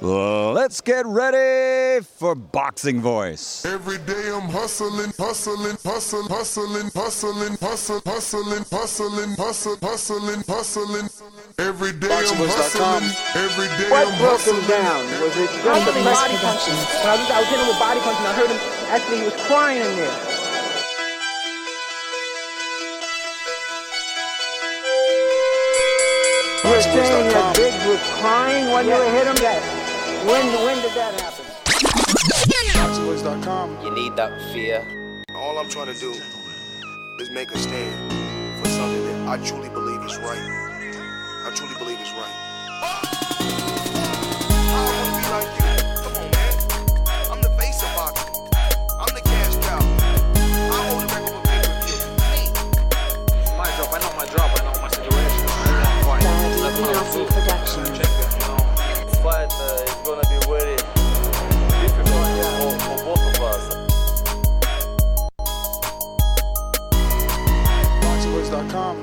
Let's get ready for Boxing Voice. Every day I'm hustling, hustling, hustling, hustling, hustling, hustling, hustling, hustling, hustling, hustling, hustling. Every day I'm hustling. Every day What I'm broke him hustling. down? Was it just the body punching? When I was, I was hitting him with body punching. I heard him actually he was crying in there. You were saying that Biggs was crying when you hit him? Yes. When, when did that happen? Boxingboys.com. You need that fear. All I'm trying to do is make a stand for something that I truly believe is right. I truly believe is right. Boxingboys.com.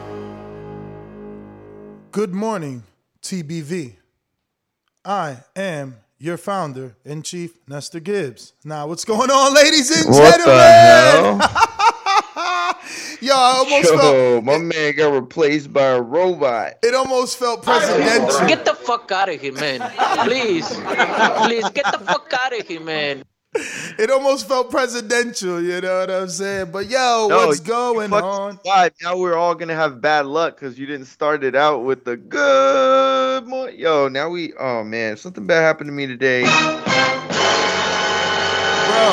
Good morning, TBV. I am your founder and chief, Nestor Gibbs. Now, what's going on, ladies and What gentlemen? the hell? Yo, I almost Yo, felt my man got replaced by a robot. it almost felt presidential. Get the fuck out of here, man. Please. Please, get the fuck out of here, man. It almost felt presidential, you know what I'm saying? But yo, No, what's going on? Why? Now we're all gonna have bad luck because you didn't start it out with the good morning. Yo, now we. Oh man, something bad happened to me today. Bro,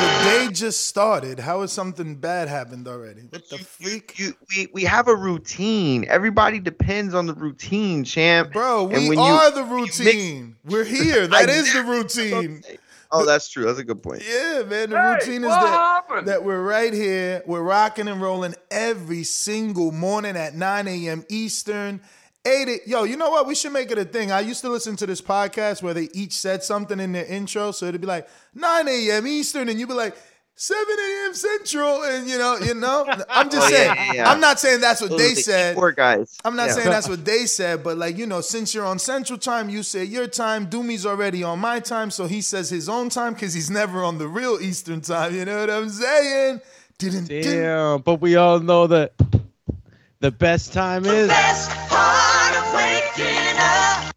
the day just started. How has something bad happened already? What the freak? You, we we have a routine. Everybody depends on the routine, champ. Bro, we when you- are the you mix- routine. We're here. That is the routine. Oh, that's true. That's a good point. Yeah, man. The routine is that, that we're right here. We're rocking and rolling every single morning at 9 a.m. Eastern. 80, Yo, you know what? We should make it a thing. I used to listen to this podcast where they each said something in their intro. So it'd be like 9 a.m. Eastern, and you'd be like, 7 a.m. Central, and you know, you know. I'm just Oh, saying. yeah, yeah. I'm not saying that's what Those they the said. Poor guys. I'm not Yeah. saying that's what they said, but like you know, since you're on Central Time, you say your time. Doomy's already on my time, so he says his own time because he's never on the real Eastern Time. You know what I'm saying? Didn't Damn, but we all know that the best time is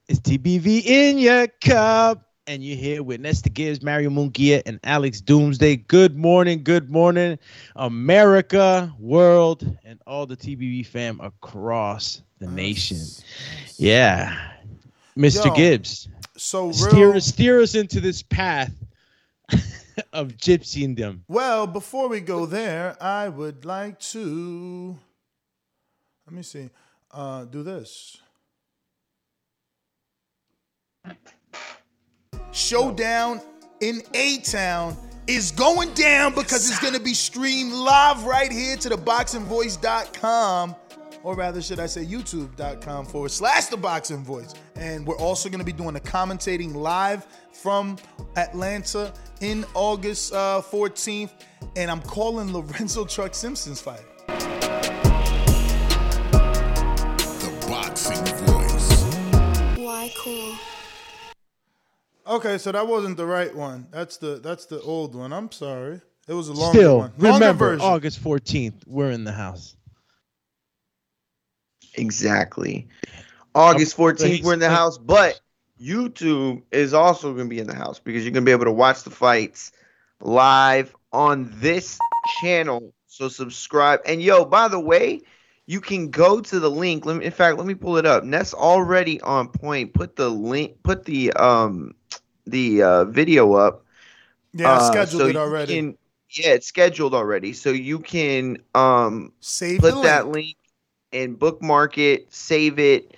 is TBV in your cup. And you're here with Nesta Gibbs, Mario Mungia, and Alex Doomsday. Good morning, good morning, America, world, and all the TBV fam across the nation. Yeah. Mr. Yo, Gibbs, So steer, real. steer us into this path of gypsyindom. Well, before we go there, I would like to let me see. Uh, do this. Showdown in A Town is going down because it's going to be streamed live right here to the boxingvoice.com or rather should I say youtube.com forward slash the boxing voice. And we're also going to be doing a commentating live from Atlanta in August uh, 14th. And I'm calling Lorenzo Truck Simpson's fight. The boxing voice. Why cool? Okay, so that wasn't the right one. That's the that's the old one. I'm sorry. It was a longer Still, one. Longer remember, version. August 14th, we're in the house. Exactly. August 14th, we're in the house, but YouTube is also going to be in the house because you're going to be able to watch the fights live on this channel. So subscribe. And yo, by the way, you can go to the link. Let me, in fact, let me pull it up. Ness already on point. Put the link. Put the um the uh, video up. Yeah, I Uh, scheduled so it already. can- yeah, it's scheduled already. So you can um Save put the that link. link and bookmark it, save it,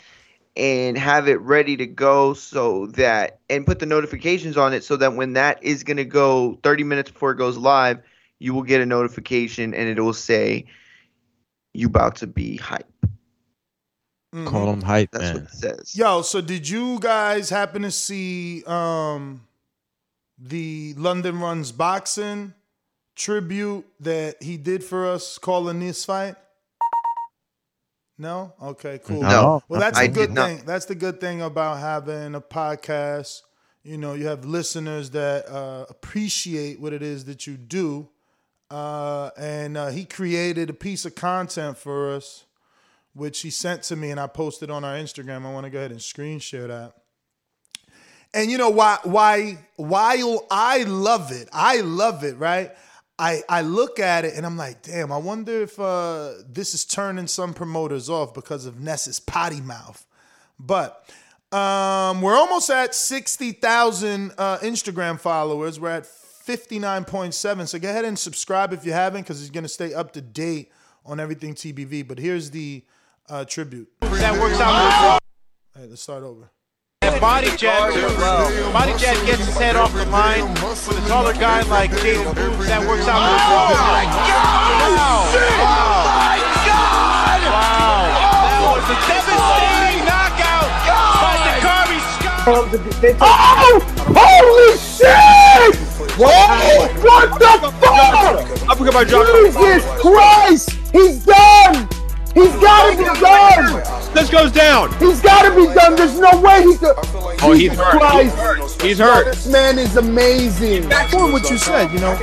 and have it ready to go so that and put the notifications on it so that when that is gonna go 30 minutes before it goes live, you will get a notification and it will say you about to be hype. Mhm. Call him hype, That's man. what it says. Yo, so did you guys happen to see um the London Runs boxing tribute that he did for us calling this fight? No? Okay, cool. No, Well, that's I a did good not. thing. That's the good thing about having a podcast. You know, you have listeners that uh, appreciate what it is that you do. Uh, and uh, he created a piece of content for us, which she sent to me, and I posted on our Instagram. I want to go ahead and screen share that. And you know why? Why? While I love it, I love it. Right? I I look at it and I'm like, damn. I wonder if uh, this is turning some promoters off because of Ness's potty mouth. But um, we're almost at sixty thousand uh, Instagram followers. We're at fifty nine point seven. So go ahead and subscribe if you haven't, because it's gonna stay up to date on everything TBV. But here's the uh, tribute. That works out. All right, let's start over. And body jet, body jet gets his head off the line with a taller guy like Jaden Booth. That works out. Oh my God! Wow! Wow! That was a devastating knockout by Dakari Scott. Oh! Holy shit! What? What the fuck? I forgot about John. Jesus Christ! He's done! He's gotta be done! This goes down. He's gotta be done! There's no way he could. Oh, he's hurt. Christ. He's hurt. This man is amazing. Doing what you said, you know,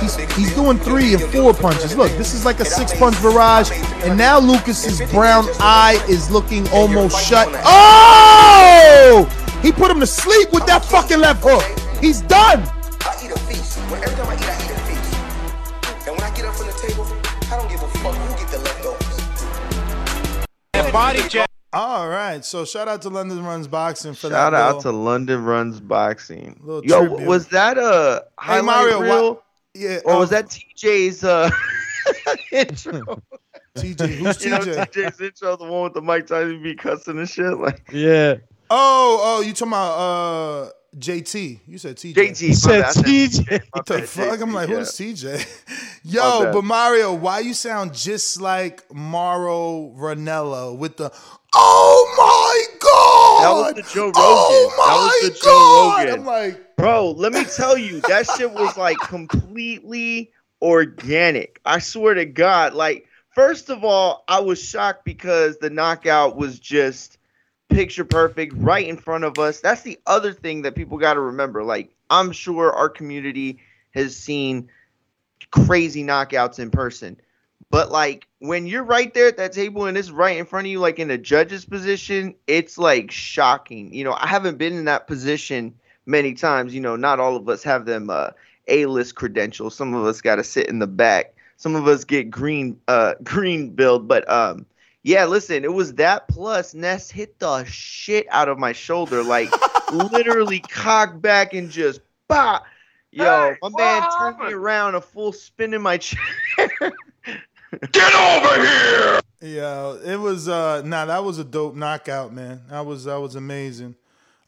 he's he's doing three and four punches. Look, this is like a six punch barrage, and now Lucas's brown eye is looking almost shut. Oh! He put him to sleep with that fucking left hook. He's done. Body jet. All right, so shout out to London Runs Boxing for Shout that. Shout out little- to London Runs Boxing. Yo, tribute. was that a Hey Mario, reel? why- yeah, or was uh, that TJ's uh, intro? TJ? Who's You know, TJ? TJ's intro, the one with the Mike Tyson be cussing and shit. Like Yeah. Oh, oh, you talking about uh JT? You said TJ. JT, He said bad, I said TJ. What the fuck? I'm like, yeah. who's TJ? Yo, but Mario, why you sound just like Mauro Ranallo with the Oh my god! That was the Joe Rogan. Oh That was the Joe god! Rogan. I'm like, Bro, let me tell you, that shit was like completely organic. I swear to God. Like, first of all, I was shocked because the knockout was just picture perfect right in front of us. That's the other thing that people got to remember. Like, I'm sure our community has seen crazy knockouts in person. But like when you're right there at that table and it's right in front of you, like in a judge's position, it's like shocking. You know, I haven't been in that position many times. You know, not all of us have them uh, A-list credentials. Some of us got to sit in the back. Some of us get green, uh, green build. But um, yeah, listen, it was that plus Ness hit the shit out of my shoulder, like literally cocked back and just bah. Yo, my man turned me around a full spin in my chair. Get over here! yeah, it was uh nah, that was a dope knockout, man. That was that was amazing.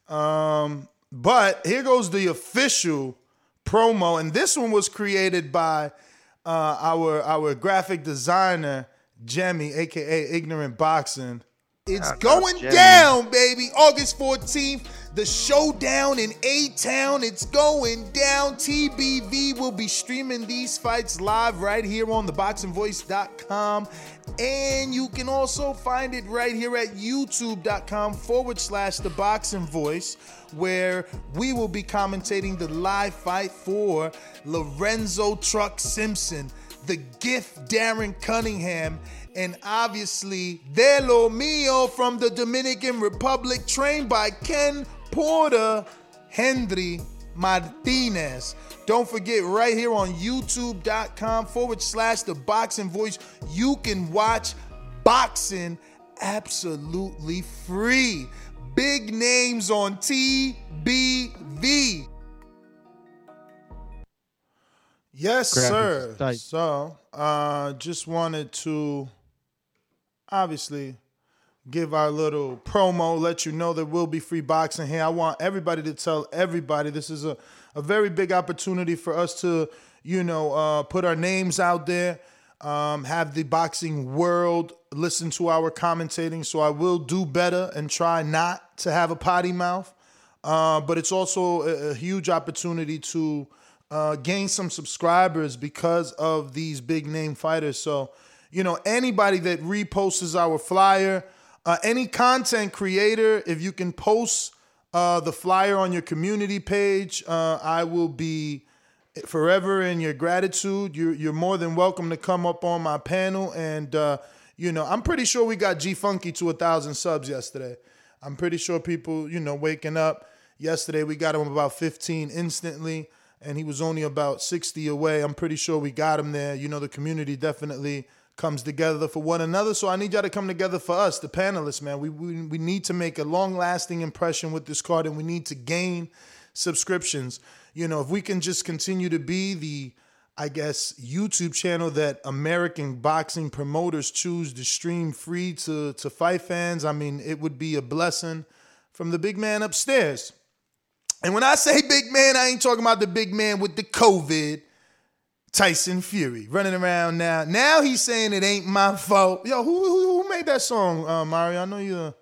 Um, but here goes the official promo, and this one was created by uh our our graphic designer, Jemmy, aka Ignorant Boxing. It's Shout going down, baby. August 14th, the showdown in A Town. It's going down. TBV will be streaming these fights live right here on theboxingvoice.com. And you can also find it right here at youtube.com forward slash the boxing voice, where we will be commentating the live fight for Lorenzo Truck Simpson the gift Darren Cunningham, and obviously De Lo Mio from the Dominican Republic, trained by Ken Porter, Henry Martinez. Don't forget, right here on youtube.com forward slash the boxing voice, you can watch boxing absolutely free. Big names on TBV. Yes, sir. So, uh, just wanted to obviously give our little promo, let you know there will be free boxing here. I want everybody to tell everybody this is a, a very big opportunity for us to, you know, uh, put our names out there, um, have the boxing world listen to our commentating. So I will do better and try not to have a potty mouth. Uh, but it's also a, a huge opportunity to uh, gain some subscribers because of these big name fighters. So, you know, anybody that reposts our flyer, uh, any content creator, if you can post uh, the flyer on your community page, uh, I will be forever in your gratitude. You're, you're more than welcome to come up on my panel. And, uh, you know, I'm pretty sure we got G Funky to a thousand subs yesterday. I'm pretty sure people, you know, waking up yesterday, we got him about 15 instantly, and he was only about 60 away. I'm pretty sure we got him there. You know, the community definitely comes together for one another. So I need y'all to come together for us, the panelists, man. We, we, we need to make a long lasting impression with this card, and we need to gain subscriptions. You know, if we can just continue to be the I guess YouTube channel that American boxing promoters choose to stream free to to fight fans. I mean, it would be a blessing from the big man upstairs. And when I say big man, I ain't talking about the big man with the COVID, Tyson Fury, running around now. Now he's saying it ain't my fault. Yo, who who, who made that song, uh, Mario? I know you're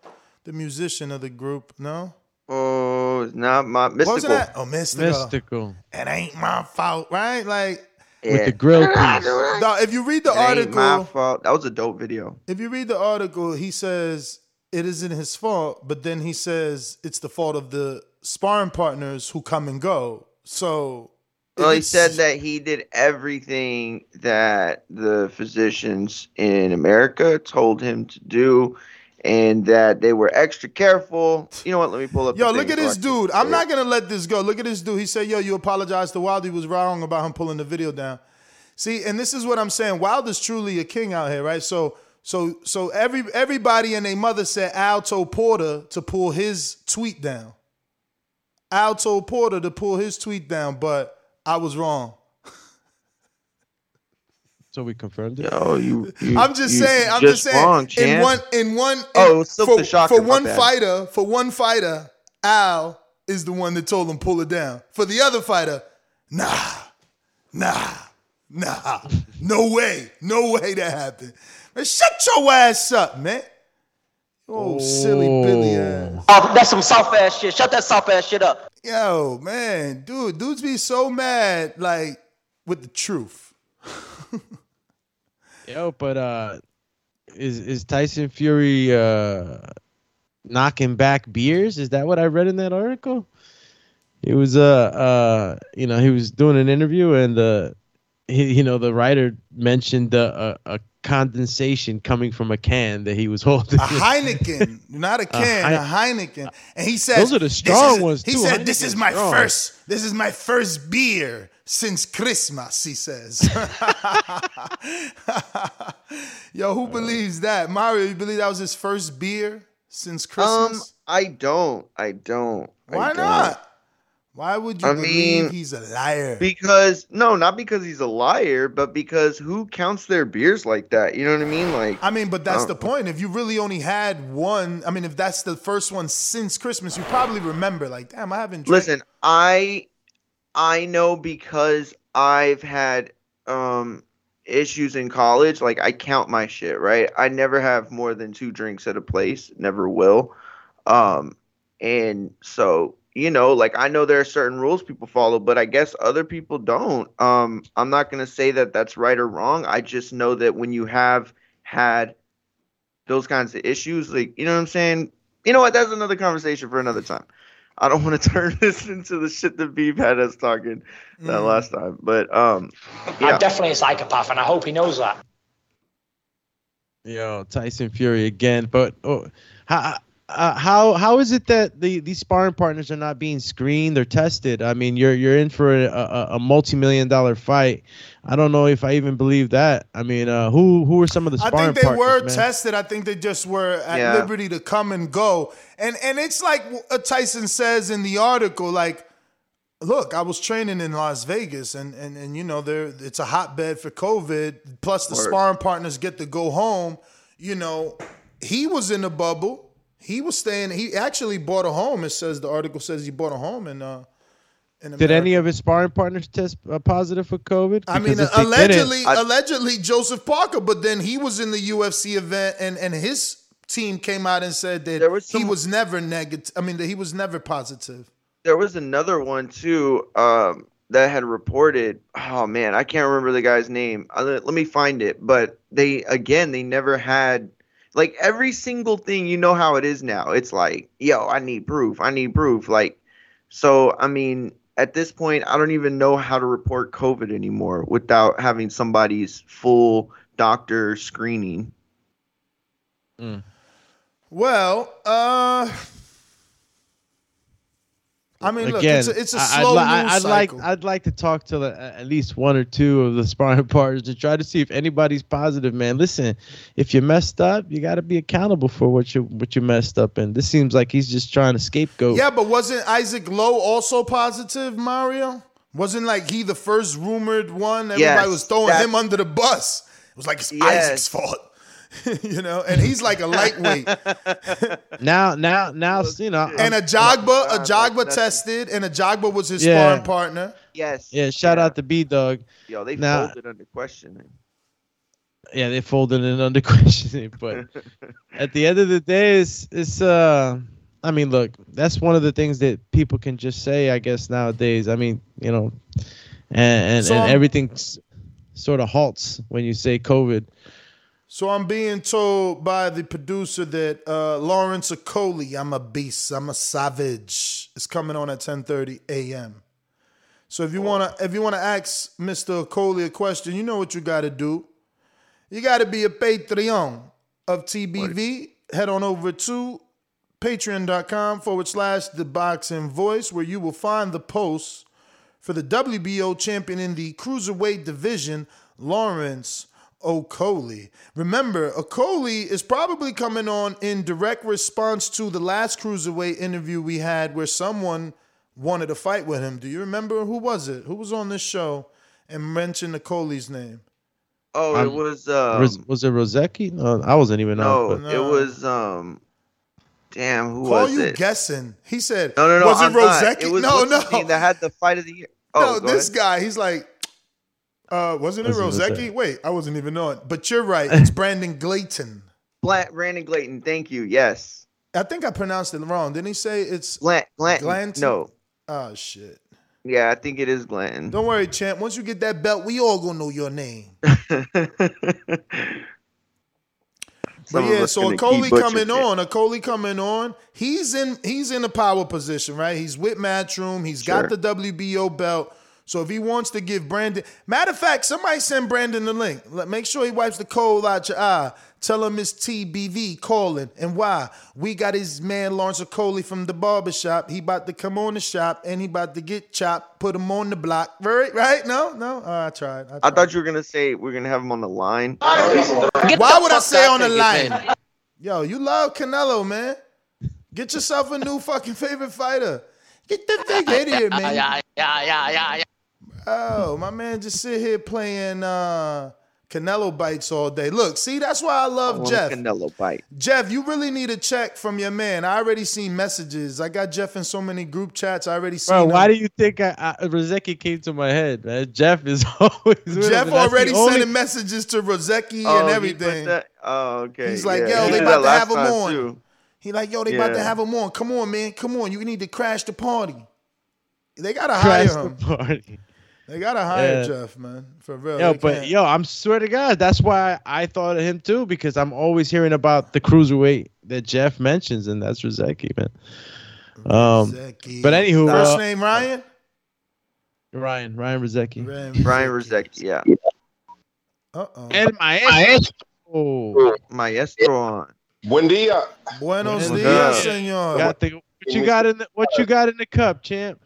the musician of the group. No. Oh, it's not my What was mystical. that? Oh, mystical. Mystical. It ain't my fault, right? Like With the grill piece. No, if you read the It ain't my article, fault. That was a dope video. if you read the article, he says it isn't his fault, but then he says it's the fault of the sparring partners who come and go. So Well, he said that he did everything that the physicians in America told him to do, and that they were extra careful. You know what? Let me pull up. Yo, look at this dude. I'm not gonna let this go. Look at this dude. He said, "Yo, you apologize to Wilder. He was wrong about him pulling the video down." See, and this is what I'm saying. Wilder's truly a king out here, right? So, so, so every everybody and their mother said Al told Porter to pull his tweet down. Al told Porter to pull his tweet down, but I was wrong. So we confirmed it. Yo, you. you I'm just you saying. I'm just, saying. Wrong, in Chan. one, in one. Oh, in, Oh, Silk for, the Shocker, for one bad. fighter, for one fighter, Al is the one that told him pull it down. For the other fighter, nah, nah, nah, no way, no way that happened. Man, shut your ass up, man. Oh, silly Billy ass. Oh, that's some soft ass shit. Shut that soft ass shit up. Yo, man, dude, dudes be so mad, like with the truth. Yo, but uh, is is Tyson Fury uh knocking back beers? Is that what I read in that article? He was uh uh you know he was doing an interview and uh he, you know the writer mentioned uh, a, a condensation coming from a can that he was holding. A Heineken, not a can, a, Hein- Heineken. And he says Those are the strong is- ones, He too. said, "This is my strong." first. This is my first beer since Christmas." He says. Yo, who believes that? Mario, you believe that was his first beer since Um, Christmas? I don't. I don't. I Why don't. not? Why would you I believe mean, he's a liar? Because no, not because he's a liar, but because who counts their beers like that? You know what I mean? Like I mean, but that's the point. If you really only had one, I mean, if that's the first one since Christmas, you probably remember, like, damn, I haven't drank. Listen, I I know because I've had um issues in college, like I count my shit, right? I never have more than two drinks at a place, never will. Um and so, you know, like I know there are certain rules people follow, but I guess other people don't. Um I'm not going to say that that's right or wrong. I just know that when you have had those kinds of issues, like, you know what I'm saying? You know what? That's another conversation for another time. I don't want to turn this into the shit that Beef had us talking that Mm. last time. But um, yeah. I'm definitely a psychopath, and I hope he knows that. Yo, Tyson Fury again. But oh, how uh, how how is it that the these sparring partners are not being screened or tested? I mean, you're you're in for a, a, a multi million dollar fight. I don't know if I even believe that. I mean, uh, who who are some of the sparring I think they partners? were man? tested. I think they just were at Yeah. liberty to come and go. And and it's like uh, Tyson says in the article, like, look, I was training in Las Vegas, and and and you know, there it's a hotbed for COVID. Plus, the Word. sparring partners get to go home. You know, he was in a bubble. He was staying. He actually bought a home. It says the article says he bought a home in uh. In Did any of his sparring partners test uh, positive for COVID? I mean, Because allegedly, didn't- allegedly Joseph Parker, but then he was in the UFC event, and and his team came out and said that he was never negative. I mean, that he was never positive. there was another one too um, that had reported. Oh man, I can't remember the guy's name. Let let me find it. But they again, they never had like every single thing. You know how it is now. It's like, yo, I need proof. I need proof. Like, so I mean, at this point, I don't even know how to report COVID anymore without having somebody's full doctor screening. Well, uh, I mean, look, Again, it's a, it's a I- I'd, slow li- news I- I'd like cycle. I'd like to talk to the, at least one or two of the sparring partners to try to see if anybody's positive. Man, listen, if you messed up, you got to be accountable for what you what you messed up in. This seems like he's just trying to scapegoat. Yeah, but wasn't Isaac Lowe also positive, Mario? Wasn't like he the first rumored one? Everybody Yes, was throwing that- him under the bus. It was like it's Yes. Isaac's fault. you know, and he's like a lightweight. Now, now, now, you know, and a I'm- Jogba, a Jogba tested, and a Jogba was his Yeah. sparring partner. Yes. Yeah, shout out to B Dog. Yo, they Now- folded under questioning. Yeah, they folded it under questioning, but at the end of the day, it's it's uh, I mean, look, that's one of the things that people can just say, I guess nowadays. I mean, you know, and and, So, and everything sort of halts when you say COVID. So I'm being told by the producer that uh, Lawrence Okoli, I'm a beast, I'm a savage, is coming on at 10:30 a.m. So if you wanna if you wanna ask Mr. Okoli a question, you know what you gotta do. You gotta be a Patreon of TBV. Head on over to patreon.com forward slash the boxing voice, where you will find the posts for the WBO champion in the cruiserweight division, Lawrence Okoli. Remember, Okoli is probably coming on in direct response to the last cruiserweight interview we had where someone wanted to fight with him. Do you remember who was it? Who was on this show and mentioned Okoli's name? Oh, it was um, was, was it Rozicki? No, I wasn't even no, on. but- it was um, damn, who was it? Call was you it? guessing. He said, No, no, no. Was it I'm not. Rozicki? It was no, no. that had the fight of the year. no, Oh, go this ahead. guy, he's like, uh, wasn't it Was it Rozicki? Rozicki? Wait, I wasn't even on. But you're right. It's Brandon Glayton. Bla- Brandon Glayton. Thank you. Yes. I think I pronounced it wrong. Didn't he say it's Glant, Glanton. Glanton? No. Oh shit. Yeah, I think it is Glanton. Don't worry, champ. Once you get that belt, we all gonna know your name. Some but yeah, so gonna Okoli keep butchering coming it. on, Okoli coming on. He's in he's in a power position, right? He's with Matchroom. He's got the WBO belt. So if he wants to give Brandon, matter of fact, somebody send Brandon the link. Make sure he wipes the coal out your eye. Tell him it's TBV calling and why. We got his man Lawrence Okoli from the barbershop. He about to come on the shop and he about to get chopped, put him on the block. Right? Right? No? No? Oh, I tried. I I thought you were gonna say we're gonna have him on the line. Why would I say on the line? Yo, you love Canelo, man. Get yourself a new fucking favorite fighter. Get the thing in here, man. Yeah, yeah, yeah, yeah, yeah. Oh, my man just sit here playing uh Canelo bites all day. Look, see, that's why I love want a Jeff. Canelo bite. Jeff, you really need a check from your man. I already seen messages. I got Jeff in so many group chats. I already seen Bro, why him. do you think I, I, Rozicki came to my head, man? Jeff is always Jeff and that's the already only- sending messages to Rozicki Oh, and everything. that- Oh, okay. He's like, yeah. yo, He they about to have him on. too. He like, yo, they about to have him on. Come on, man. Come on. You need to crash the party. They gotta Crash hire the him. party. They gotta hire Yeah. Jeff, man. For real. Yo, They but can't- yo, I'm swear to God, that's why I thought of him too, because I'm always hearing about the cruiserweight that Jeff mentions, and that's Rozicki, man. Um, but anywho, First uh, name Ryan. Ryan Ryan Rozicki. Brian Rozicki, yeah. Uh oh. El maestro. Maestro on. Buen dia. Buenos Buenos dias, dias. senor. Got the, what you got in the, what you got in the cup, champ?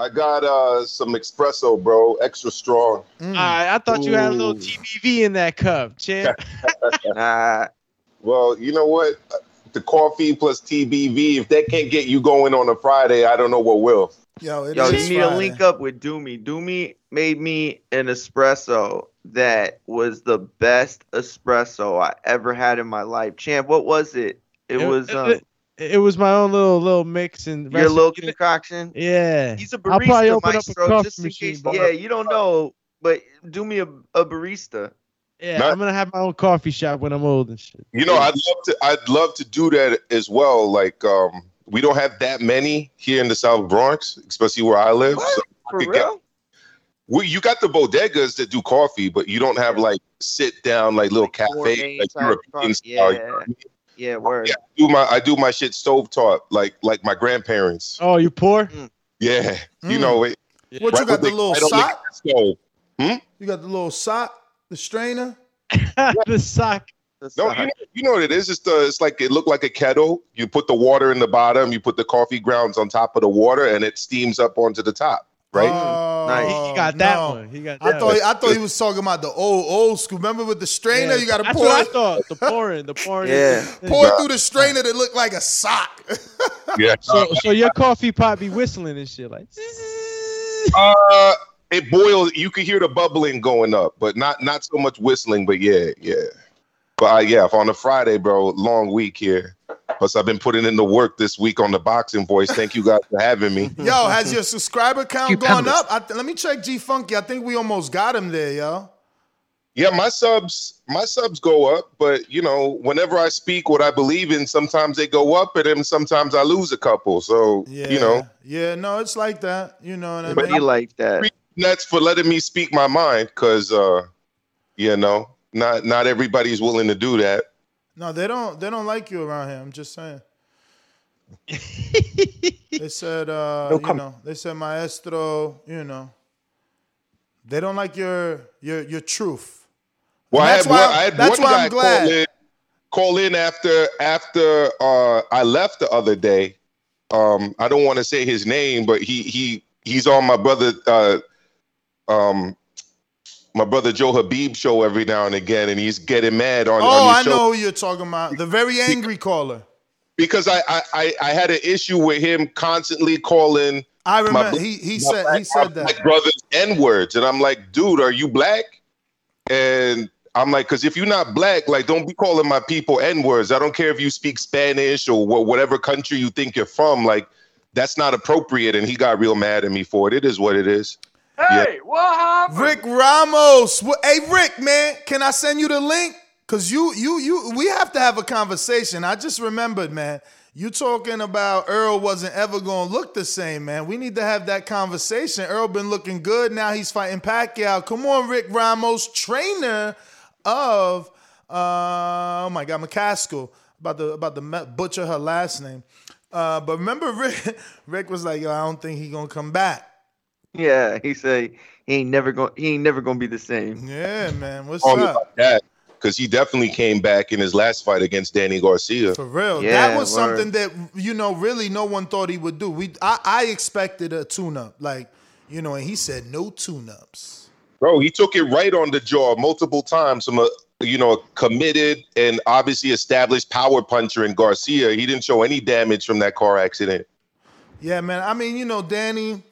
I got uh some espresso, bro, extra strong. Mm. I, I thought you had a little TBV in that cup, champ. well, you know what? The coffee plus TBV, if that can't get you going on a Friday, I don't know what will. Yo, it Yo, is you need to link up with Doomy. Doomy made me an espresso that was the best espresso I ever had in my life. Champ, what was it? It, was um, it, it was my own little little mix and your little recipe. concoction. Yeah, He's a I'll probably barista, open maestro, up a coffee machine. case. Yeah, you don't know, but do me a, a barista. yeah, I'm gonna have my own coffee shop when I'm old and shit. You know, I'd love to I'd love to do that as well. Like um we don't have that many here in the South Bronx, especially where I live. So For could real? get- well, you got the bodegas that do coffee, but you don't have like sit down like little gourmet cafe like European style. Yeah. Yeah, word. Yeah, I do my I do my shit stovetop like like my grandparents. Oh, you poor? Yeah, you Mm. know it. What you got the little sock? stove. Hmm? You got the little sock, the strainer. the sock. No, you know, you know what it is. It's the it's like it looked like a kettle. You put the water in the bottom. You put the coffee grounds on top of the water, and it steams up onto the top. Right? Oh, He got that no. one. He got I thought one. I thought he was talking about the old old school. Remember with the strainer, Yeah, you got to pour. that's pour what I it, thought. The pouring, the pouring. Yeah. pour it through the strainer that looked like a sock. Yeah. So, so your coffee pot be whistling and shit like. Uh, it boils. You can hear the bubbling going up, but not not so much whistling. But yeah, yeah. But uh, yeah, if on a Friday, bro, long week here. Plus, I've been putting in the work this week on the boxing voice. Thank you guys for having me. Yo, has your subscriber count gone up? I th- let me check G Funky. I think we almost got him there, yo. Yeah, my subs, my subs go up, but you know, whenever I speak what I believe in, sometimes they go up, and then sometimes I lose a couple. So Yeah, you know, yeah, no, it's like that. You know what I But mean? Be like that. that's for letting me speak my mind, because uh, you know, not not everybody's willing to do that. No, they don't. They don't like you around here. I'm just saying. they said, uh, you know, they said, Maestro, you know, they don't like your your your truth. Well, And I had, why, one, I had that's one why guy I'm glad. call in, call in after after uh, I left the other day. Um, I don't want to say his name, but he he he's on my brother uh, um, my brother Joe Habib show every now and again, and he's getting mad on, Oh, on I show know who you're talking about. The very angry caller. because I, I I I had an issue with him constantly calling. I remember bl- he he my said black- he said that. black brothers n words, and I'm like, dude, are you black? And I'm like, because if you're not black, like, don't be calling my people n words. I don't care if you speak Spanish or wh- whatever country you think you're from. Like, that's not appropriate. And he got real mad at me for it. It is what it is. Hey, what happened? Rick Ramos. Hey Rick, man, can I send you the link? Cause you you you we have to have a conversation. I just remembered, man. You talking about Errol wasn't ever gonna look the same, man. We need to have that conversation. Errol been looking good. Now he's fighting Pacquiao. Come on, Rick Ramos, trainer of uh, oh my God, McCaskill. About the about to me- butcher her last name. Uh, but remember, Rick, Rick was like, "Yo, I don't think he gonna come back." Yeah, he said he ain't never gonna He ain't never gonna be the same. Yeah, man. What's On up? that, because he definitely came back in his last fight against Danny Garcia. For real, Yeah, that was word. something that you know really no one thought he would do. We I, I expected a tune up, like you know, and he said no tune ups. Bro, he took it right on the jaw multiple times from a you know a committed and obviously established power puncher in Garcia. He didn't show any damage from that car accident. Yeah, man. I mean, you know, Danny.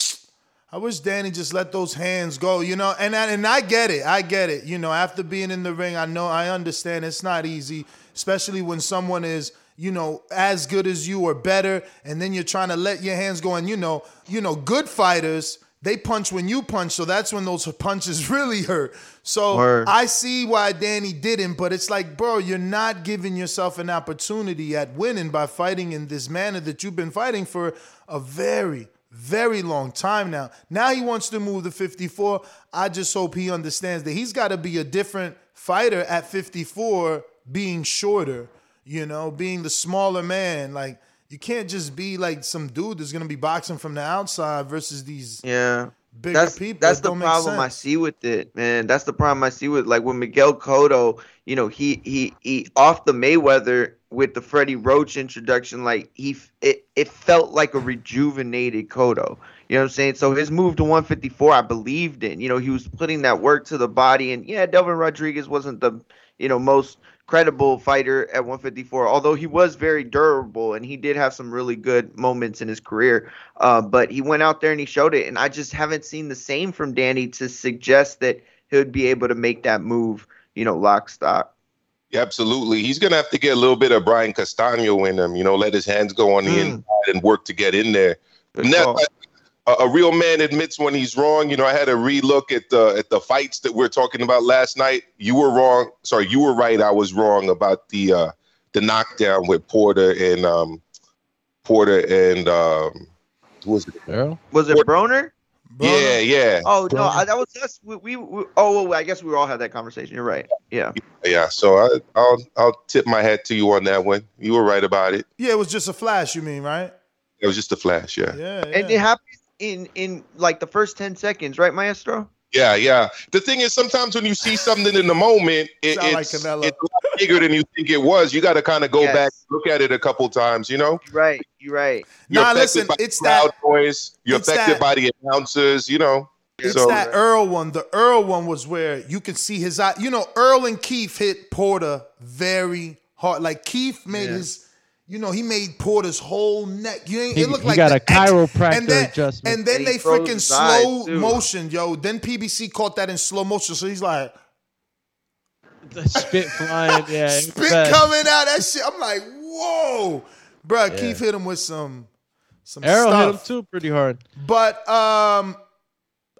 I wish Danny just let those hands go, you know. And I, and I get it. I get it. You know, after being in the ring, I know I understand it's not easy, especially when someone is, you know, as good as you or better, and then you're trying to let your hands go. And you know, you know, good fighters they punch when you punch, so that's when those punches really hurt. So Word. I see why Danny didn't, but it's like, bro, you're not giving yourself an opportunity at winning by fighting in this manner that you've been fighting for a very, very long time now. Now he wants to move to 54. I just hope he understands that he's got to be a different fighter at 54, being shorter, you know, being the smaller man. Like, you can't just be like some dude that's gonna be boxing from the outside versus these Yeah. bigger that's people. that's the problem I see with it, man. That's the problem I see with like with Miguel Cotto. You know, he he he off the Mayweather with the Freddie Roach introduction. Like he, it it felt like a rejuvenated Cotto. You know what I'm saying? So his move to 154, I believed in. You know, he was putting that work to the body, and yeah, Delvin Rodriguez wasn't the you know most credible fighter at 154 although he was very durable and he did have some really good moments in his career uh, but he went out there and he showed it and i just haven't seen the same from danny to suggest that he would be able to make that move you know lock stock absolutely. He's gonna have to get a little bit of Brian Castano in him. You know, let his hands go on the Mm. inside and work to get in there. Good And that- call. a, a real man admits when he's wrong. You know, I had a relook at the at the fights that we are talking about last night. You were wrong. Sorry, you were right. I was wrong about the uh the knockdown with Porter and um Porter and um who was it? Errol? was it broner Yeah, yeah. oh no I, that was us we, we, we oh well, i guess we all had that conversation you're right yeah Yeah, so I, I'll I'll tip my hat to you on that one. You were right about it. Yeah, it was just a flash. You mean right? It was just a flash, yeah. Yeah. and it happened in in like the first 10 seconds right maestro Yeah, yeah. The thing is, sometimes when you see something in the moment, it, Sound like it's, a lot bigger than you think it was. You got to kind of go Yes. back, look at it a couple times. You know, you're right you're right you're Nah, listen, by the it's crowd that- noise. You're affected that- by the announcers. You know, It's so that Errol one. The Errol one was where you could see his eye. You know, Errol and Keith hit Porter very hard. Like Keith made Yeah. his, you know, he made Porter's whole neck. You ain't, He- it looked he like got a chiropractor and then, adjustment. And then he they froze freaking slow too. motion, yo. Then PBC caught that in slow motion, so he's like The spit flying. Yeah. spit bad. coming out. That shit. I'm like, whoa, Bruh, Yeah. Keith hit him with some some Errol stuff. hit him too pretty hard. But um,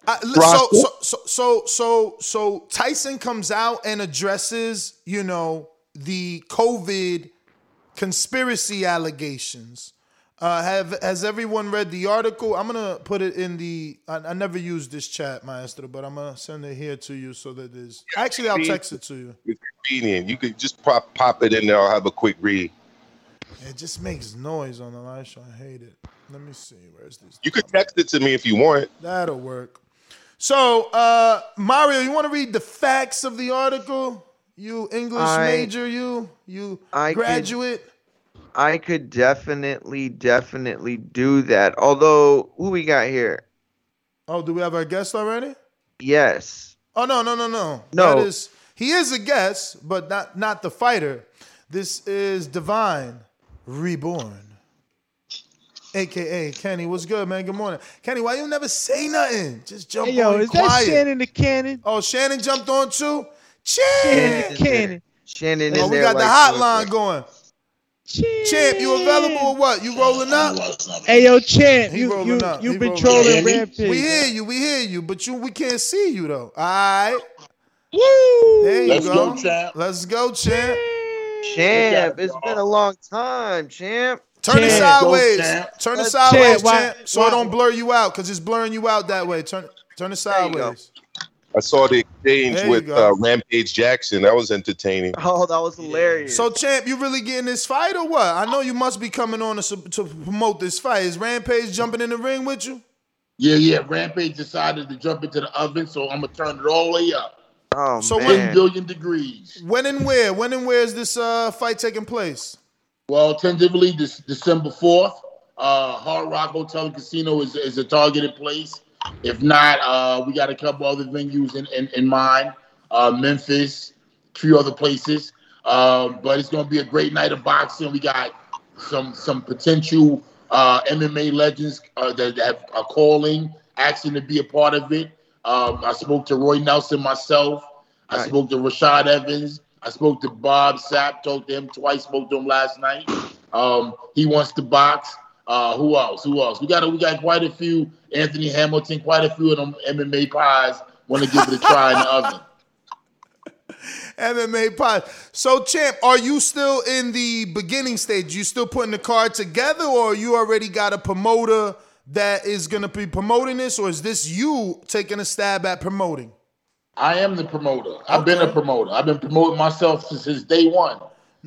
I, so, so so so so so Tyson comes out and addresses, you know, the COVID conspiracy allegations. Uh, have has everyone read the article? I'm gonna put it in the. I, I never use this chat, Maestro, but I'm gonna send it here to you so that there's. Actually, I'll text it to you. it's convenient. You could just pop pop it in there. I'll have a quick read. It just makes noise on the live show. I hate it. Let me see. Where's this? You could text it to me if you want. That'll work. So, uh, Mario, you want to read the facts of the article? You English I- major, you you I could- graduate. I could definitely, definitely do that. Although, who we got here? Oh, do we have our guest already? Yes. Oh no, no, no, no. No. That is he is a guest, but not not the fighter. This is Divine Reborn. AKA Kenny. What's good, man? Good morning. Kenny, why you never say nothing? Just jump Hey, yo, on is that. Shannon the Cannon? Oh, Shannon jumped on too? Shannon Shannon. the Cannon. Shannon Oh, we got the like- hotline going. Champ, you available or what? You rolling up? Hey, yo, Champ, He you, you, up. you've He been trolling up. Rampage. We hear you, we hear you, but you we can't see you though. All right. Woo! There you Let's go. go, champ. Let's go, champ. Champ, it's been a long time, champ. Turn it sideways. Go. Turn it Champ, sideways, why- champ, so why- it don't blur you out, cause it's blurring you out that way. Turn turn it There you go. sideways. I saw the exchange There with uh, Rampage Jackson. That was entertaining. Oh, that was hilarious. So, champ, you really getting this fight or what? I know you must be coming on to, to promote this fight. Is Rampage jumping in the ring with you? Yeah, yeah. Rampage decided to jump into the oven, so I'm gonna turn it all the way up. oh So Ten man. billion degrees. When and where? When and where is this uh, fight taking place? Well, tentatively this December fourth. Uh, Hard Rock Hotel and Casino is, is a targeted place. If not, uh, we got a couple other venues in, in, in mind. Uh, Memphis, a few other places. Uh, but it's going to be a great night of boxing. We got some some potential uh, MMA legends uh, that have are calling, asking to be a part of it. Um, I spoke to Roy Nelson myself. I Nice. spoke to Rashad Evans. I spoke to Bob Sapp. Talked to him twice. Spoke to him last night. Um, he wants to box. Uh, who else? Who else? We got we got quite a few. Anthony Hamilton. Quite a few of them MMA pies want to give it a try in the oven. MMA pod. So, champ, are you still in the beginning stage? You still putting the card together, or you already got a promoter that is going to be promoting this, or is this you taking a stab at promoting? I am the promoter. I've been a promoter. I've been promoting myself since, since day one.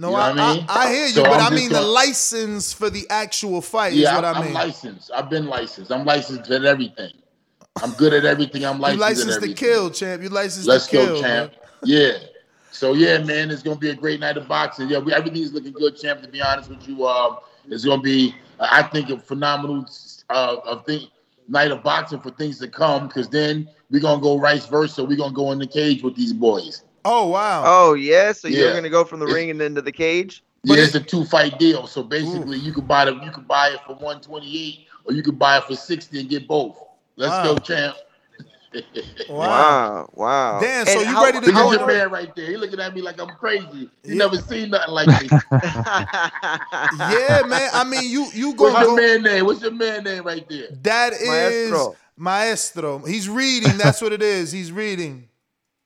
No, You know I, I mean? I, I hear you, So but I'm I mean the license for the actual fight Yeah, is what I'm, I I'm licensed. I've been licensed. I'm licensed at everything. I'm good at everything. I'm you licensed, licensed to kill, champ. You licensed Let's to kill. go, champ. man. Yeah. So yeah, man, it's gonna be a great night of boxing. Yeah, we, everything's looking good, champ. To be honest with you, um, it's gonna be, I think, a phenomenal uh, of thing night of boxing for things to come. Because then we're gonna go vice versa. We're gonna go in the cage with these boys. Oh wow. Oh yeah, so you're Yeah. gonna go from the It's- ring and then to the cage. yeah, it's a two fight deal. So basically, you could buy the you could buy it for one twenty eight, or you could buy it for sixty and get both. Let's Wow. go, champ. Wow, wow. Damn, so And you how- ready to Look go? at in your man right there. He looking at me like I'm crazy. You Yeah. never seen nothing like this. Yeah, man. I mean, you you go. What's your go. man name? What's your man name right there? That is Maestro. Maestro. He's reading. That's what it is. He's reading.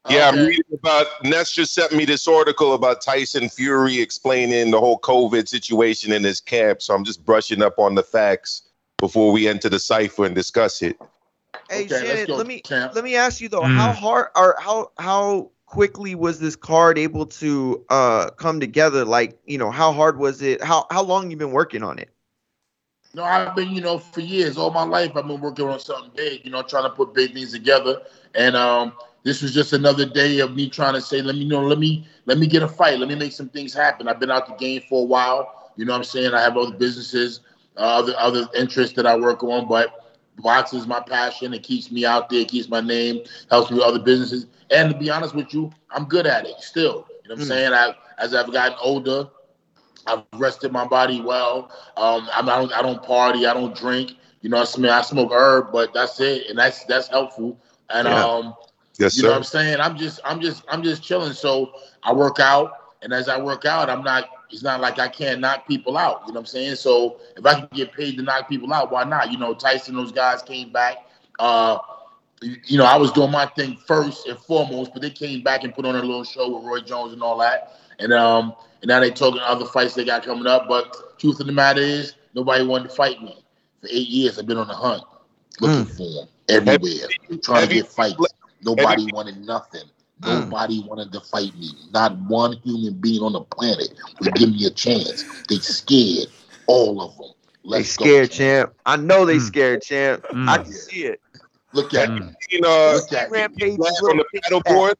Yeah, I'm reading about Ness just sent me this article about Tyson Fury explaining the whole COVID situation in his camp. So I'm just brushing up on the facts before we enter the cipher and discuss it. Hey Okay, let's Shannon, go, let me champ. let me ask you though, how hard or how how quickly was this card able to uh come together? Like, you know, how hard was it? How how long you been working on it? No, I've been, you know, for years, all my life, I've been working on something big, you know, trying to put big things together. And um, this was just another day of me trying to say, let me you know, let me let me get a fight, let me make some things happen. I've been out the game for a while, you know what I'm saying? I have other businesses, uh, other other interests that I work on, but boxing is my passion. It keeps me out there, it keeps my name, helps me with other businesses. And to be honest with you, I'm good at it still. You know what I'm saying? I, as I've gotten older, I've rested my body well. Um, I'm, don't I don't party. I don't drink. You know, I mean, I smoke herb, but that's it, and that's that's helpful. And Yeah. um, Yes, you know what. I'm saying? I'm just I'm just I'm just chilling. So I work out, and as I work out, I'm not. It's not like I can't knock people out. You know what I'm saying? So if I can get paid to knock people out, why not? You know, Tyson, those guys came back. Uh, you know, I was doing my thing first and foremost, but they came back and put on a little show with Roy Jones and all that. And um, and now they talking other fights they got coming up. But truth of the matter is, nobody wanted to fight me. For eight years, I've been on the hunt, looking for them everywhere, trying have to get fights. Nobody you- wanted nothing. Nobody wanted to fight me. Not one human being on the planet would give me a chance. They scared all of them. They Let's go, scared, champ. I know they scared, champ. Mm. I can see it. Look at Have me. you seen uh, Look at. Rampage on the little paddle board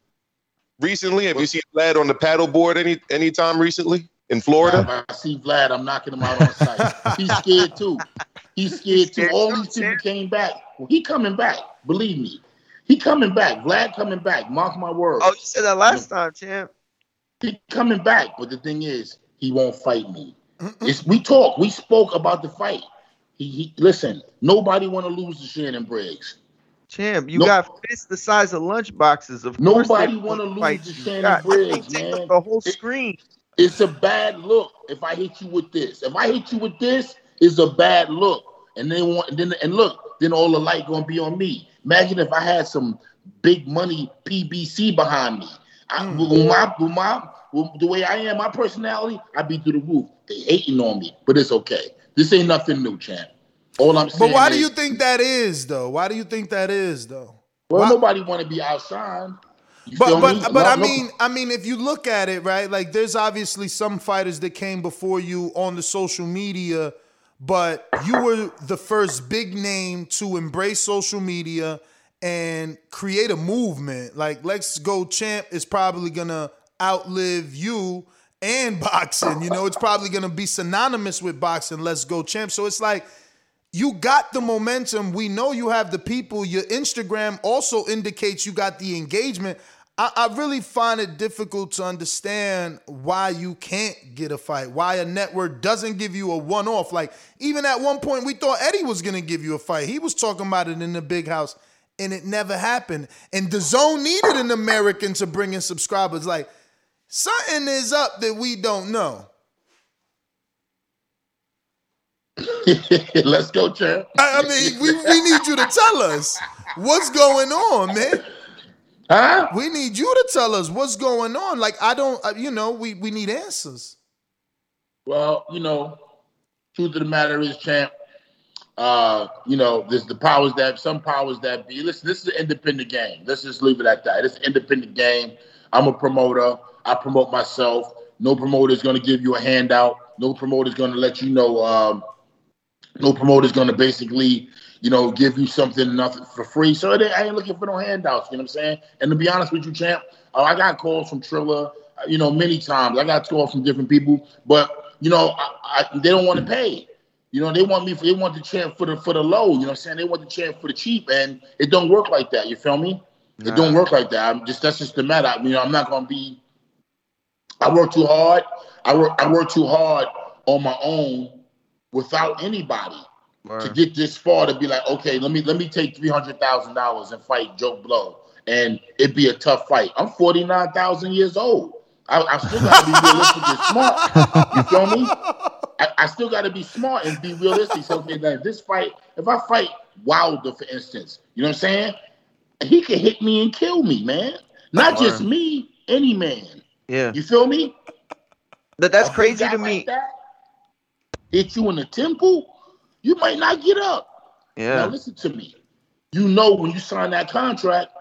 recently? Have you seen Vlad on the paddle board any any time recently in Florida? If I see Vlad, I'm knocking him out on sight. He's scared too. He's scared too. scared All these people came back. Well, he coming back. Believe me. He coming back. Vlad coming back. Mark my words. Oh, you said that last time, champ. He coming back. But the thing is, he won't fight me. It's, we talked. We spoke about the fight. He, he listen. Nobody want to lose to Shannon Briggs. Champ, you No- got fists the size of lunch boxes. Of Nobody wanna lose to. Shannon God, that Briggs, thing take man. up the whole It- screen. It's a bad look if I hit you with this. If I hit you with this, it's a bad look. And then want and then and look, then all the light gonna be on me. Imagine if I had some big money PBC behind me. I, hmm. with my, with my, with the way I am, my personality, I'd be through the roof. They hating on me, but it's okay. This ain't nothing new, champ. All I'm saying. But why do you think that is though? Why do you think that is though? Well, why- nobody want to be outside. You But but me? but No- I no- mean I mean if you look at it right, like there's obviously some fighters that came before you on the social media, but you were the first big name to embrace social media and create a movement. Like Let's Go Champ is probably gonna outlive you and boxing. You know, it's probably gonna be synonymous with boxing. Let's Go Champ. So it's like you got the momentum. We know you have the people. Your Instagram also indicates you got the engagement. I, I really find it difficult to understand why you can't get a fight, why a network doesn't give you a one off. Like, even at one point, we thought Eddie was going to give you a fight. He was talking about it in the big house, and it never happened. And DAZN needed an American to bring in subscribers. Like, something is up that we don't know. Let's go, champ. I, I mean, we, we need you to tell us what's going on, man. Huh? We need you to tell us what's going on. Like, I don't, uh, you know, we, we need answers. Well, you know, truth of the matter is, champ. Uh, you know, there's the powers that some powers that be. Listen, this is an independent game. Let's just leave it at that. It's an independent game. I'm a promoter. I promote myself. No promoter is going to give you a handout. No promoter is going to let you know. Um, no promoter is going to basically, you know, give you something nothing for free. So it, I ain't looking for no handouts. You know what I'm saying? And to be honest with you, champ, uh, I got calls from Triller, uh, you know, many times. I got calls from different people, but you know, I, I, they don't want to pay. You know, they want me for they want the champ for the for the low. You know what I'm saying? They want the champ for the cheap, and it don't work like that. You feel me? It don't work like that. I'm just that's just the matter. I, you know, I'm not gonna be. I work too hard. I work I work too hard on my own without anybody to get this far to be like, okay, let me let me take three hundred thousand dollars and fight Joe Blow, and it'd be a tough fight. I'm forty nine thousand years old. I, I still gotta be realistic and smart. You feel me? I, I still gotta be smart and be realistic. So okay, now, this fight, if I fight Wilder, for instance, you know what I'm saying? He could hit me and kill me, man. Not just me, any man. Yeah. You feel me? That that's A crazy to like me. that hit you in the temple, you might not get up. Yeah. Now listen to me. You know when you sign that contract,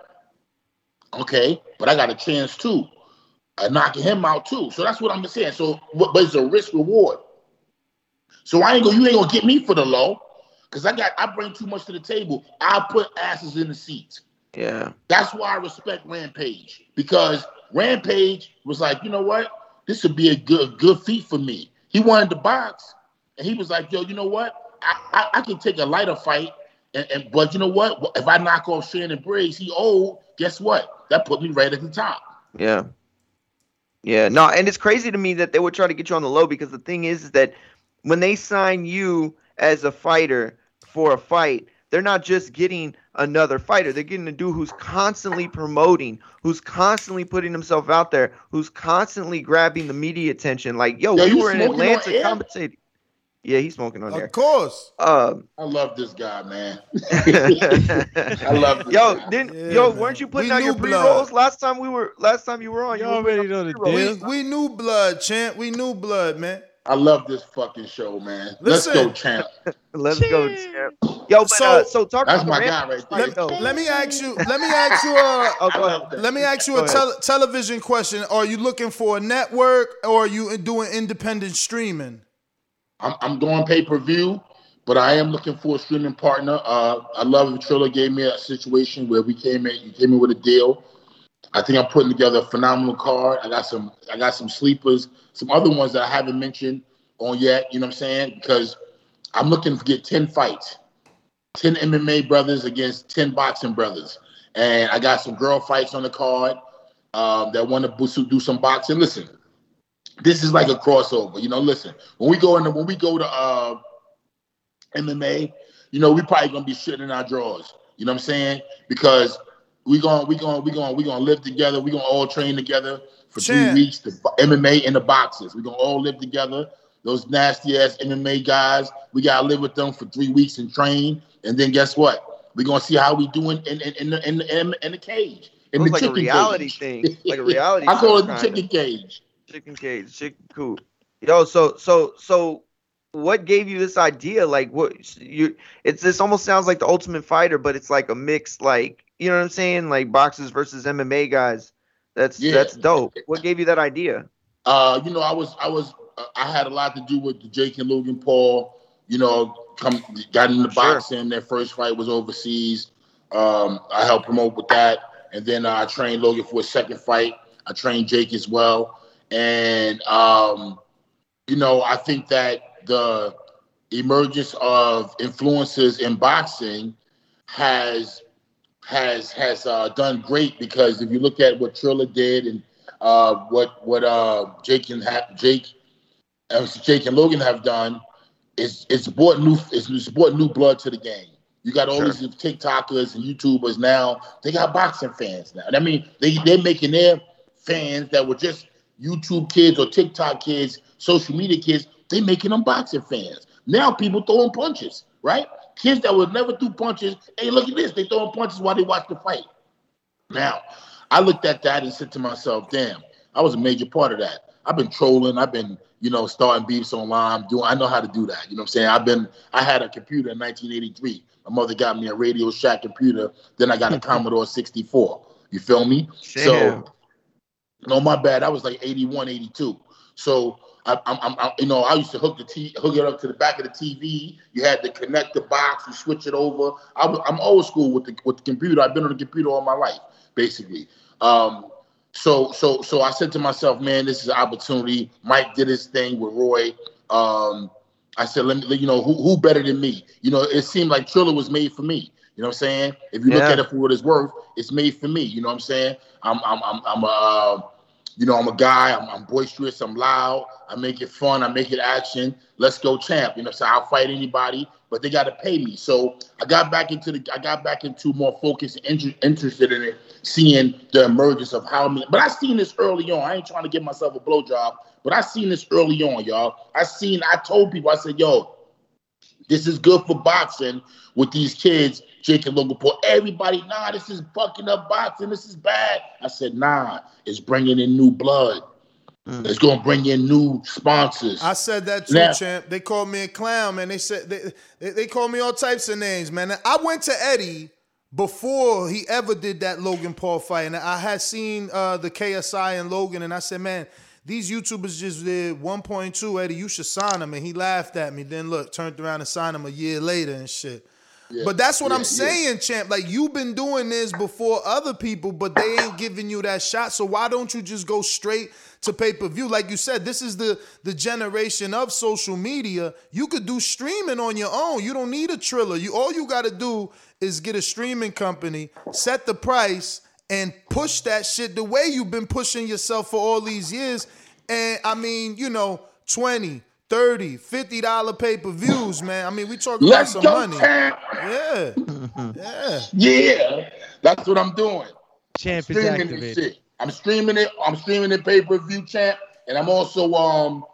okay, but I got a chance too. Uh, knocking him out too. So that's what I'm saying. So but but it's a risk reward. So I ain't gonna you ain't gonna get me for the low. Cause I got I bring too much to the table. I put asses in the seats. Yeah. That's why I respect Rampage because Rampage was like, you know what, this would be a good good feat for me. He wanted to box, and he was like, yo, you know what, I I, can take a lighter fight, and, and but you know what, if I knock off Shannon Briggs, he old. Guess what? That put me right at the top. Yeah. Yeah. No, and it's crazy to me that they would try to get you on the low because the thing is, is that when they sign you as a fighter for a fight, they're not just getting another fighter. They're getting a dude who's constantly promoting, who's constantly putting himself out there, who's constantly grabbing the media attention. Like, yo, Yo, we you were in Atlanta air? Commentating. Yeah, he's smoking on there. Of course. Um, I love this guy, man. I love this yo, guy. didn't yo, weren't you putting We out your pre blood. rolls last time we were last time you were on? You, already know the We, we knew blood, champ. We knew blood, man. I love this fucking show, man. Let's go, champ. Let's go, champ. Yo, but So- uh, so talk That's about my the guy right there. fight, though. Let me ask you. Let me ask you a. Oh. Let me ask you Go a ahead. tel- television question. Are you looking for a network or are you doing independent streaming? I'm, I'm going pay per view, but I am looking for a streaming partner. Uh, I love that Triller gave me a situation where we came in, you came in with a deal. I think I'm putting together a phenomenal card. I got some, I got some sleepers, some other ones that I haven't mentioned on yet. You know what I'm saying? Because I'm looking to get ten fights, ten MMA brothers against ten boxing brothers, and I got some girl fights on the card um, that want to do some boxing. Listen, this is like a crossover. You know, listen, when we go in, when we go to uh, MMA, you know, we probably gonna be shitting in our drawers. You know what I'm saying? Because we gonna, we gonna, we gonna, we gonna live together. We gonna all train together for Champ. three weeks. The MMA and the boxes. We gonna all live together. Those nasty ass MMA guys, we gotta live with them for three weeks and train. And then guess what? we gonna see how we doing in in in the, in, the- in, in the cage. In It was the like a reality cage. thing, like a reality. I call it the kinda. cage. Chicken cage, chicken coop. Yo, so so so, what gave you this idea? Like, what you? It's this almost sounds like the Ultimate Fighter, but it's like a mix, like you know what I'm saying, like boxers versus MMA guys. That's Yeah. that's dope. What gave you that idea? Uh, you know, I was I was uh, I had a lot to do with the Jake and Logan Paul. You know, come got into boxing. Their first fight was overseas. Um, I helped promote with that, and then uh, I trained Logan for his second fight. I trained Jake as well, and um, you know, I think that the emergence of influencers in boxing has has has uh, done great because if you look at what Triller did and uh, what what uh, Jake and ha- Jake, uh, Jake and Logan have done, it's it's brought new it's, it's brought new blood to the game. You got all Sure. these TikTokers and YouTubers now. They got boxing fans now. And I mean, they they're making their fans that were just YouTube kids or TikTok kids, social media kids. They making them boxing fans. Now people throwing punches, right? Kids that would never do punches. Hey, look at this. They throwing punches while they watch the fight. Now, I looked at that and said to myself, damn, I was a major part of that. I've been trolling, I've been, you know, starting beefs online, doing I know how to do that. You know what I'm saying? I've been I had a computer in 1983. My mother got me a Radio Shack computer, then I got a Commodore 64. You feel me? Damn. So no, my bad. I was like 81, 82. So I, I'm, I'm, I, you know, I used to hook the t- hook it up to the back of the TV. You had to connect the box, you switch it over. I, am old school with the with the computer. I've been on the computer all my life, basically. Um, so so so I said to myself, man, this is an opportunity. Mike did his thing with Roy. Um, I said, let me, you know, who who better than me? You know, it seemed like Triller was made for me. You know what I'm saying? If you look at it for what it's worth, it's made for me. You know what I'm saying? I'm I'm I'm I'm a uh, you know I'm a guy. I'm, I'm boisterous. I'm loud. I make it fun. I make it action. Let's go, champ. You know, so I'll fight anybody, but they got to pay me. So I got back into the. I got back into more focused and inter- interested in it, seeing the emergence of how many. But I seen this early on. I ain't trying to give myself a blowjob, but I seen this early on, y'all. I seen. I told people. I said, yo, this is good for boxing with these kids, Jake and Logan Paul. Everybody, nah, this is fucking up boxing. This is bad. I said, nah, it's bringing in new blood. It's gonna bring in new sponsors. I said that too, Now- champ. They called me a clown, man. They said they, they they called me all types of names, man. I went to Eddie before he ever did that Logan Paul fight, and I had seen uh, the KSI and Logan, and I said, man. These YouTubers just did 1.2, Eddie. You should sign him. And he laughed at me. Then look, turned around and signed him a year later and shit. But that's what yeah, I'm yeah. saying, champ. Like you've been doing this before other people, but they ain't giving you that shot. So why don't you just go straight to pay per view? Like you said, this is the the generation of social media. You could do streaming on your own. You don't need a triller. You all you got to do is get a streaming company, set the price, and push that shit the way you've been pushing yourself for all these years. And I mean, you know, 20, 30, 50 dollar pay-per-views, man. I mean, we talking Let's about some money. champ. Yeah. Yeah. Yeah, that's what I'm doing. Champ is streaming this activated. shit. I'm streaming it. I'm streaming it pay per view champ, and I'm also um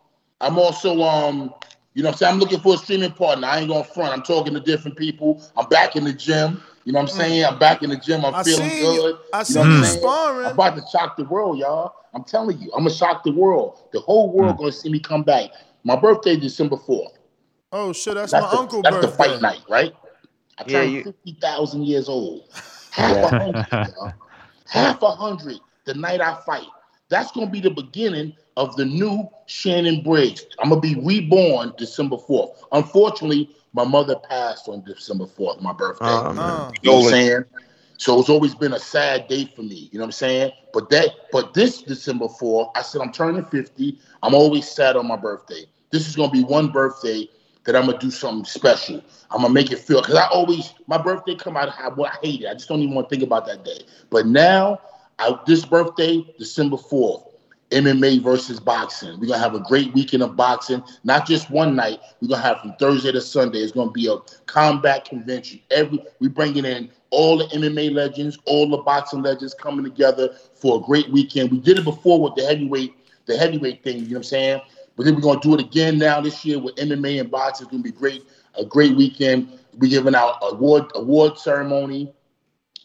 I'm also um you know what I'm saying I'm looking for a streaming partner. I ain't gonna front. I'm talking to different people. I'm back in the gym. You know what I'm saying? I'm back in the gym. I'm I feeling good. you- I know seen what I'm you saying? sparring. I'm about to shock the world, y'all. I'm telling you, I'm gonna shock the world. The whole world gonna see me come back. My birthday December 4th. Oh shit, that's, That's my the, uncle that's birthday. the fight night, right? I Yeah, turned you- 50,000 years old. Half a hundred, y'all. Half a hundred the night I fight. That's going to be the beginning of the new Shannon Briggs. I'm going to be reborn December 4th. Unfortunately, my mother passed on December 4th, my birthday. Oh. You know what I'm saying? So it's always been a sad day for me. You know what I'm saying? But that, but this December 4th, I said I'm turning 50. I'm always sad on my birthday. This is gonna be one birthday that I'm gonna do something special. I'm gonna make it feel because I always my birthday come out. I, I hate it. I just don't even want to think about that day. But now, I, this birthday, December 4th, MMA versus boxing. We're gonna have a great weekend of boxing, not just one night. We're gonna have from Thursday to Sunday. It's gonna be a combat convention. Every we bringing in all the MMA legends, all the boxing legends coming together for a great weekend. We did it before with the heavyweight, the heavyweight thing. You know what I'm saying? But then we're gonna do it again now this year with MMA and boxing. It's gonna be great, a great weekend. We're giving out award award ceremony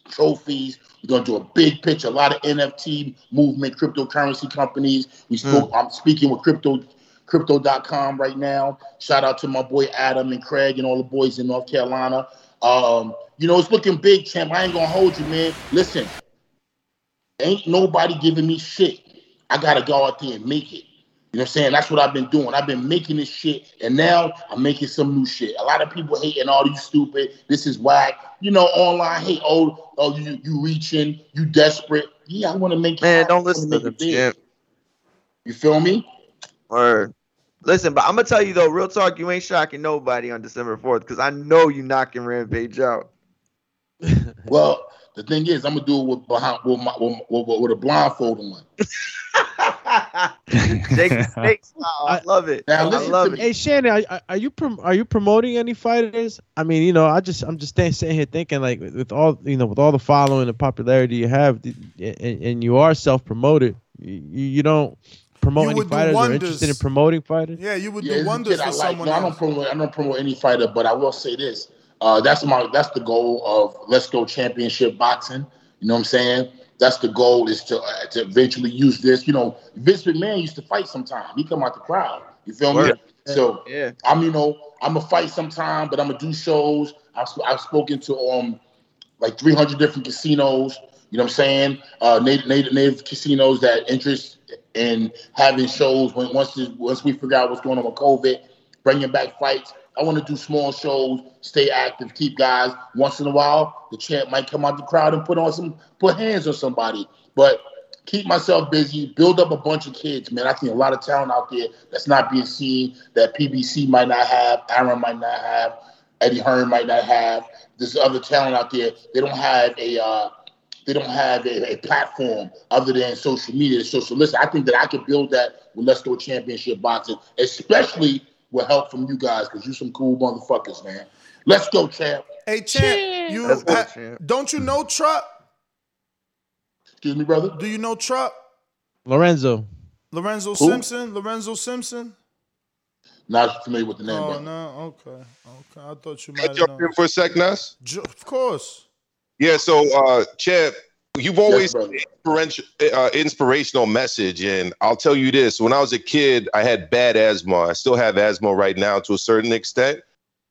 trophies. We're gonna do a big pitch, a lot of NFT movement, cryptocurrency companies. We hmm. spoke. I'm speaking with crypto crypto.com right now. Shout out to my boy Adam and Craig and all the boys in North Carolina. Um, you know, it's looking big, champ. I ain't gonna hold you, man. Listen, ain't nobody giving me shit. I gotta go out there and make it. You know what I'm saying? That's what I've been doing. I've been making this shit, and now I'm making some new shit. A lot of people hating all you stupid. This is whack. You know, online hate. Oh, oh, you you reaching? You desperate? Yeah, I want to make. Man, don't listen to them, champ. You feel me? Or listen, but I'm gonna tell you though, real talk, you ain't shocking nobody on December 4th because I know you knocking Rampage out. Well, the thing is, I'm gonna do it with behind with, my, with, with, with a blindfold on. Jake the Snake style. I love it. Now I listen love to it. me. Hey Shannon, are, are you prom- are you promoting any fighters? I mean, you know, I just I'm just staying, sitting here thinking like with, with all you know with all the following and popularity you have, and, and you are self promoted, you, you don't promote You any would do fighters or wonders. interested in promoting fighters. Yeah, you would Yeah, do it's a wonders kid I for like. someone No, I don't promote. I don't promote any fighter, but I will say this. Uh, that's my. That's the goal of Let's Go Championship Boxing. You know what I'm saying? That's the goal is to uh, to eventually use this. You know, Vince McMahon used to fight sometime. He come out the crowd. You feel me? Word. So Yeah. I'm, you know, I'm gonna fight sometime, but I'm gonna do shows. I've, I've spoken to um like 300 different casinos. You know what I'm saying? Uh, native native, native casinos that interest and having shows when once once we figure out what's going on with COVID, bringing back fights. I want to do small shows, stay active, keep guys. Once in a while, the champ might come out the crowd and put on some, put hands on somebody. But keep myself busy, build up a bunch of kids, man. I think a lot of talent out there that's not being seen, that PBC might not have, Arum might not have, Eddie Hearn might not have. There's other talent out there. They don't have a uh, they don't have a, a, platform other than social media, social listen. I think that I could build that with Let's Go Championship Boxing, especially with help from you guys, because you some cool motherfuckers, man. Let's go, champ. Hey, champ, you go, uh, champ. don't you know Trump? Excuse me, brother. Do you know Trump? Lorenzo. Lorenzo Who? Simpson? Lorenzo Simpson? Not familiar with the name, Oh brother. no, okay, okay. I thought you Can I might jump in for a sec, Nas? Ju- Of course. Yeah, so uh Chad, you've always brother. inspiration, uh, inspirational message, and I'll tell you this: when I was a kid, I had bad asthma. I still have asthma right now to a certain extent,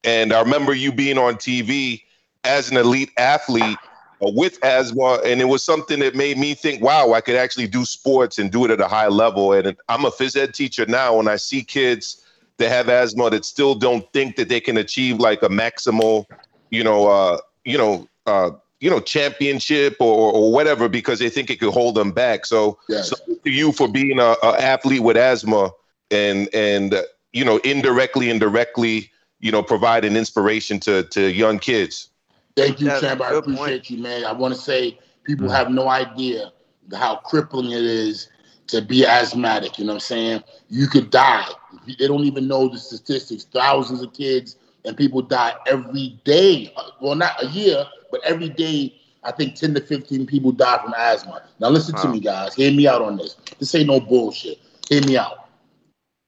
and I remember you being on TV as an elite athlete uh, with asthma, and it was something that made me think, "Wow, I could actually do sports and do it at a high level." And I'm a phys ed teacher now, and I see kids that have asthma that still don't think that they can achieve like a maximal, you know, uh, you know, uh, you know, championship or, or whatever because they think it could hold them back. So, Yes. so to you for being a, a athlete with asthma and and uh, you know indirectly and directly, you know, providing inspiration to to young kids. Thank you, That's champ. a I good appreciate you, man. I want to say people have no idea how crippling it is to be asthmatic. You know what I'm saying? You could die. They don't even know the statistics. Thousands of kids and people die every day. Well, not a year, but every day. I think 10 to 15 people die from asthma. Now, listen to me, guys. Hear me out on this. This ain't no bullshit. Hear me out.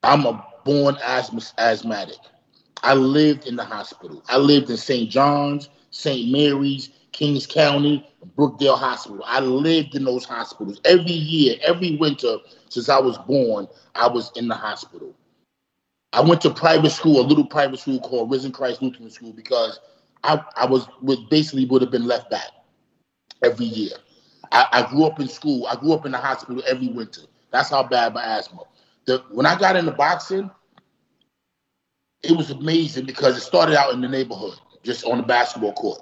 I'm a born asthma, asthmatic. I lived in the hospital. I lived in St. John's, St. Mary's, Kings County, Brookdale Hospital. I lived in those hospitals every year, every winter since I was born. I was in the hospital. I went to private school, a little private school called Risen Christ Lutheran School, because I, I was would basically would have been left back every year. I, I grew up in school. I grew up in the hospital every winter. That's how bad my asthma. The, when I got into boxing, it was amazing because it started out in the neighborhood, just on the basketball court.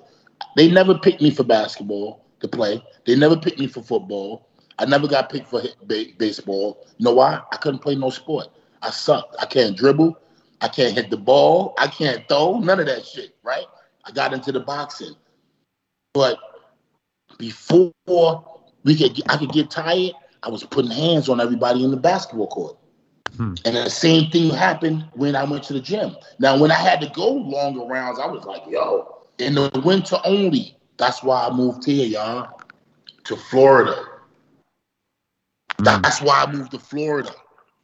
They never picked me for basketball to play. They never picked me for football. I never got picked for baseball. You know why? I couldn't play no sport. I sucked. I can't dribble. I can't hit the ball. I can't throw. None of that shit, right? I got into the boxing. But before we could, I could get tired, I was putting hands on everybody in the basketball court. Hmm. And the same thing happened when I went to the gym. Now, when I had to go longer rounds, I was like, yo, in the winter only. That's why I moved here, y'all, to Florida. Hmm. That's why I moved to Florida.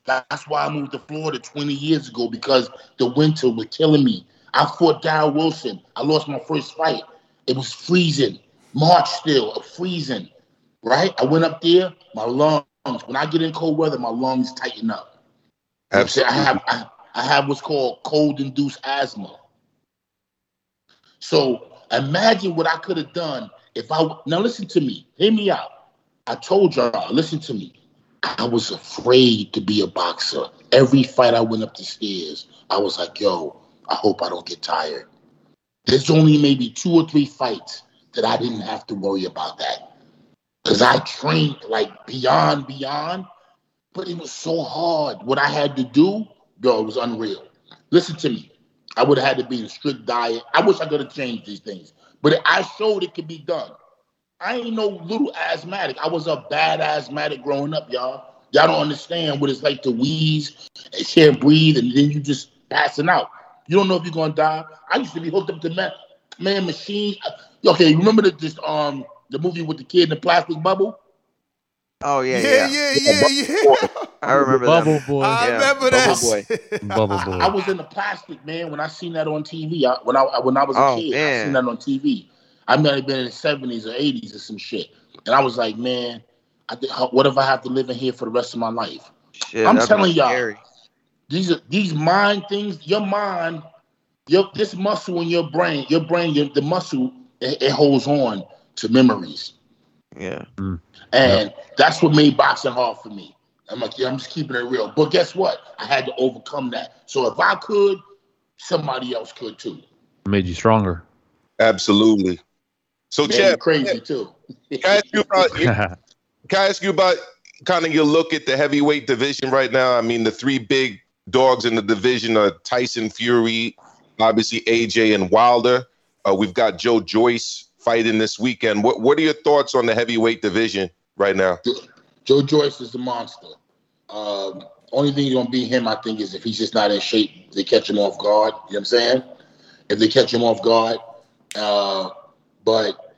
That's why I moved to Florida 20 years ago because the winter was killing me. I fought Darroll Wilson. I lost my first fight. It was freezing. March still, freezing. Right? I went up there, my lungs, when I get in cold weather, my lungs tighten up. You know what I'm? I have I, I have what's called cold induced asthma. So imagine what I could have done if I now listen to me, hear me out. I told y'all, listen to me. I was afraid to be a boxer. Every fight I went up the stairs, I was like, yo, I hope I don't get tired. There's only maybe two or three fights that I didn't have to worry about that. Because I trained like beyond, beyond, but it was so hard. What I had to do, yo, it was unreal. Listen to me. I would have had to be in a strict diet. I wish I could have changed these things, but I showed it could be done. I ain't no little asthmatic. I was a bad asthmatic growing up, y'all. Y'all don't understand what it's like to wheeze and can't breathe, and then you just passing out. You don't know if you're gonna die. I used to be hooked up to man, man machine. Okay, remember the this um the movie with the kid in the plastic bubble? Oh yeah, Yeah, yeah. yeah, yeah, yeah. I remember Bubble that. Boy. I Yeah, remember Bubble that. Boy. Bubble Boy. I was in the plastic, man. When I seen that on TV, I, when I when I was a Oh, kid, I seen that on TV. I might have been in the seventies or eighties or some shit, and I was like, man, I think, what if I have to live in here for the rest of my life? Shit, I'm telling y'all. scary. These are these mind things. Your mind, your this muscle in your brain, your brain, your, the muscle, it, it holds on to memories. Yeah. And that's what made boxing hard for me. I'm like, yeah, I'm just keeping it real. But guess what? I had to overcome that. So if I could, somebody else could too. Made you stronger. Absolutely. So, Man, Chad, crazy too. Can I ask you about? can I ask you about kind of your look at the heavyweight division right now? I mean, the three big dogs in the division are Tyson Fury, obviously AJ and Wilder. Uh, we've got Joe Joyce fighting this weekend. What What are your thoughts on the heavyweight division right now? Joe Joyce is the monster. Um, only thing you're gonna beat him, I think, is if he's just not in shape. They catch him off guard. You know what I'm saying? If they catch him off guard, uh, but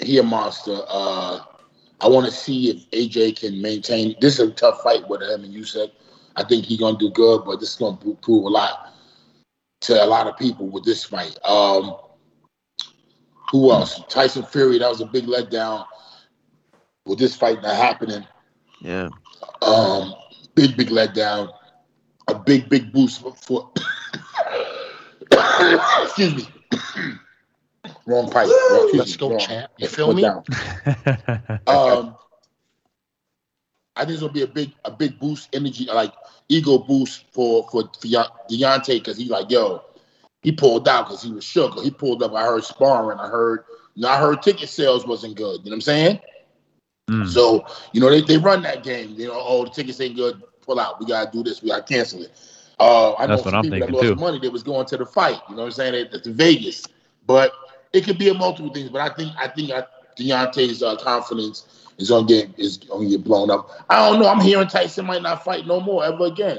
he a monster. Uh, I want to see if AJ can maintain. This is a tough fight with him and Usyk. I think he's gonna do good, but this is gonna prove a lot to a lot of people with this fight. Um, who else? Tyson Fury. That was a big letdown with this fight not happening. Yeah. Um, big, big letdown. A big, big boost for. for excuse me. Wrong pipe. Wrong, excuse Let's me, go, wrong. champ. You feel me? down. Um, I think it's gonna be a big, a big boost, energy, like ego boost for for, for Deontay because he's like, yo, he pulled out because he was shook. He pulled up. I heard sparring. I heard, you know, I heard ticket sales wasn't good. You know what I'm saying? Hmm. So, you know, they, they run that game. You know, oh, the tickets ain't good. Pull out. We gotta do this. We gotta cancel it. Uh, I know That's what some I'm people that thinking, lost too. money. that was going to the fight. You know what I'm saying? At, at the Vegas, but it could be a multiple things. But I think I think I, Deontay's uh, confidence is gonna get is gonna get blown up. I don't know. I'm hearing Tyson might not fight no more ever again.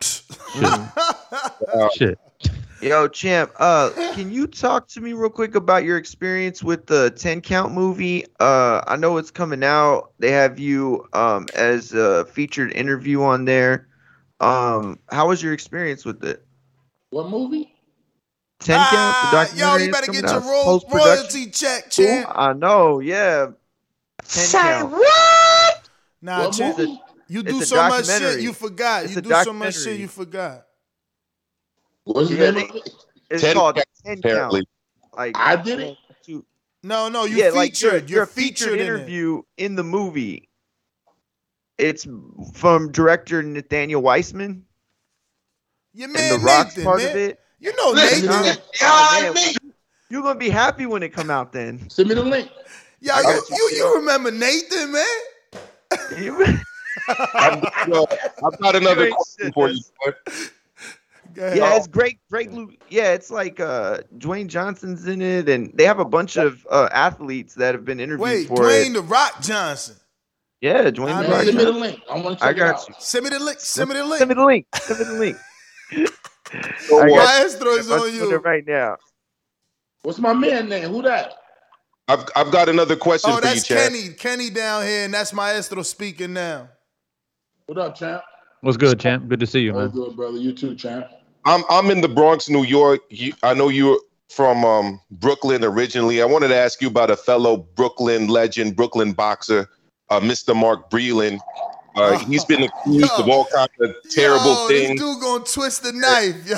Shit. Yo, champ, uh, can you talk to me real quick about your experience with the 10 count movie? Uh, I know it's coming out. They have you um as a featured interview on there. Um, how was your experience with it? What movie? 10 count, the Ah, yo, documentary. you better get your ro- post-production. royalty check, champ. I know, yeah. 10 Say count. what? Nah, What champ. movie? You do so much shit, you forgot. It's you do so much shit, you forgot. What's the Yeah, name it? It's 10 called count, 10 apparently. count. Like I did it. No, no, you yeah, featured. like you're, you're, you're featured, featured in it. interview in the movie. It's from director Nathaniel Weissman. Your and man the Rock's Nathan, part man. of it. You know Listen, Nathan. man. Oh, You're gonna be happy when it come out then. Send me the link. Yeah, you, you, you remember Nathan, man? I've, yo, I've got another ain't question for you. bud. Yeah, it's great, great. Yeah, it's like uh Dwayne Johnson's in it, and they have a bunch of uh, athletes that have been interviewed Wait, for Dwayne it. the Rock Johnson. Yeah, Dwayne I the mean, Rock Send me the Johnson. link. I want to check I it got out. you. Send me the link. Send me the link. Send me the link. Send me the link. So, I uh, Maestro is on you. right now. What's my man name? Who that? I've I've got another question Oh, for you, that's Kenny. Kenny down here, and that's Maestro speaking now. What up, champ? What's good, champ? Good to see you, All man. good, brother. You too, champ. I'm I'm in the Bronx, New York. You, I know you're from um, Brooklyn originally. I wanted to ask you about a fellow Brooklyn legend, Brooklyn boxer, uh, Mr. Mark Breland. Uh, he's been accused of all kinds of terrible Yo, this things. dude gonna twist the knife. Yo.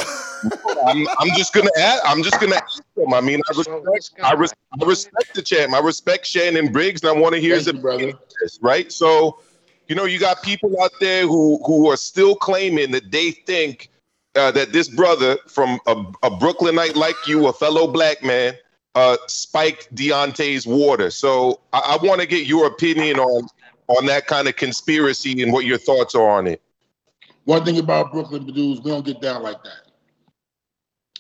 I'm, I'm just gonna ask. I'm just gonna ask him. I mean, I respect. I, res- I respect the champ. I respect Shannon Briggs, and I want to hear his you, brother. this, right? So, you know, you got people out there who who are still claiming that they think uh, that this brother from a, a Brooklynite like you, a fellow black man, uh, spiked Deontay's water. So, I, I want to get your opinion on on that kind of conspiracy and what your thoughts are on it. One thing about Brooklyn dudes, we don't get down like that.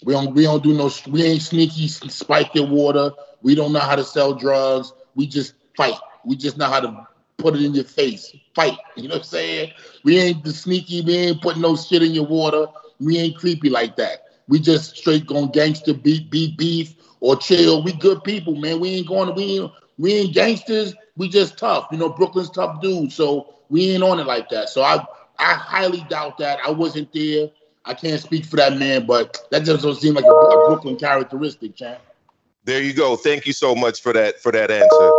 We don't we don't do no we ain't sneaky spike your water. We don't know how to sell drugs. We just fight. We just know how to put it in your face. Fight. You know what I'm saying? We ain't the sneaky, we ain't putting no shit in your water. We ain't creepy like that. We just straight going gangster beat beat beef or chill. We good people, man. We ain't going to we ain't we ain't gangsters. We just tough. You know, Brooklyn's tough dudes. So we ain't on it like that. So I I highly doubt that. I wasn't there. I can't speak for that man, but that just don't seem like a, a Brooklyn characteristic, champ. There you go. Thank you so much for that for that answer.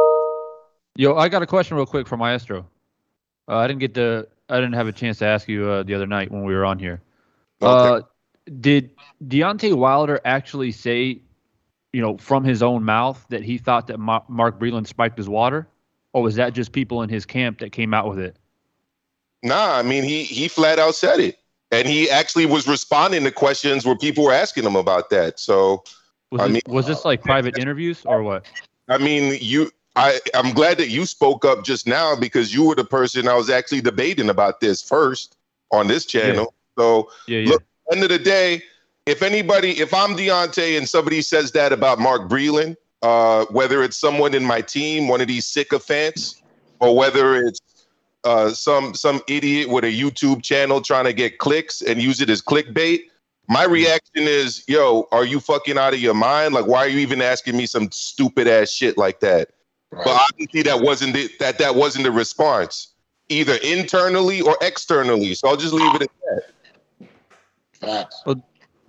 Yo, I got a question real quick for Maestro. Uh, I didn't get to. I didn't have a chance to ask you uh, the other night when we were on here. Uh, did Deontay Wilder actually say, you know, from his own mouth that he thought that Ma- Mark Breland spiked his water, or was that just people in his camp that came out with it? Nah, I mean he he flat out said it, and he actually was responding to questions where people were asking him about that. So, Was, I it- mean, was this like uh, private interviews or what? I mean, you. I I'm glad that you spoke up just now because you were the person I was actually debating about this first on this channel. So Yeah, yeah. look, end of the day, if anybody, if I'm Deontay and somebody says that about Mark Breland, uh, whether it's someone in my team, one of these sycophants, or whether it's uh, some some idiot with a YouTube channel trying to get clicks and use it as clickbait, my reaction is, yo, are you fucking out of your mind? Like, why are you even asking me some stupid ass shit like that? But obviously, that wasn't the, that that wasn't the response, either internally or externally. So I'll just leave it at that. Facts. Well,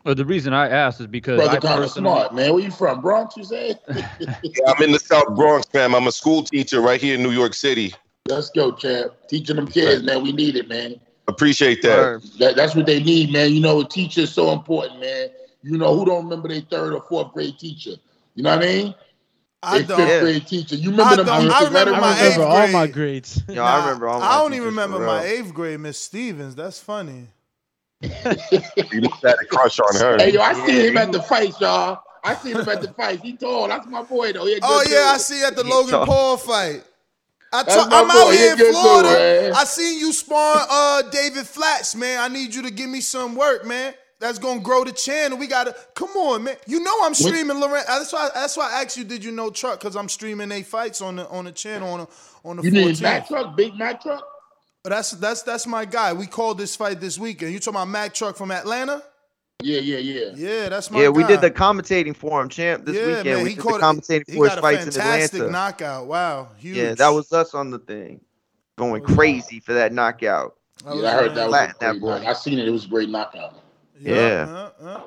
well, the reason I asked is because Brother I kind of personally, smart, man. Where you from? Bronx, you say? Yeah, I'm in the South Bronx, fam. I'm a school teacher right here in New York City. Let's go, champ. Teaching them kids, man. We need it, man. Appreciate that. That, that's what they need, man. You know, a teacher is so important, man. You know, who don't remember their third or fourth grade teacher? You know what I mean? I Their don't. fifth grade teacher. You remember I them don't. teachers? I remember my around- eighth all my grades. Yo, I remember all my I don't even remember my eighth grade Miss Stevens. That's funny. You must have had a crush on her. Hey, yo, I seen him at the fight, y'all. I seen him at the fight. He tall. That's my boy, though. He a good Oh dude. yeah, I see at the Logan Paul fight. I That's ta- my I'm boy. out He here in good dude, Florida. man. I seen you spawn uh David Flats, man. I need you to give me some work, man. That's gonna grow the channel. We gotta come on, man. You know I'm streaming Loren. That's why. That's why I asked you. Did you know Truck? Because I'm streaming eight fights on the on the channel on the on the You need Mack 14th. truck, big Mack truck. But that's that's that's my guy. We called this fight this weekend. You talking about Mac Truck from Atlanta? Yeah, yeah, yeah. Yeah, that's my Yeah, we did the commentating for him, champ, this yeah, weekend. Man, we he did caught the commentating he for his got fights in fantastic Atlanta. knockout. Wow, huge. Yeah, that was us on the thing. Going crazy for that knockout. Yeah, I heard that was a Flattened that great boy. I seen it. It was a great knockout. Yeah. Uh, uh.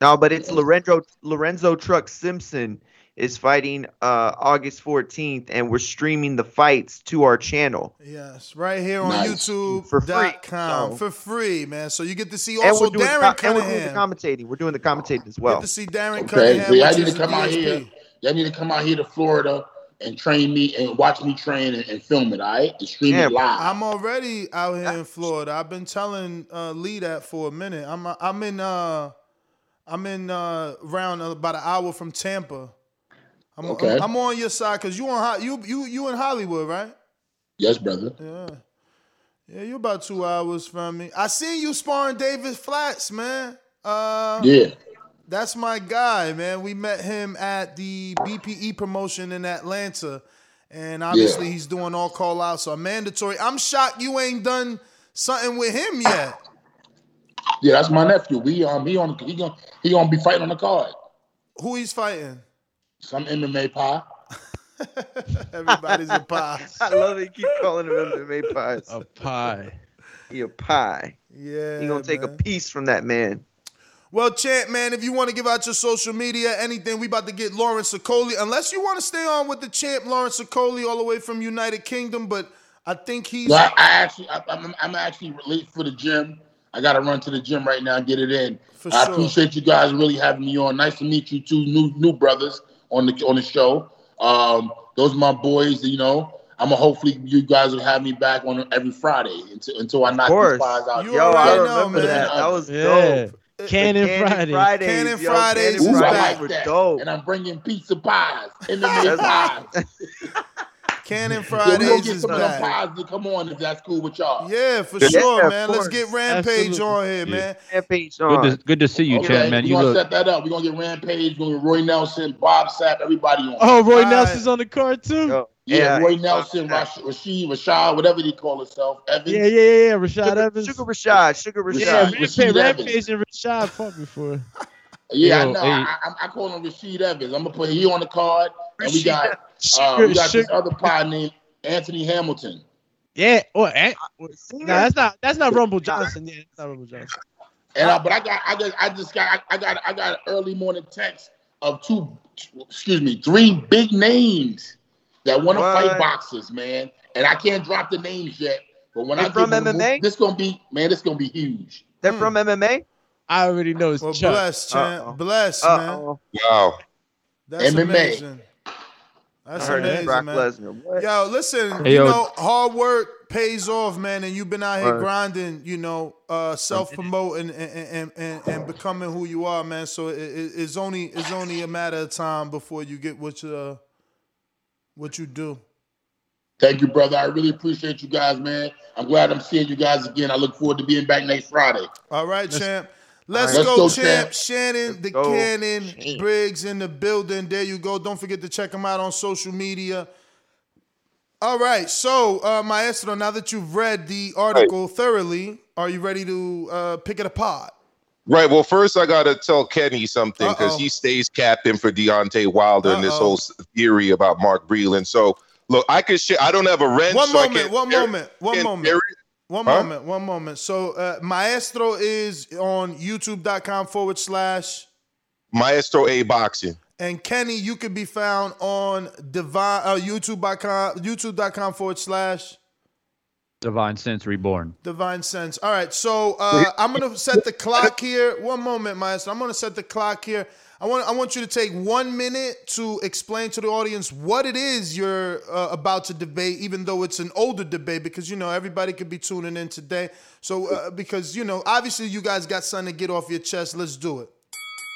No, but it's Lorenzo Lorenzo Truck Simpson is fighting uh August 14th, and we're streaming the fights to our channel. Yes, right here on Nice. YouTube For free, com so- for free, man. So you get to see And also we're doing Darren the, and we're doing the Cunningham. commentating. We're doing the commentating as well. Get to see Darren Okay, Cunningham. so y'all need to come out here. Y'all need to come out here to Florida and train me and watch me train and, and film it. All right, and stream it live. I'm already out here in Florida. I've been telling uh, Lee that for a minute. I'm I'm in uh I'm in uh around about an hour from Tampa. I'm, Okay. I'm, I'm on your side because you on you you you in Hollywood, right? Yes, brother. Yeah. Yeah, you're about two hours from me. I seen you sparring David Flats, man. Uh, Yeah. That's my guy, man. We met him at the BPE promotion in Atlanta. And obviously he's doing all call outs, so mandatory. I'm shocked you ain't done something with him yet. Yeah, that's my nephew. We um he on he gonna he gonna be fighting on the card. Who he's fighting? Some MMA pie. Everybody's a pie. I love it. Keep calling him MMA pies. A pie. Your pie. Yeah. He gonna take a piece from that man. Well, Champ, man, if you want to give out your social media, anything, we about to get Lawrence Sicoli. Unless you want to stay on with the champ, Lawrence Sicoli, all the way from United Kingdom, but I think he's. No, I, I actually I, I'm I'm actually late for the gym. I gotta run to the gym right now and get it in. For I sure. appreciate you guys really having me on. Nice to meet you two new new brothers on the on the show. Um, those are my boys. You know, I'm gonna hopefully you guys will have me back on every Friday until until I knock these pies out. You Yo, I already know, remember man. That was Yeah. dope. Cannon Cannon Friday. Fridays, Cannon yo, Fridays Cannon is Ooh, I like that. dope. And I'm bringing pizza pies, MMA pies. Cannon Yeah, we gonna Fridays get is some back. pies to come on if that's cool with y'all. Yeah, for Yeah, sure, of man. Let's get Rampage Absolutely. on here, man. Rampage Good on. to, good to see you, Okay, champ, man. we're You gonna look. set that up. We're gonna get Rampage, we're gonna get Roy Nelson, Bob Sapp, everybody on. Oh, Roy Alright. Nelson's on the card too. Yo, yeah, yeah, Roy Nelson, Rash- Rashid, Rashad, whatever they call himself, Evans. Yeah, yeah, yeah, yeah. Rashad Sugar, Evans. Sugar Rashad, Sugar Rashad. yeah, Rashad- Rashid Rampage, Evans. Rampage and Rashad fought before. Yeah, Yo, I know. hey. I, I, I call him Rashid Evans. I'm gonna put he on the card, and we got uh, Sugar- we got this other pod named Anthony Hamilton. Yeah. Oh, eh, no, that's not that's not Rumble Johnson. Yeah, that's not Rumble Johnson. And I, but I got, I got, I just got, I, I got, I got an early morning text of two, excuse me, three big names that want to fight What? boxers, man. And I can't drop the names yet, but when They I from give them- MMA? this gonna be, man, this gonna be huge. They're from MMA. I already know it's Well, Chuck. bless, champ. Uh-oh. Bless, man. Uh-oh. Wow. That's MMA. amazing. That's I heard it's amazing, Brock man. Lesnar. What? Yo, listen, Hey, you know, hard work pays off, man, and you've been out here Right. grinding, you know, uh, self promoting and, and, and, and becoming who you are, man. So it, it, it's only it's only a matter of time before you get what you uh, what you do. Thank you, brother. I really appreciate you guys, man. I'm glad I'm seeing you guys again. I look forward to being back next Friday. All right, champ. Let's, Let's go, go, champ. champ. Shannon, the go, Cannon. Briggs in the building. There you go. Don't forget to check them out on social media. All right, so uh, Maestro, now that you've read the article thoroughly, are you ready to uh, pick it apart? Right. Well, first I gotta tell Kenny something because he stays captain for Deontay Wilder and this whole theory about Mark Breland. So look, I could share. I don't have a wrench. One so moment, one moment, one moment. One Huh? moment, one moment. So uh, Maestro is on youtube.com forward slash Maestro A boxing. And Kenny, you can be found on divine uh, YouTube.com, YouTube.com forward slash Divine Sense Reborn. Divine Sense. All right, so uh, I'm gonna set the clock here. One moment, Maestro. I'm gonna set the clock here. I want I want you to take one minute to explain to the audience what it is you're uh, about to debate, even though it's an older debate, because you know everybody could be tuning in today. So uh, because you know obviously you guys got something to get off your chest. Let's do it.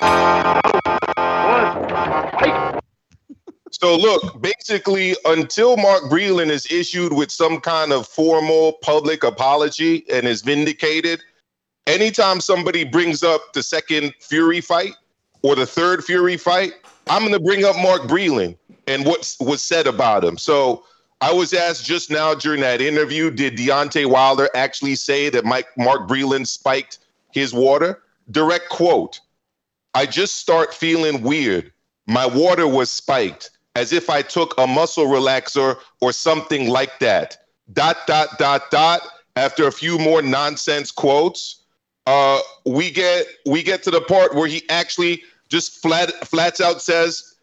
So look, basically, until Mark Breland is issued with some kind of formal public apology and is vindicated, anytime somebody brings up the second Fury fight or the third Fury fight, I'm going to bring up Mark Breland and what was said about him. So I was asked just now during that interview, did Deontay Wilder actually say that Mike Mark Breland spiked his water? Direct quote. I just start feeling weird. My water was spiked as if I took a muscle relaxer or something like that. Dot, dot, dot, dot. After a few more nonsense quotes, uh, we get we get to the part where he actually just flat flats out says,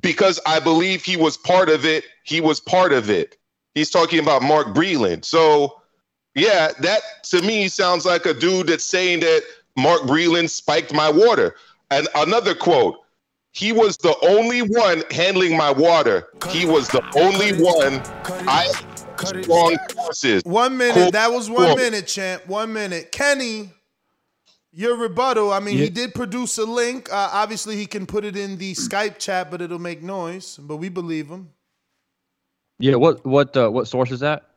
because I believe he was part of it, he was part of it. He's talking about Mark Breland. So yeah, that to me sounds like a dude that's saying that Mark Breland spiked my water. And another quote, he was the only one handling my water. He was the only one I strong forces. One minute. That was one minute, champ. One minute. Kenny, your rebuttal. I mean, he did produce a link. Uh, obviously, he can put it in the Skype chat, but it'll make noise. But we believe him. Yeah, what what uh, what source is that?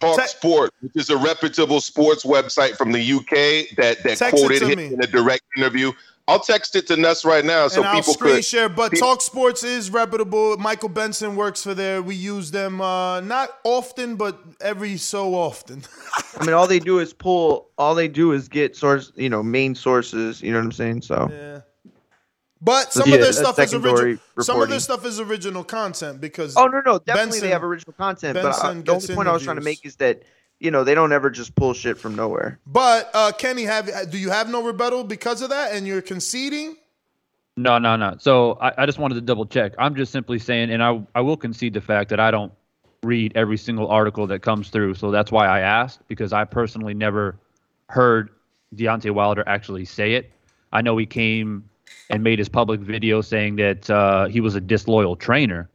Talk Sport, which is a reputable sports website from the UK that that Text quoted him me. in a direct interview. I'll text it to Ness right now so and I'll people screen could. share. But people- Talk Sports is reputable. Michael Benson works for there. We use them uh, not often, but every so often. I mean, all they do is pull. All they do is get source, you know, main sources. You know what I'm saying? So Yeah. But some yeah, of their stuff is secondary original. Some of reporting. their stuff is original content because Oh no, no, definitely Benson- they have original content. but uh, Benson the only point I was trying to make is that you know they don't ever just pull shit from nowhere. But uh, Kenny, have do you have no rebuttal because of that, and you're conceding? No, no, no. So I, I just wanted to double check. I'm just simply saying, and I I will concede the fact that I don't read every single article that comes through. So that's why I asked because I personally never heard Deontay Wilder actually say it. I know he came and made his public video saying that uh, he was a disloyal trainer.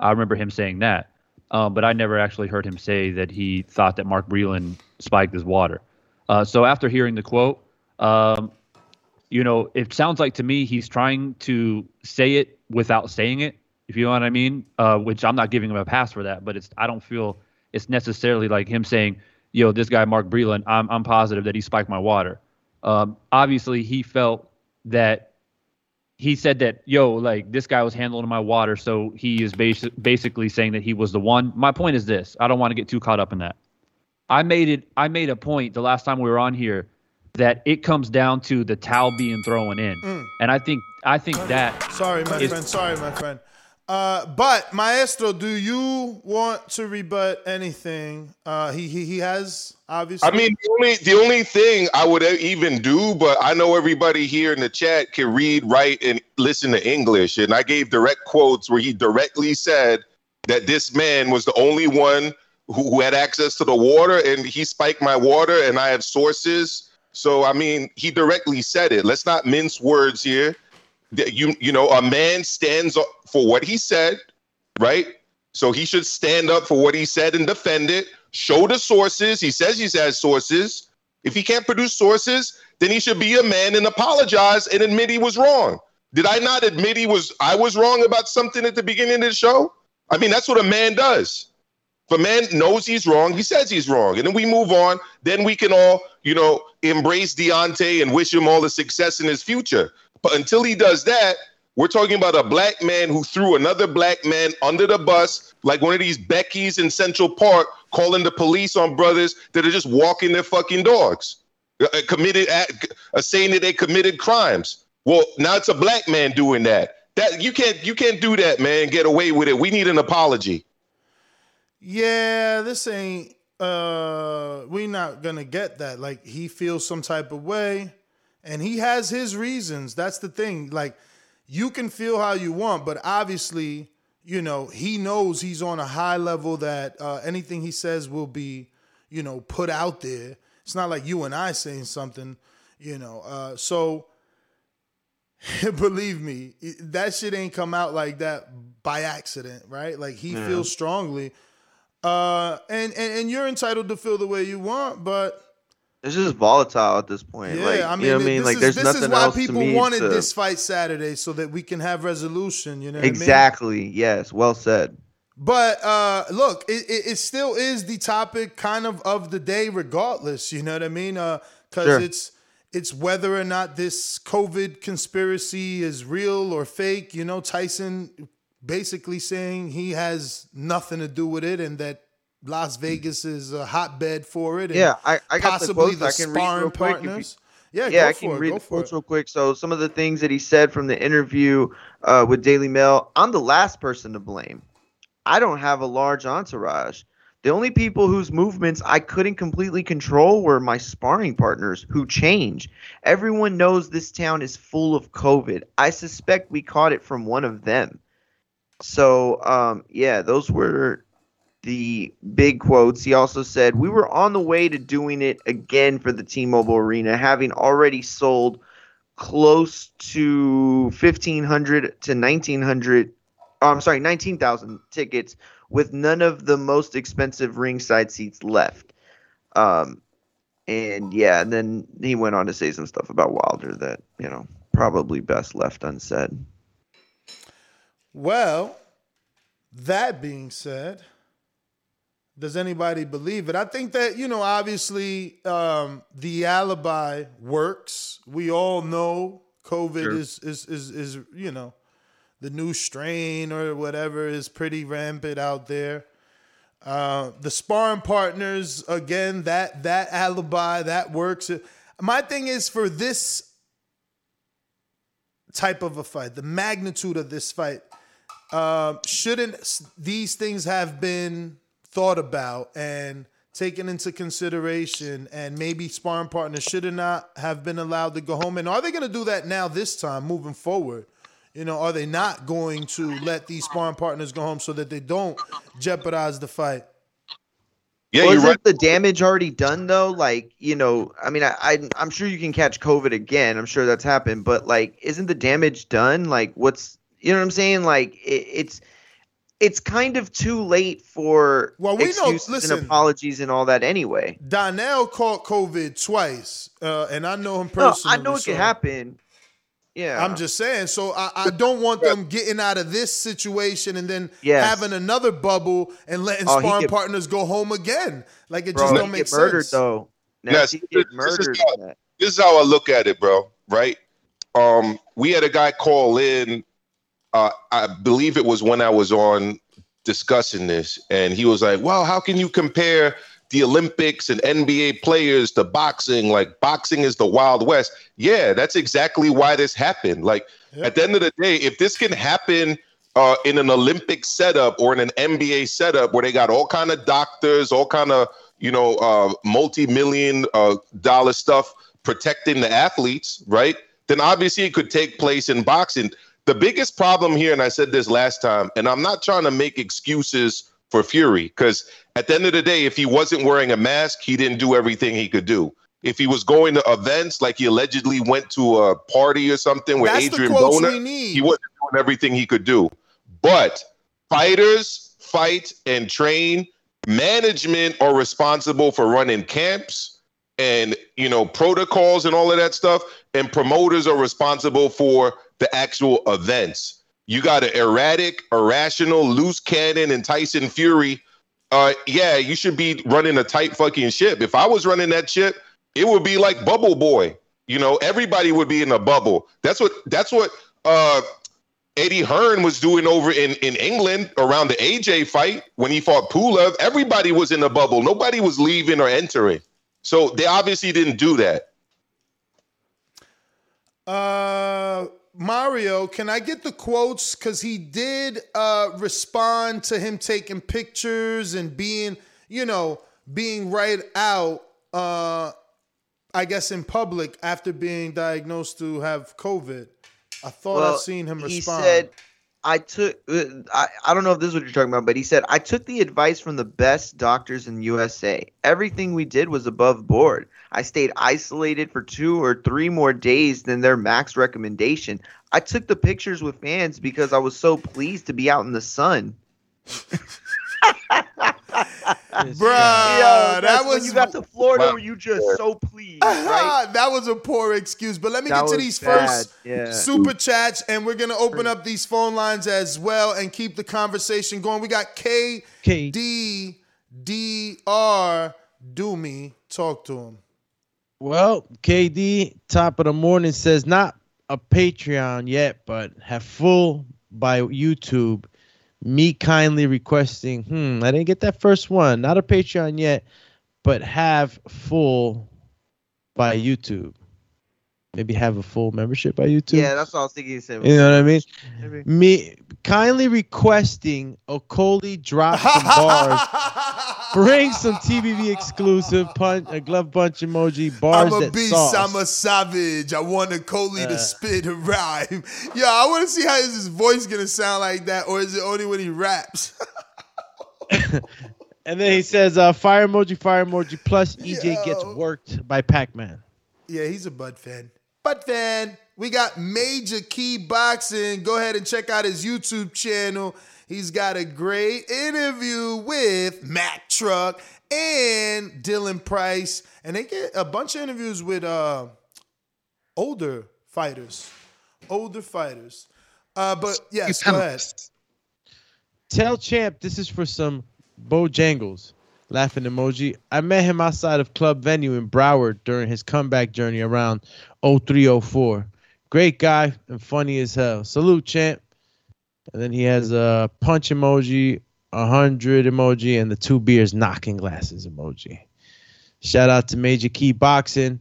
I remember him saying that, um, but I never actually heard him say that he thought that Mark Breland spiked his water. Uh, so after hearing the quote, um, you know, it sounds like to me he's trying to say it without saying it, if you know what I mean. Uh, which I'm not giving him a pass for that, but it's I don't feel it's necessarily like him saying, "Yo, this guy Mark Breland, I'm I'm positive that he spiked my water." Um, obviously, he felt that he said that, "Yo, like this guy was handling my water," so he is basi- basically saying that he was the one. My point is this: I don't want to get too caught up in that. I made it. I made a point the last time we were on here that it comes down to the towel being thrown in, Mm. and I think I think that Sorry, my is- friend. Sorry, my friend. Uh, but Maestro, do you want to rebut anything? Uh, he he he has obviously. I mean, the only the only thing I would even do, but I know everybody here in the chat can read, write, and listen to English, and I gave direct quotes where he directly said that this man was the only one who, who had access to the water, and he spiked my water, and I have sources. So I mean, he directly said it. Let's not mince words here. You you know, a man stands up for what he said. right? So he should stand up for what he said and defend it. Show the sources. He says he has sources. If he can't produce sources, then he should be a man and apologize and admit he was wrong. Did I not admit he was I was wrong about something at the beginning of the show? I mean, that's what a man does. If a man knows he's wrong, he says he's wrong. And then we move on. Then we can all, you know, embrace Deontay and wish him all the success in his future. But until he does that, we're talking about a black man who threw another black man under the bus, like one of these Becky's in Central Park, calling the police on brothers that are just walking their fucking dogs, uh, committed, uh, saying that they committed crimes. Well, now it's a black man doing that. That you can't, you can't do that, man. Get away with it. We need an apology. Yeah, this ain't uh we not gonna get that. Like he feels some type of way and he has his reasons. That's the thing. Like you can feel how you want, but obviously, you know, he knows he's on a high level that uh, anything he says will be, you know, put out there. It's not like you and I saying something, you know. Uh, so believe me, that shit ain't come out like that by accident, right? Like he Yeah. feels strongly. Uh, and, and and you're entitled to feel the way you want, but It's just volatile at this point. yeah, like, I mean, you know what I mean? this Like, is, there's this nothing is why people wanted to- this fight Saturday so that we can have resolution. You know, what I mean? Exactly. Yes. Well said. But uh, look, it, it, it still is the topic kind of of the day, regardless. You know what I mean? Because Sure. it's it's whether or not this COVID conspiracy is real or fake. You know, Tyson basically saying he has nothing to do with it and that Las Vegas is a hotbed for it. Yeah, I, I got the possibly quotes. I can read sparring real quick. if you- Yeah, yeah, go I for can read go the quotes real quick. So some of the things that he said from the interview uh, with Daily Mail, I'm the last person to blame. I don't have a large entourage. The only people whose movements I couldn't completely control were my sparring partners who change. Everyone knows this town is full of COVID. I suspect we caught it from one of them. So, um, yeah, those were the big quotes. He also said, We were on the way to doing it again for the T Mobile Arena, having already sold close to 1,500 to 1,900. Oh, I'm sorry, 19,000 tickets with none of the most expensive ringside seats left. Um, and yeah, and then he went on to say some stuff about Wilder that, you know, probably best left unsaid. Well, that being said, does anybody believe it? I think that, you know, obviously um, the alibi works. We all know COVID Sure. is, is, is, is, you know, the new strain or whatever is pretty rampant out there. Uh, the sparring partners, again, that that alibi, that works. My thing is for this type of a fight, the magnitude of this fight, uh, shouldn't these things have been thought about and taken into consideration? And maybe sparring partners should have not have been allowed to go home. And are they going to do that now this time, moving forward? You know, are they not going to let these sparring partners go home so that they don't jeopardize the fight? Yeah, Wasn't you're right. the damage already done though? Like, you know, I mean, I, I I'm sure you can catch COVID again. I'm sure that's happened, but like, isn't the damage done? Like, what's you know what I'm saying? Like, it, it's it's kind of too late for Well, we know- excuses listen. and apologies and all that anyway. Donnell caught COVID twice, uh, and I know him personally. No. I know it so can happen. Yeah, I'm just saying. So I, I don't want them getting out of this situation and then Yes. having another bubble and letting Oh, sparring get- partners go home again. Like it Bro, just don't make get murdered sense. though. Yes, Nasty this get is- this is how- this is how I look at it, bro. Right? Um, we had a guy call in. Uh, I believe it was when I was on discussing this, and he was like, "Well, how can you compare the Olympics and NBA players to boxing? Like boxing is the Wild West." Yeah, that's exactly why this happened. Like at the end of the day, if this can happen uh, in an Olympic setup or in an NBA setup where they got all kind of doctors, all kind of you know uh, multi-million uh, dollar stuff protecting the athletes, right? Then obviously it could take place in boxing. The biggest problem here, and I said this last time, and I'm not trying to make excuses for Fury, because at the end of the day, if he wasn't wearing a mask, he didn't do everything he could do. If he was going to events, like he allegedly went to a party or something with That's Adrien Broner, he wasn't doing everything he could do. But Fighters fight and train. Management are responsible for running camps and you know protocols and all of that stuff. And promoters are responsible for the actual events. You got an erratic, irrational, loose cannon, and Tyson Fury. Uh, yeah, you should be running a tight fucking ship. If I was running that ship, it would be like Bubble Boy. You know, everybody would be in a bubble. That's what. That's what. Uh, Eddie Hearn was doing over in, in England around the AJ fight when he fought Pulev. Everybody was in a bubble. Nobody was leaving or entering. So they obviously didn't do that. Uh, Mario, can I get the quotes? Because he did uh, respond to him taking pictures and being, you know, being right out, uh, I guess, in public after being diagnosed to have COVID. I thought Well, I've seen him He respond. said, I took, uh, I, I don't know if this is what you're talking about, but he said, I took the advice from the best doctors in USA. Everything we did was above board. I stayed isolated for two or three more days than their max recommendation. I took the pictures with fans because I was so pleased to be out in the sun. Bruh, Yo, that that's when was you got to Florida where you just so pleased, right? that was a poor excuse. But let me That get to these bad, first yeah. super chats, and we're gonna open up these phone lines as well and keep the conversation going. We got K D D R Do me Talk to him. Well, KD, top of the morning says not a Patreon yet, but have full by YouTube. Me kindly requesting, hmm, I didn't get that first one. Not a Patreon yet, but have full by YouTube. Maybe have a full membership by YouTube. Yeah, that's what I was thinking. He said, You know what I mean? Maybe. Me kindly requesting Okoli drop some bars, bring some TBV exclusive punch, a glove punch emoji, bars I'm a that beast. sauce. I'm a savage. I want a Coley Uh. to spit a rhyme. Yo, I want to see how is his voice gonna sound like that, or is it only when he raps? and then he says, uh, "Fire emoji, fire emoji." Plus, EJ gets worked by Pac-Man. Yeah, he's a Bud fan. Bud then We got Major Key Boxing. Go ahead and check out his YouTube channel. He's got a great interview with Matt Truck and Dylan Price. And they get a bunch of interviews with uh older fighters. Older fighters. Uh, but yes, go ahead. Tell Champ this is for some Bojangles. Laughing emoji. I met him outside of club venue in Broward during his comeback journey around 0304. Great guy and funny as hell. Salute, champ. And then he has a punch emoji, a hundred emoji, and the two beers knocking glasses emoji. Shout out to Major Key Boxing.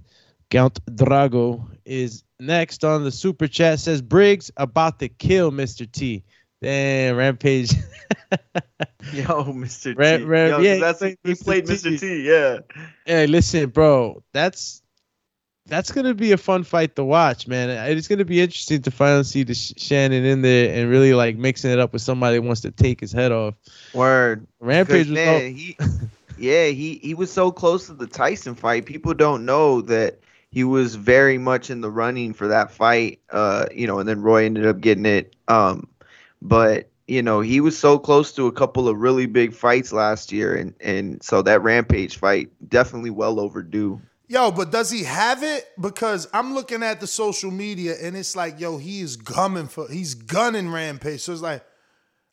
Count Drago is next on the super chat. Says Briggs about to kill Mr. T. Damn, Rampage. Yo, Mr. Ram- T. Ram- Yo, yeah, that's, he he played played Mr. Mr. T. Yeah. Hey, listen, bro. That's that's gonna be a fun fight to watch, man. It's gonna be interesting to finally see the Sh- Shannon in there and really like mixing it up with somebody that wants to take his head off. Word. Rampage was man, all- he, yeah, he he was so close to the Tyson fight. People don't know that he was very much in the running for that fight. Uh, you know, and then Roy ended up getting it. Um, but you know, he was so close to a couple of really big fights last year, and and so that Rampage fight definitely well overdue. Yo, but does he have it? Because I'm looking at the social media and it's like, yo, he is gumming for he's gunning Rampage. So it's like,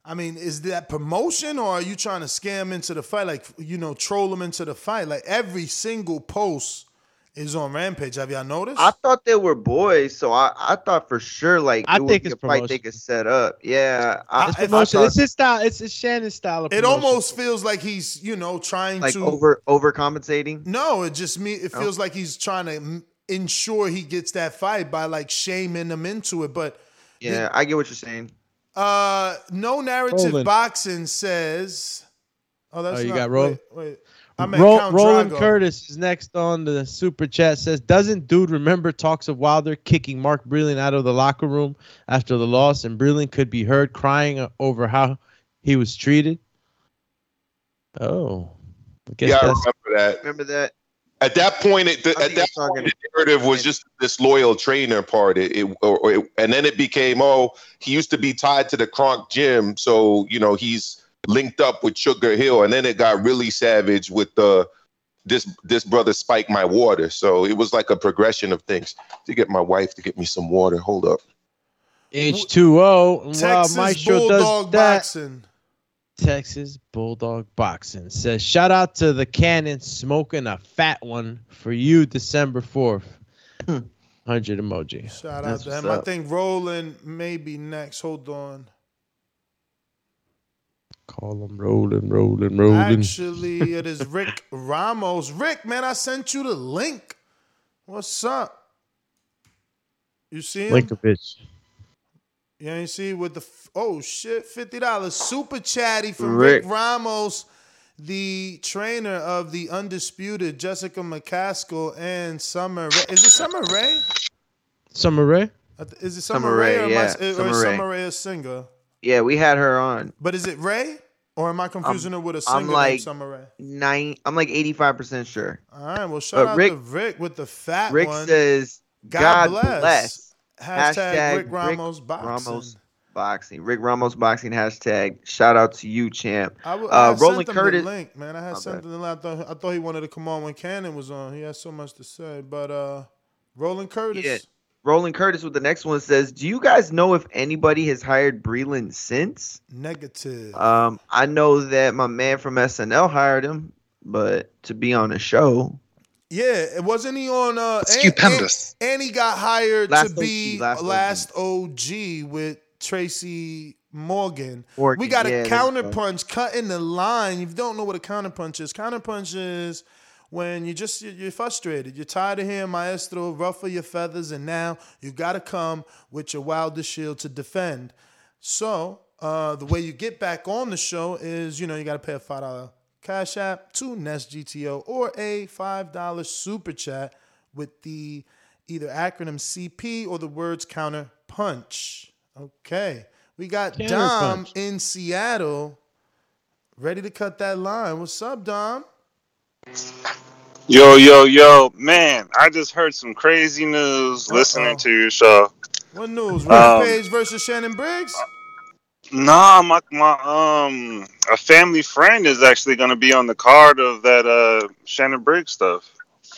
I mean, is that promotion or are you trying to scam into the fight? Like, you know, troll him into the fight. Like every single post is on Rampage. Have y'all noticed? I thought they were boys, so I, I thought for sure like I it would think be it's a fight they could set up. Yeah, I, It's I promotion. thought- It's his style. It's, it's Shannon's style of it promotion. almost feels like he's, you know, trying like to over overcompensating. No, it just me. It No? feels like he's trying to ensure he gets that fight by like shaming them into it. But Yeah, I get what you're saying. uh, no narrative Roland. boxing says. Oh, that's Oh, you not, got Ro- Wait, wait. I meant Ro- Count Roland Drago. Curtis is next on the super chat. Says, doesn't dude remember talks of Wilder kicking Mark Breland out of the locker room after the loss, and Breland could be heard crying over how he was treated? Oh, I guess Yeah, I remember that. Remember that? At that point, it, the, at that point, the narrative was just this loyal trainer part. It, it, or, or it, and then it became, oh, he used to be tied to the Kronk gym, so you know he's linked up with Sugar Hill, and then it got really savage with the this this brother spiked my water. So it was like a progression of things. To get my wife to get me some water. Hold up. H2O. Wow, Texas Maestro does Bulldog that. Boxing. Texas Bulldog Boxing says, shout out to the cannon smoking a fat one for you December 4th. 100 hmm. emoji. Shout out That's to what's him. I think Roland may be next. Hold on. Call him rolling, rolling, rolling. Actually, it is Rick Ramos. Rick, man, I sent you the link. What's up? You see him? Linkovich. You ain't see with the f- oh shit, fifty dollars super chatty from Rick. Rick. Ramos, the trainer of the undisputed Jessica McCaskill and Summer. Ray. Is it Summer Ray? Summer Ray? Is it Summer, Summer Ray, Rae, or, yeah, am I, or Summer is Summer Ray a singer? Yeah, we had her on. But is it Ray or am I confusing her with a I'm singer like named Summer Ray? nine. I'm like 85 percent sure. All right, well shout But out Rick- to Rick with the fat Rick one. says, God, "God, bless. bless." Hashtag, Rick Ramos boxing. Ramos boxing. Rick Ramos boxing hashtag. Shout out to you, champ. I, w- I uh, Roland sent him Curtis. the link, man. I had something. to I thought I thought he wanted to come on when Cannon was on. He has so much to say. But uh, Roland Curtis. Yeah. Roland Curtis with the next one says, "Do you guys know if anybody has hired Breland since?" Negative. Um, I know that my man from SNL hired him, but to be on a show, Yeah, it wasn't he on uh and- Stupendous. And, and he got hired Last to be OG, last last, OG. OG. with Tracy Morgan. Morgan, we got yeah, a counterpunch you counter go. punch cutting the line. If you don't know what a counterpunch is, counter punch is when you just you're frustrated. You're tired of hearing Maestro ruffle your feathers, and now you got to come with your wildest shield to defend. So uh, the way you get back on the show is, you know, you got to pay a five dollar cash app to Nest GTO or a five dollar super chat with the either acronym CP or the words counter punch. Okay, we got Counter Dom punch. in Seattle, ready to cut that line. What's up, Dom? Yo, yo, yo, man! I just heard some crazy news listening to your show. What news? Um, Rampage versus Shannon Briggs? Nah, my my um a family friend is actually going to be on the card of that uh Shannon Briggs stuff.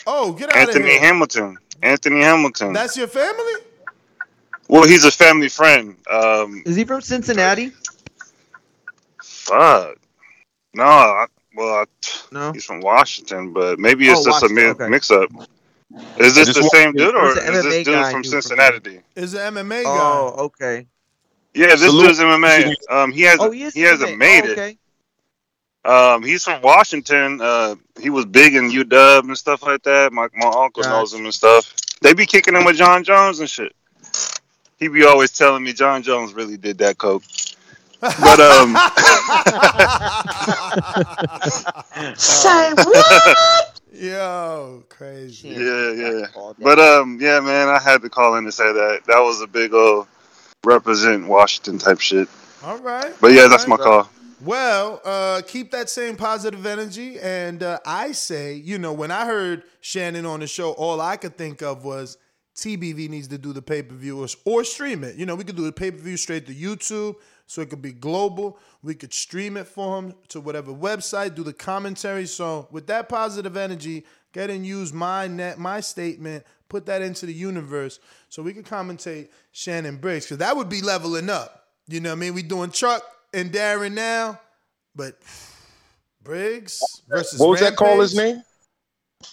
Oh, get out of Anthony here! Hamilton. Anthony Hamilton. That's your family? well, he's a family friend. Um, is he from Cincinnati? fuck. No, I, well, I, no, he's from Washington, but maybe it's Oh, just a mi- okay. mix-up. Is this the same dude, or is this dude from who from Cincinnati? Is an MMA guy? Oh, okay. Yeah, this Salute. dude's MMA. Um, he has Oh, he is. hasn't MMA. made Oh, it. okay. Um, he's from Washington. Uh, he was big in UW and stuff like that. My my uncle knows him and stuff. They be kicking him with Jon Jones and shit. He be always telling me Jon Jones really did that coke. But um, Say what? Yo, crazy. yeah, yeah. But um, yeah, man, I had to call in to say that that was a big old represent Washington type shit. All right. But yeah, that's right. my call. Well, uh, keep that same positive energy. And uh, I say, you know, when I heard Shannon on the show, all I could think of was TBV needs to do the pay per view or, or stream it. You know, we could do the pay per view straight to YouTube so it could be global. We could stream it for him to whatever website, do the commentary. So with that positive energy, get and use my net, my statement, put that into the universe so we can commentate Shannon Briggs because that would be leveling up. You know what I mean? We doing Chuck and Darren now, but Briggs versus What was that call his name?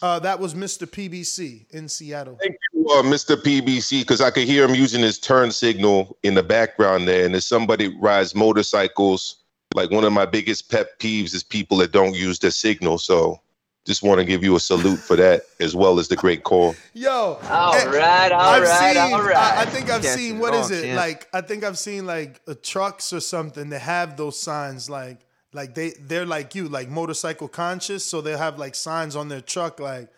Uh, that was Mr. PBC in Seattle. Thank uh, Mr. PBC, because I could hear him using his turn signal in the background there. And there's somebody rides motorcycles. Like one of my biggest pet peeves is people that don't use their signal. So just want to give you a salute for that, as well as the great call. Yo, All eh, right, all I've right, seen, all right. I, I think I've Can't seen see what it is all, it champ. like? I think I've seen like uh, trucks or something that have those signs like like they they're like you like motorcycle conscious, so they'll have like signs on their truck like.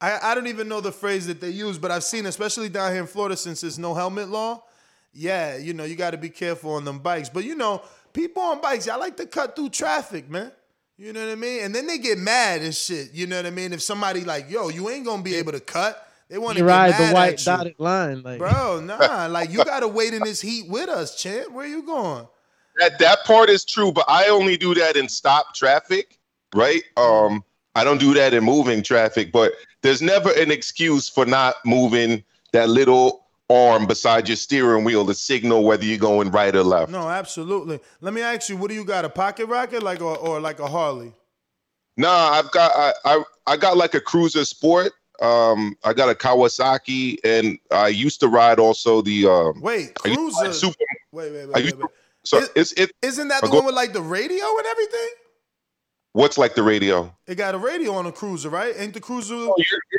I, I don't even know the phrase that they use, but I've seen, especially down here in Florida, since there's no helmet law. Yeah, you know, you got to be careful on them bikes. But you know, people on bikes, y'all like to cut through traffic, man. You know what I mean? And then they get mad and shit. You know what I mean? If somebody like, yo, you ain't gonna be able to cut, they want to ride mad the white dotted line, like Bro, nah, like you gotta wait in this heat with us, champ. Where you going? That that part is true, but I only do that in stop traffic, right? Um, I don't do that in moving traffic, but there's never an excuse for not moving that little arm beside your steering wheel to signal whether you're going right or left. No, absolutely. Let me ask you, what do you got? A pocket rocket, like or, or like a Harley? Nah, I've got I, I I got like a cruiser sport. Um, I got a Kawasaki, and I used to ride also the um. Wait, I used to ride cruiser. Super. Wait, wait, wait, wait, wait. to, so it's it. Isn't that the go- one with like the radio and everything? What's like the radio? It got a radio on a cruiser, right? Ain't the cruiser?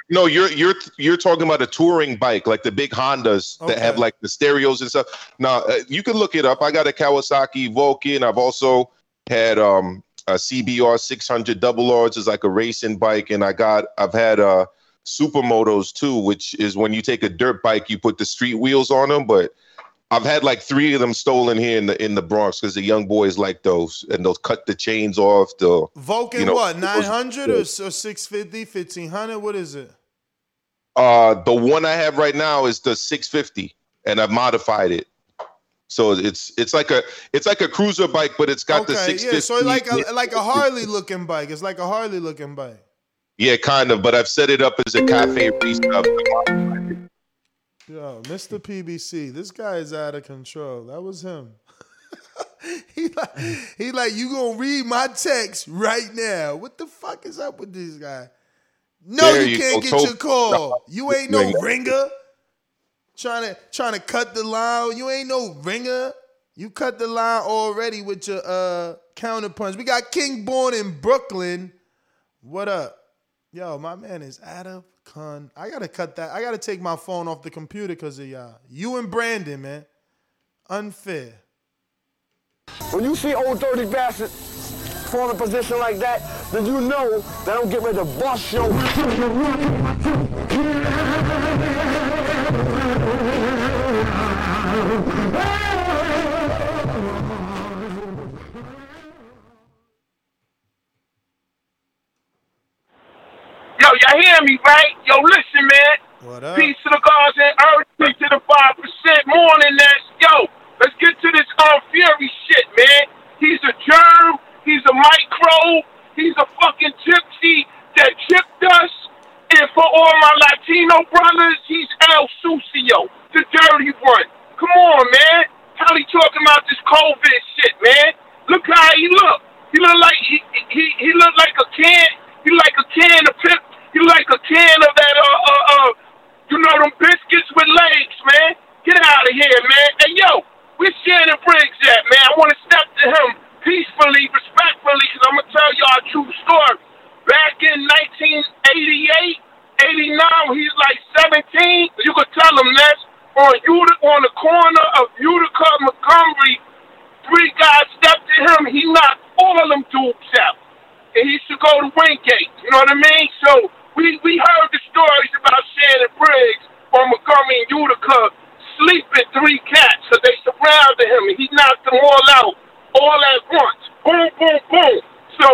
No, you're you're you're talking about a touring bike, like the big Hondas that have like the stereos and stuff. Now uh, you can look it up. I got a Kawasaki Vulcan. I've also had um a CBR 600 double R's is like a racing bike, and I got I've had uh supermotos too, which is when you take a dirt bike, you put the street wheels on them. But I've had like three of them stolen here in the in the Bronx because the young boys like those, and they'll cut the chains off. The Vulcan you know, what? 900 or, or 650, 1500? What is it? Uh, the one I have right now is the 650, and I've modified it. So it's it's like a it's like a cruiser bike, but it's got the 650. yeah. So it's like a like a Harley looking bike. It's like a Harley looking bike. Yeah, kind of. But I've set it up as a cafe race stuff. Yo, Mr. PBC, this guy is out of control. That was him. he like he like you gonna read my text right now. What the fuck is up with this guy? No, There you, you can't get your call. You ain't no Ringer. ringer. Trying to trying to cut the line. You ain't no ringer. You cut the line already with your uh counterpunch. We got King born in Brooklyn. What up? Yo, my man is out of con. I gotta cut that. I gotta take my phone off the computer because of y'all. You and Brandon, man. Unfair. When you see old dirty bastard in a position like that, then you know that I'm getting ready to bust your. Y'all hear me, right? Yo, listen, man. What up? Peace to the gods and earth, peace to the five percent morning. That's yo. Let's get to this um Fury shit, man. He's a germ. He's a micro. He's a fucking gypsy that chipped us. And for all my Latino brothers, he's El Sucio, the dirty one. Come on, man. How he talking about this COVID shit, man? Look how he look. He look like he he he look like a can. He like a can of pip. He like a can of that uh uh uh. You know them biscuits with legs, man. Get out of here, man. Hey yo, where's Shannon Briggs at, man? I want to step to him peacefully, respectfully, because I'm gonna tell y'all a true story. Back in 1988, 89, when he's like 17. You could tell him that's on Utica, on the corner of Utica and Montgomery. Three guys stepped to him. He knocked all of them dudes out. And he should go to Wingate. You know what I mean? So we, we heard the stories about Shannon Briggs on Montgomery and Utica sleeping three cats so they surrounded him and he knocked them all out all at once. Boom, boom, boom. So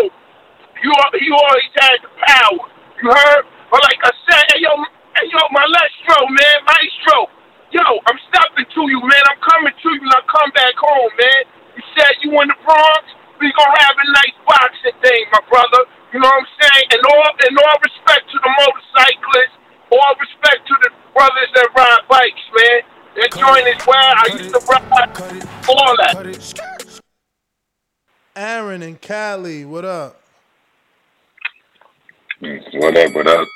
you he always had the power. You heard? But like I said, hey yo, hey yo, maestro, man, maestro. Yo, I'm stepping to you, man. I'm coming to you when I come back home, man. You said you in the Bronx. We gonna have a nice boxing thing, my brother. You know what I'm saying? And all in all respect to the motorcyclists, all respect to the brothers that ride bikes, man. That joint is where I used to ride. All that. Aaron and Cali, what up? What up? What up?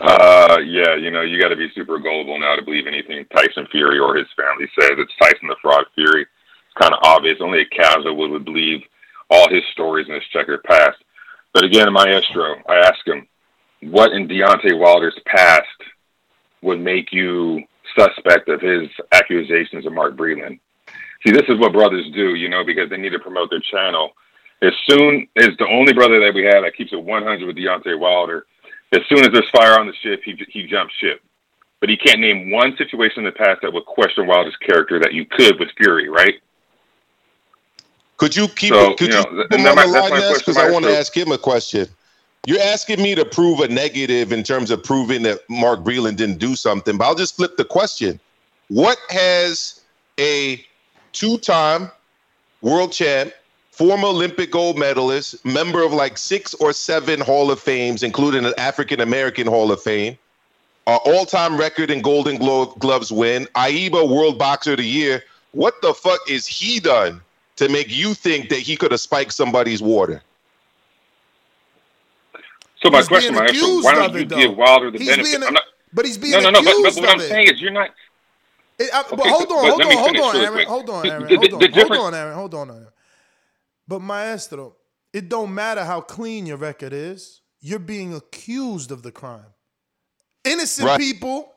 Uh, yeah, you know, you got to be super gullible now to believe anything Tyson Fury or his family says. It's Tyson the Fraud Fury. It's kind of obvious. Only a casual would, would believe all his stories in his checkered past. But again, Maestro, I ask him, what in Deontay Wilder's past would make you suspect of his accusations of Mark Breland? See, this is what brothers do, you know, because they need to promote their channel. As soon as the only brother that we have that keeps it 100 with Deontay Wilder, as soon as there's fire on the ship, he he jumps ship. But he can't name one situation in the past that would question Wilder's character that you could with Fury, right? Could you keep So, could you you, know, keep th- him on that the that's line, my question, Because I want to ask him a question. You're asking me to prove a negative in terms of proving that Mark Breland didn't do something, but I'll just flip the question. What has a two-time world champ, former Olympic gold medalist, member of like six or seven Hall of Fames, including an African American Hall of Fame, uh, all-time record in Golden Glo- Gloves win, AIBA World Boxer of the Year. What the fuck is he done to make you think that he could have spiked somebody's water? So my He's question, being Maestro, accused why don't you it, though. give Wilder the He's benefit? being a- I'm not, But he's being no, no, no. But, but, what I'm it. saying is, you're not. It- I- but Okay, hold on, but hold on, hold on, really Aaron. Hold on, Aaron. the- Hold the on, hold on, Aaron. Hold on, Aaron. But Maestro, it don't matter how clean your record is. You're being accused of the crime. Innocent Right. people,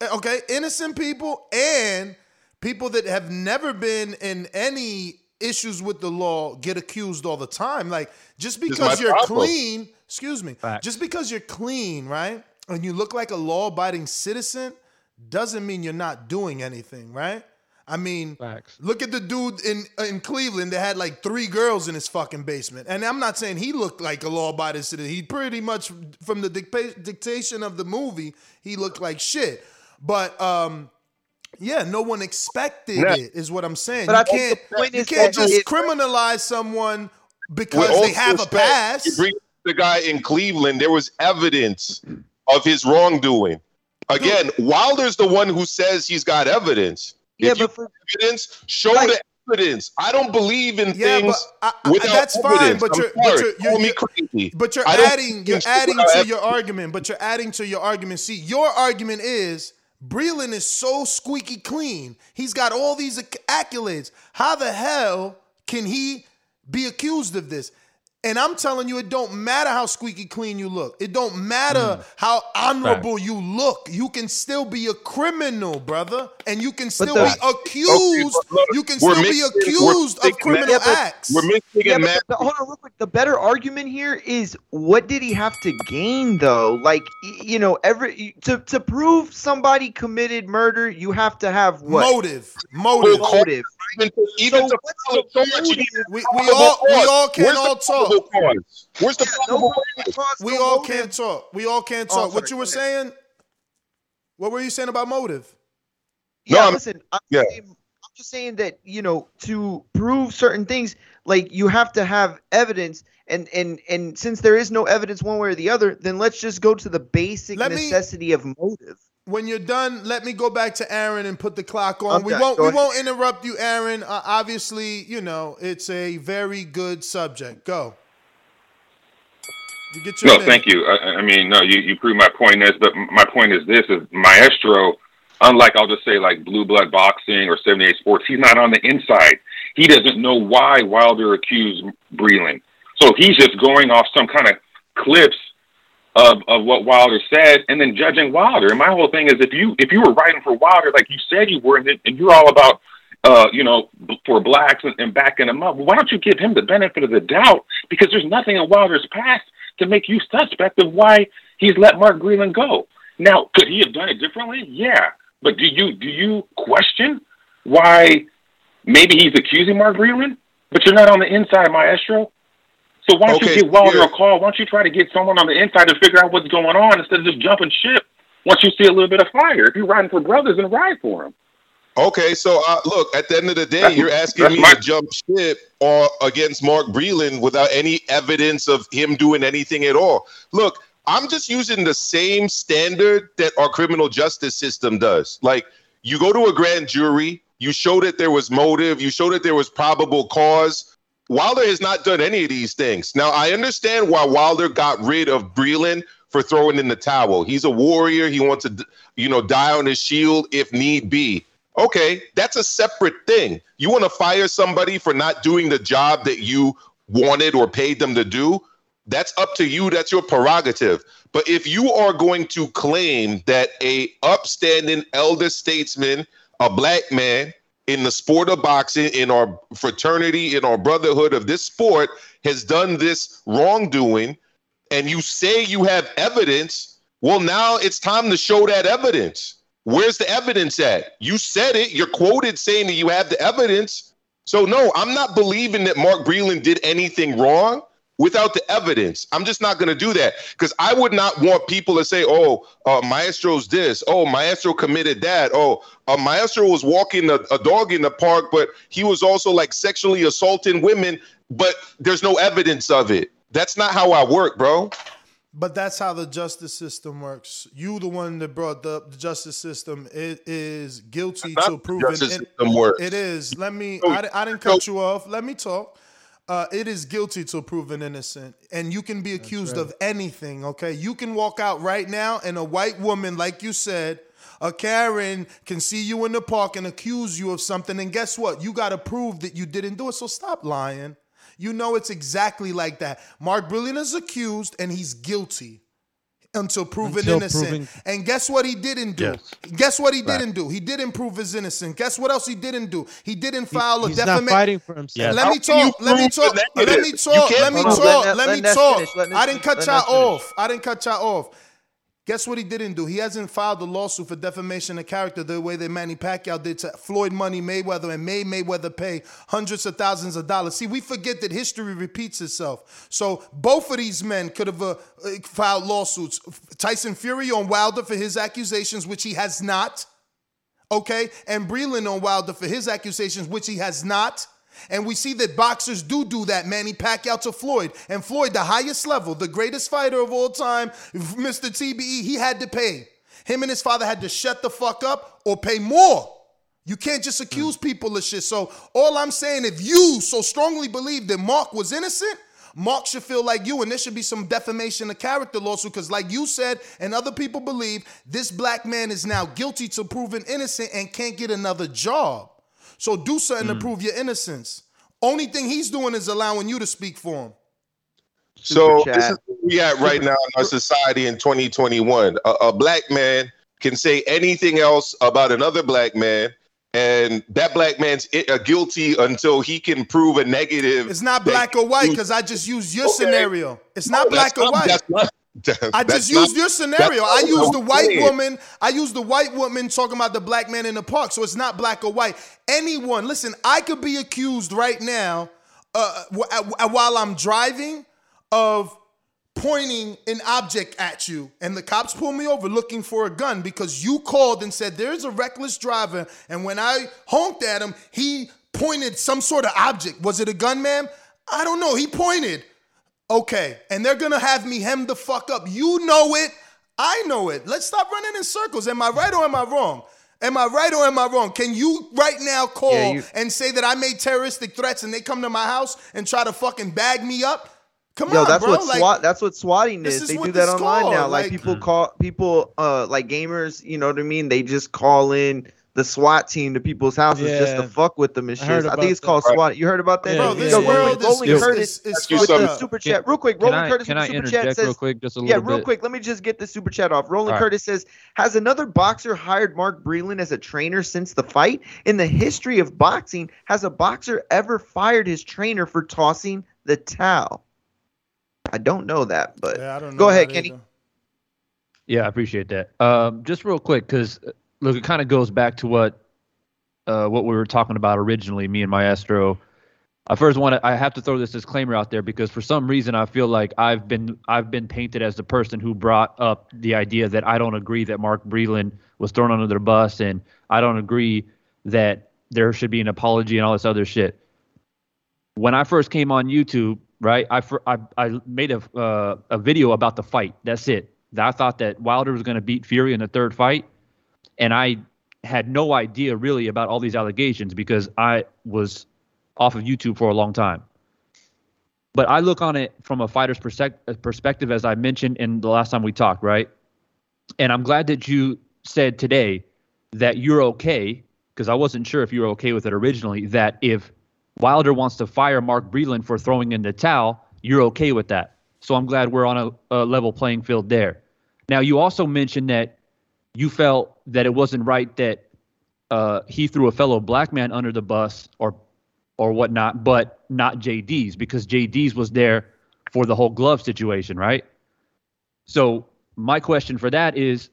eh, okay, innocent people and people that have never been in any issues with the law get accused all the time. Like just because you're problem. clean, excuse me, just because you're clean, right? And you look like a law-abiding citizen doesn't mean you're not doing anything, right? I mean, look at the dude in in Cleveland that had like three girls in his fucking basement. And I'm not saying he looked like a law-abiding citizen. He pretty much, from the dicta- dictation of the movie, he looked like shit. But um, yeah, no one expected Nah. it. Is what I'm saying. But you I can't the you can't just criminalize someone because they due have a respect, pass. You bring the guy in Cleveland, there was evidence of his wrongdoing. Again, Wilder's the one who says he's got evidence. Yeah, if you but for- evidence, show the evidence. I don't believe in Yeah, things but I, I, without that's fine. But you're, but you're, you're, me you're- crazy. but you're adding, you're adding to evidence. your argument. But you're adding to your argument. See, your argument is Breland is so squeaky clean. He's got all these acc- accolades. How the hell can he be accused of this? And I'm telling you, it don't matter how squeaky clean you look. It don't matter mm. how honorable you look. You can still be a criminal, brother, and you can still the- be accused. Okay, look, you can still be mixing- we're accused of mixing criminal math- acts. We're mixing Yeah, but, math. but hold on, real quick. The better argument here is what did he have to gain, though? Like, you know, every to to prove somebody committed murder, you have to have what Motive, motive, motive. Even to, even So to file a charge, you We, we all we all can't all talk. Where's the probable cause? We all can't talk. We all can't Oh, talk. what you were saying? What were you saying about motive? Yeah, I'm- listen, I'm, yeah. saying- I'm just saying that you know to prove certain things, like you have to have evidence, and and and since there is no evidence one way or the other, then let's just go to the basic Let me- necessity of motive. When you're done, let me go back to Aaron and put the clock on. we won't we ahead. won't interrupt you, Aaron. Uh, obviously, you know it's a very good subject. Go. You get your No, minute. thank you. I, I mean, no, you, you prove my point is, but my point is this: is Maestro, unlike I'll just say like Blue Blood Boxing or 78 Sports, he's not on the inside. He doesn't know why Wilder accused Breland, so he's just going off some kind of clips of of what Wilder said, and then judging Wilder. And my whole thing is, if you if you were writing for Wilder like you said you were, and, you're all about uh, you know, for blacks and, and backing him up. Why don't you give him the benefit of the doubt? Because there's nothing in Wilder's past to make you suspect of why he's let Mark Greenland go. Now, could he have done it differently? Yeah, but do you do you question why maybe he's accusing Mark Greenland? But you're not on the inside, Maestro. So why don't Okay, you give Wilder yeah. a call? Why don't you try to get someone on the inside to figure out what's going on instead of just jumping ship once you see a little bit of fire? If you're riding for brothers, then ride for them. Okay, so uh, look, at the end of the day, That's- you're asking me my- to jump ship or against Mark Breland without any evidence of him doing anything at all. Look, I'm just using the same standard that our criminal justice system does. Like, you go to a grand jury, you show that there was motive, you show that there was probable cause. Wilder has not done any of these things. Now, I understand why Wilder got rid of Breland for throwing in the towel. He's a warrior. He wants to, you know, die on his shield if need be. Okay, that's a separate thing. You want to fire somebody for not doing the job that you wanted or paid them to do? That's up to you. That's your prerogative. But if you are going to claim that a upstanding elder statesman, a black man in the sport of boxing, in our fraternity, in our brotherhood of this sport, has done this wrongdoing, and you say you have evidence, well, now it's time to show that evidence. Where's the evidence at? You said it. You're quoted saying that you have the evidence. So no, I'm not believing that Mark Breland did anything wrong without the evidence. I'm just not going to do that because I would not want people to say, "Oh, uh, Maestro's this. Oh, Maestro committed that. Oh, uh, Maestro was walking a, a dog in the park, but he was also like sexually assaulting women, but there's no evidence of it." That's not how I work, bro. But that's how the justice system works. You, the one that brought up the justice system, it is guilty to not prove it. justice It- system works. It is. Let me. I, I didn't cut you off. Let me talk. Uh, it is guilty to proven innocent, and you can be accused right. of anything. Okay, you can walk out right now, and a white woman, like you said, a Karen, can see you in the park and accuse you of something, and guess what? You got to prove that you didn't do it. So stop lying. You know it's exactly like that. Mark Brilliant is accused, and he's guilty until proven Until innocent. proven- And guess what he didn't do? Yes. Guess what he Right. didn't do? He didn't prove his innocence. Guess what else he didn't do? He didn't file a he's not defamation. fighting for himself. Let me talk. Let me talk. Let me talk. Let me talk. Let- Let me let Ness talk. I didn't cut let y'all off. I didn't cut y'all off. Guess what he didn't do? He hasn't filed a lawsuit for defamation of character the way that Manny Pacquiao did to Floyd Money Mayweather and made Mayweather pay hundreds of thousands of dollars. See, we forget that history repeats itself. So both of these men could have uh, filed lawsuits. Tyson Fury on Wilder for his accusations, which he has not. Okay, and Breland on Wilder for his accusations, which he has not. And we see that boxers do do that. Manny Pacquiao to Floyd, and Floyd, the highest level, the greatest fighter of all time, Mr. TBE, he had to pay. Him and his father had to shut the fuck up or pay more. You can't just accuse hmm. people of shit. So all I'm saying, if you so strongly believe that Mark was innocent, Mark should feel like you, and there should be some defamation of character lawsuit. Because, like you said, and other people believe, this black man is now guilty to proven innocent and can't get another job. So do something to prove your innocence. Only thing he's doing is allowing you to speak for him. So Super this is where we at right now in our society in 2021. A, a black man can say anything else about another black man, and that black man's i- uh, guilty until he can prove a negative. It's not black or white because I just used your scenario. It's not No, black or not- white. that's not- I just used your scenario. I used the white saying. woman. I used the white woman talking about the black man in the park. So it's not black or white. Anyone, listen, I could be accused right now uh, while I'm driving of pointing an object at you and the cops pull me over looking for a gun because you called and said there's a reckless driver and when I honked at him he pointed some sort of object was it a gun ma'am I don't know he pointed okay and they're gonna have me hem the fuck up you know it I know it let's stop running in circles am I right or am I wrong Am I right or am I wrong? Can you right now call Yeah, you- and say that I made terroristic threats and they come to my house and try to fucking bag me up? Come Yo, on, that's bro. what like, SWAT. That's what swatting is. is They do that online called, now. Like, like- people call people, uh, like gamers. You know what I mean? They just call in the SWAT team to people's houses just to fuck with them and I shit. heard I, think it's called that. SWAT. You heard about that? Yeah, Bro, this Yo, world Roland, is- Roland is- Curtis is- is with the super chat. Real quick, Roland I- Curtis can with I super chat interject says. real quick, just a little yeah, real bit? quick. Let me just get the super chat off. Roland All right. Curtis says, "Has another boxer hired Mark Breland as a trainer since the fight? In the history of boxing, has a boxer ever fired his trainer for tossing the towel?" I don't know that, but Yeah, I don't know go ahead, Kenny. either. Yeah, I appreciate that. Um, just real quick, because look, it kind of goes back to what uh, what we were talking about originally, me and Maestro. I first want to. I have to throw this disclaimer out there because for some reason I feel like I've been I've been painted as the person who brought up the idea that I don't agree that Mark Breland was thrown under the bus, and I don't agree that there should be an apology and all this other shit. When I first came on YouTube, right, I I, I made a uh, a video about the fight. That's it. I thought that Wilder was going to beat Fury in the third fight, and I had no idea really about all these allegations because I was off of YouTube for a long time. But I look on it from a fighter's perspective, as I mentioned in the last time we talked, right? And I'm glad that you said today that you're okay, because I wasn't sure if you were okay with it originally, that if Wilder wants to fire Mark Breland for throwing in the towel, you're okay with that. So I'm glad we're on a, a level playing field there. Now, you also mentioned that you felt that it wasn't right that uh, he threw a fellow black man under the bus or or whatnot, but not Jay Deas because Jay Deas was there for the whole glove situation, right? So my question for that is,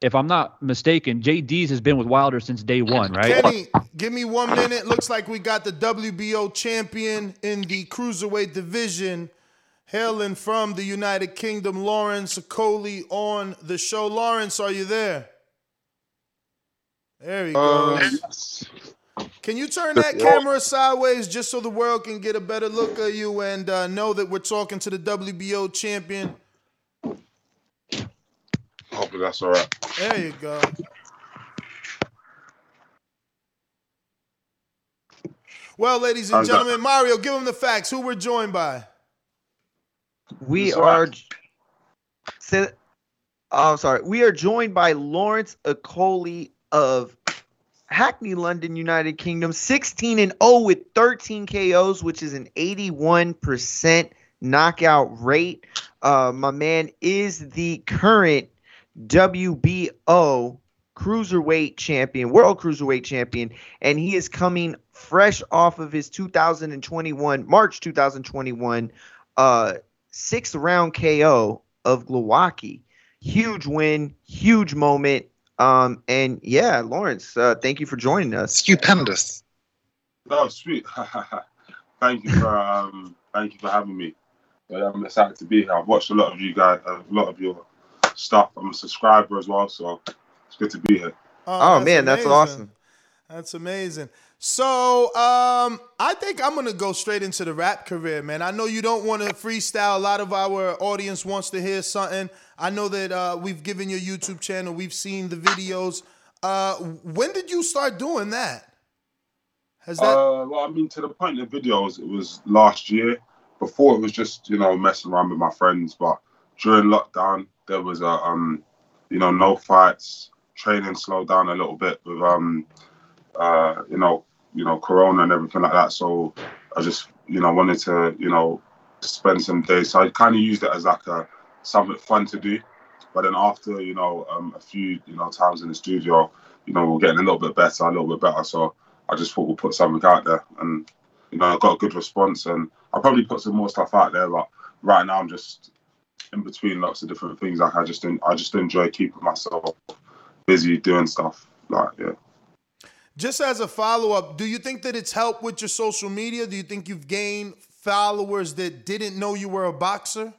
if I'm not mistaken, Jay Deas has been with Wilder since day one, right? Kenny, give me one minute. Looks like we got the WBO champion in the cruiserweight division, hailing from the United Kingdom, Lawrence Okolie, on the show. Lawrence, are you there? There he Uh, goes. Can you turn that camera sideways just so the world can get a better look at you and uh, know that we're talking to the WBO champion? Hopefully that's all right. There you go. Well, ladies and gentlemen, Mario, give them the facts. Who we're joined by? We It's all right. are. Say, oh, I'm sorry. We are joined by Lawrence Okolie of Hackney, London, United Kingdom. 16 and 0 with 13 KOs, which is an 81% knockout rate. Uh, my man is the current WBO cruiserweight champion, world cruiserweight champion, and he is coming fresh off of his 2021 March 2021 uh sixth round KO of Glowacki. Huge win, huge moment. Um and yeah, Lawrence, uh, thank you for joining us. Stupendous. Oh, sweet. thank you for um, thank you for having me. I'm excited to be here. I've watched a lot of you guys, a lot of your stuff. I'm a subscriber as well, so it's good to be here. Oh, man, that's amazing. awesome. That's amazing. So, um, I think I'm gonna go straight into the rap career, man. I know you don't want to freestyle. A lot of our audience wants to hear something. I know that uh, we've given your YouTube channel, we've seen the videos. Uh, when did you start doing that? Has that? Uh, well, I mean, to the point of the videos, it was last year. Before it was just you know messing around with my friends, but during lockdown there was a um, you know, no fights. Training slowed down a little bit with um, uh, you know, you know, Corona and everything like that. So I just you know wanted to you know spend some days. So I kind of used it as like a something fun to do. But then after you know um, a few you know times in the studio, you know we're getting a little bit better, a little bit better. So I just thought we'll put something out there, and you know I got a good response, and I'll probably put some more stuff out there. But right now I'm just in between lots of different things. Like I just I just enjoy keeping myself busy doing stuff. Like yeah. Just as a follow up, do you think that it's helped with your social media? Do you think you've gained followers that didn't know you were a boxer?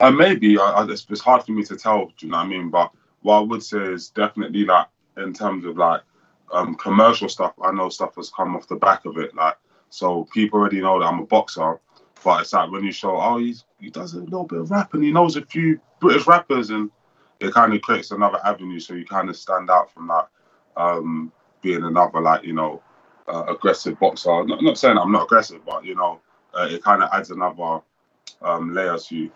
Uh, maybe I, I, it's, it's hard for me to tell. Do you know what I mean? But what I would say is definitely like in terms of like um, commercial stuff. I know stuff has come off the back of it. Like so, people already know that I'm a boxer. But it's like when you show, oh, he's, he does a little bit of rap and he knows a few British rappers, and it kind of creates another avenue. So you kind of stand out from that, um, being another like you know uh, aggressive boxer. Not, not saying I'm not aggressive, but you know uh, it kind of adds another um, layer to you.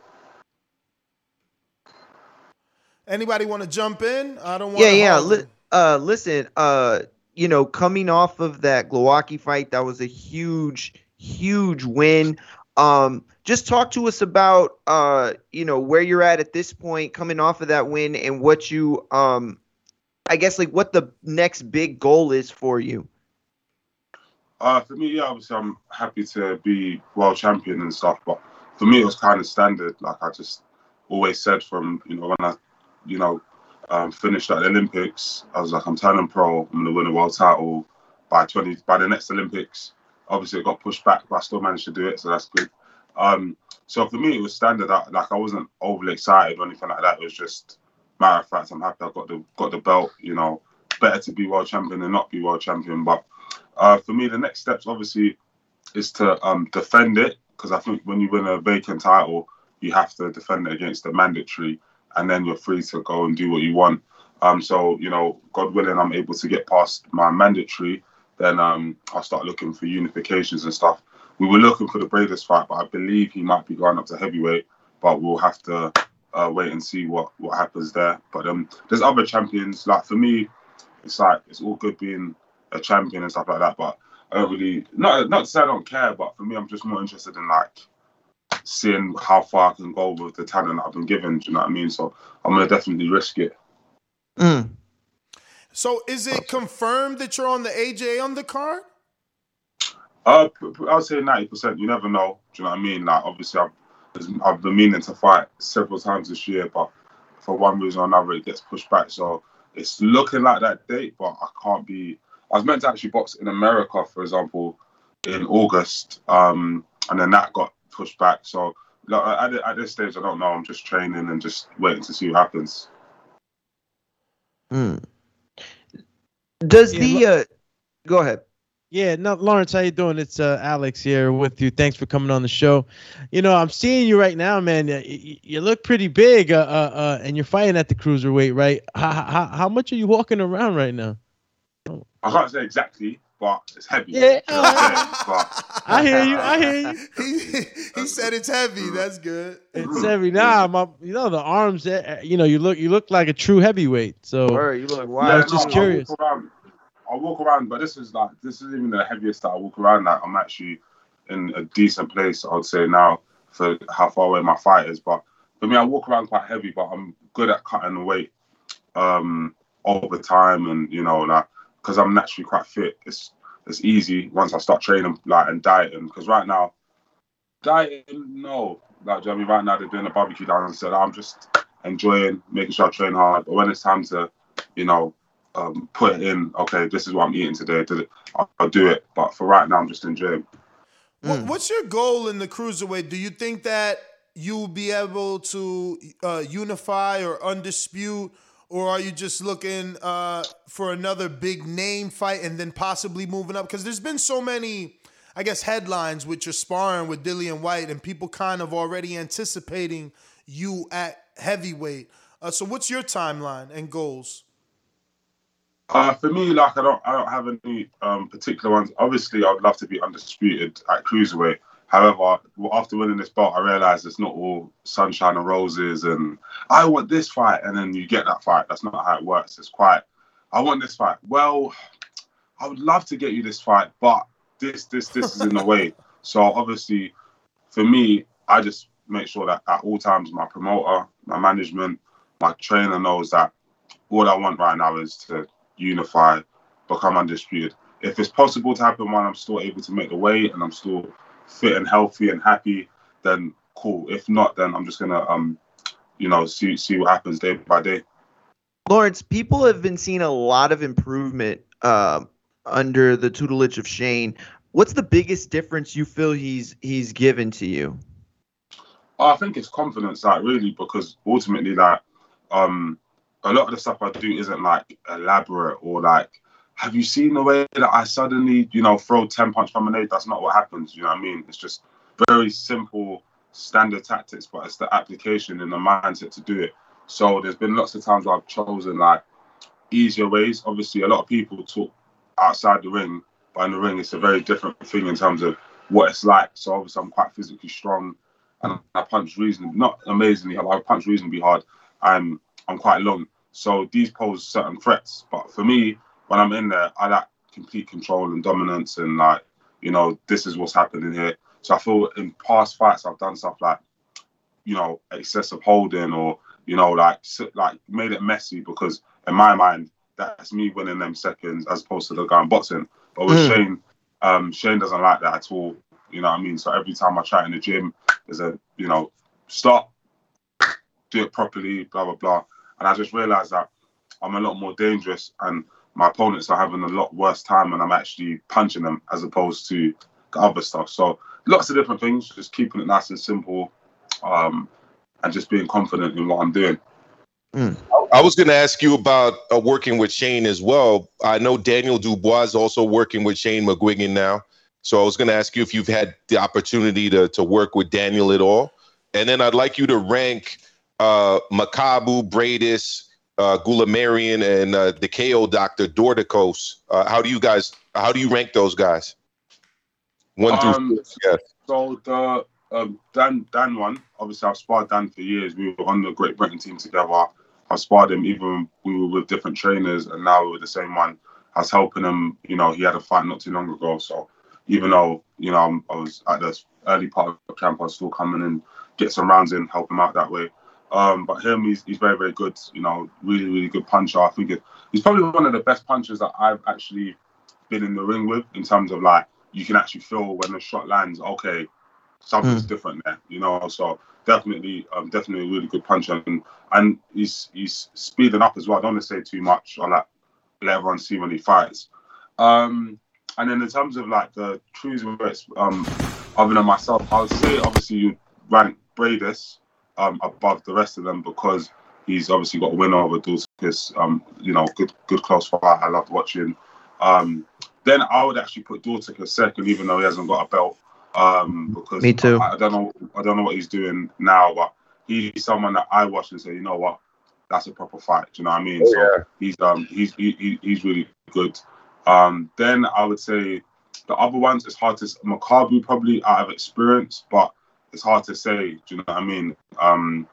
Anybody want to jump in? I don't want. Yeah, yeah. Li- uh, listen, uh, you know, coming off of that Glowacki fight, that was a huge, huge win. Um, just talk to us about, uh, you know, where you're at at this point, coming off of that win, and what you, um, I guess, like what the next big goal is for you. Uh, for me, yeah, obviously I'm happy to be world champion and stuff, but for me it was kind of standard. Like I just always said from you know when I, you know, um, finished at the Olympics, I was like I'm turning pro. I'm gonna win a world title by 20 by the next Olympics. Obviously it got pushed back, but I still managed to do it, so that's good. Um, so for me it was standard. I, like I wasn't overly excited or anything like that. It was just matter of fact, I'm happy I got the got the belt. You know, better to be world champion than not be world champion, but uh, for me, the next steps obviously is to um, defend it because I think when you win a vacant title, you have to defend it against the mandatory, and then you're free to go and do what you want. Um, so you know, God willing, I'm able to get past my mandatory. Then um, I'll start looking for unifications and stuff. We were looking for the Briedis fight, but I believe he might be going up to heavyweight. But we'll have to uh, wait and see what what happens there. But um, there's other champions. Like for me, it's like it's all good being a champion and stuff like that. But I don't really not not to say I don't care, but for me, I'm just more interested in like seeing how far I can go with the talent that I've been given. Do you know what I mean? So I'm gonna definitely risk it. So is it confirmed that you're on the AJ on undercard? Uh, I'd say ninety percent. You never know. Do you know what I mean? Like obviously, I've I've been meaning to fight several times this year, but for one reason or another it gets pushed back. So it's looking like that date, but I can't be. I was meant to actually box in America, for example, in August, um, and then that got pushed back. So like, at, at this stage, I don't know. I'm just training and just waiting to see what happens. Hmm. Does the uh, go ahead? Yeah, no, Lawrence, how you doing? It's uh, Alex here with you. Thanks for coming on the show. You know, I'm seeing you right now, man. You, you look pretty big, uh, uh, uh, and you're fighting at the cruiserweight, right? How, how, how much are you walking around right now? I can't say exactly, but it's heavy. Yeah. but I hear you. I hear you. he, he said it's heavy. That's good. It's heavy. Nah, my, you know the arms. eh, You know, you look, you look like a true heavyweight. So Word, you look I Yeah, was just no, curious. I walk, around, I walk around, but this is like this is even the heaviest that I walk around. Like I'm actually in a decent place, I would say now for how far away my fight is. But for me, I walk around quite heavy, but I'm good at cutting the weight um, over time, and you know, like because I'm naturally quite fit. It's it's easy once I start training like and dieting. Because right now, dieting, no, like do you know I mean? Right now they're doing a barbecue down, so I'm just enjoying making sure I train hard. But when it's time to, you know, um, put it in, okay, this is what I'm eating today. Did it? I'll, I'll do it. But for right now, I'm just enjoying. What, what's your goal in the cruiserweight? Do you think that you'll be able to uh, unify or undispute, or are you just looking uh, for another big name fight and then possibly moving up? Because there's been so many, I guess, headlines with your sparring with Dillian Whyte, and people kind of already anticipating you at heavyweight. Uh, so, what's your timeline and goals? Uh, for me, like I don't, I don't have any um, particular ones. Obviously, I'd love to be undisputed at cruiserweight. However, after winning this belt, I realized it's not all sunshine and roses, and I want this fight, and then you get that fight. That's not how it works. It's quite, I want this fight. Well, I would love to get you this fight, but this, this, this is in the way. So obviously, for me, I just make sure that at all times, my promoter, my management, my trainer knows that all I want right now is to unify, become undisputed. If it's possible to happen while I'm still able to make the weight and I'm still fit and healthy and happy, then cool. If not, then I'm just gonna um, you know, see see what happens day by day. Lawrence, people have been seeing a lot of improvement um, under the tutelage of Shane. What's the biggest difference you feel he's he's given to you? I think it's confidence, like really, because ultimately, like, um, a lot of the stuff I do isn't like elaborate or like, have you seen the way that I suddenly, you know, throw ten punch promenade? That's not what happens. You know what I mean? It's just very simple, standard tactics, but it's the application and the mindset to do it. So there's been lots of times where I've chosen like easier ways. Obviously, a lot of people talk outside the ring, but in the ring, it's a very different thing in terms of what it's like. So obviously, I'm quite physically strong, and I punch reasonably, not amazingly, I punch reasonably hard. I'm I'm quite long, so these pose certain threats. But for me, when I'm in there, I like complete control and dominance, and like you know, this is what's happening here. So I feel in past fights, I've done stuff like you know excessive holding or you know like like made it messy because in my mind that's me winning them seconds as opposed to the guy in boxing. But with Mm. Shane, um, Shane doesn't like that at all. You know what I mean? So every time I try in the gym, there's a you know stop, do it properly, blah blah blah. And I just realized that I'm a lot more dangerous and my opponents are having a lot worse time and I'm actually punching them as opposed to the other stuff. So lots of different things, just keeping it nice and simple, um, and just being confident in what I'm doing. I was going to ask you about uh, working with Shane as well. I know Daniel Dubois is also working with Shane McGuigan now. So I was going to ask you if you've had the opportunity to, to work with Daniel at all. And then I'd like you to rank uh, Makabu, Briedis, uh, Goulamirian, and uh, the KO doctor, Dorticos. Uh, how do you guys, how do you rank those guys? One through Um, yeah. So the um, Dan Dan one, obviously I've sparred Dan for years. We were on the Great Britain team together. I've sparred him even we were with different trainers, and now we're the same one. I was helping him. You know, he had a fight not too long ago. So even though you know I'm, I was at the early part of the camp, I was still coming and get some rounds in, help him out that way. Um, but him, he's, he's very very good. You know, really really good puncher. I think it, he's probably one of the best punchers that I've actually been in the ring with in terms of like you can actually feel when the shot lands. Okay, something's Hmm. different there, you know. So definitely, um, definitely a really good puncher, and and he's he's speeding up as well. I don't want to say too much. I like let everyone see when he fights. Um, and then in terms of like the cruiserweights, um, other than myself, I would say obviously you rank Briedis um above the rest of them because he's obviously got a win over Dulcich. Um, you know, good good close fight. I loved watching. Um, then I would actually put Dulcich second, even though he hasn't got a belt. Um, because Me too. I, I don't know, I don't know what he's doing now, but he's someone that I watch and say, you know what, that's a proper fight. Do you know what I mean? Oh, so yeah. he's um he's he, he- he's really good. Um, then I would say the other ones it's hard to s- Makabu probably out of experience, but it's hard to say. Do you know what I mean? Um,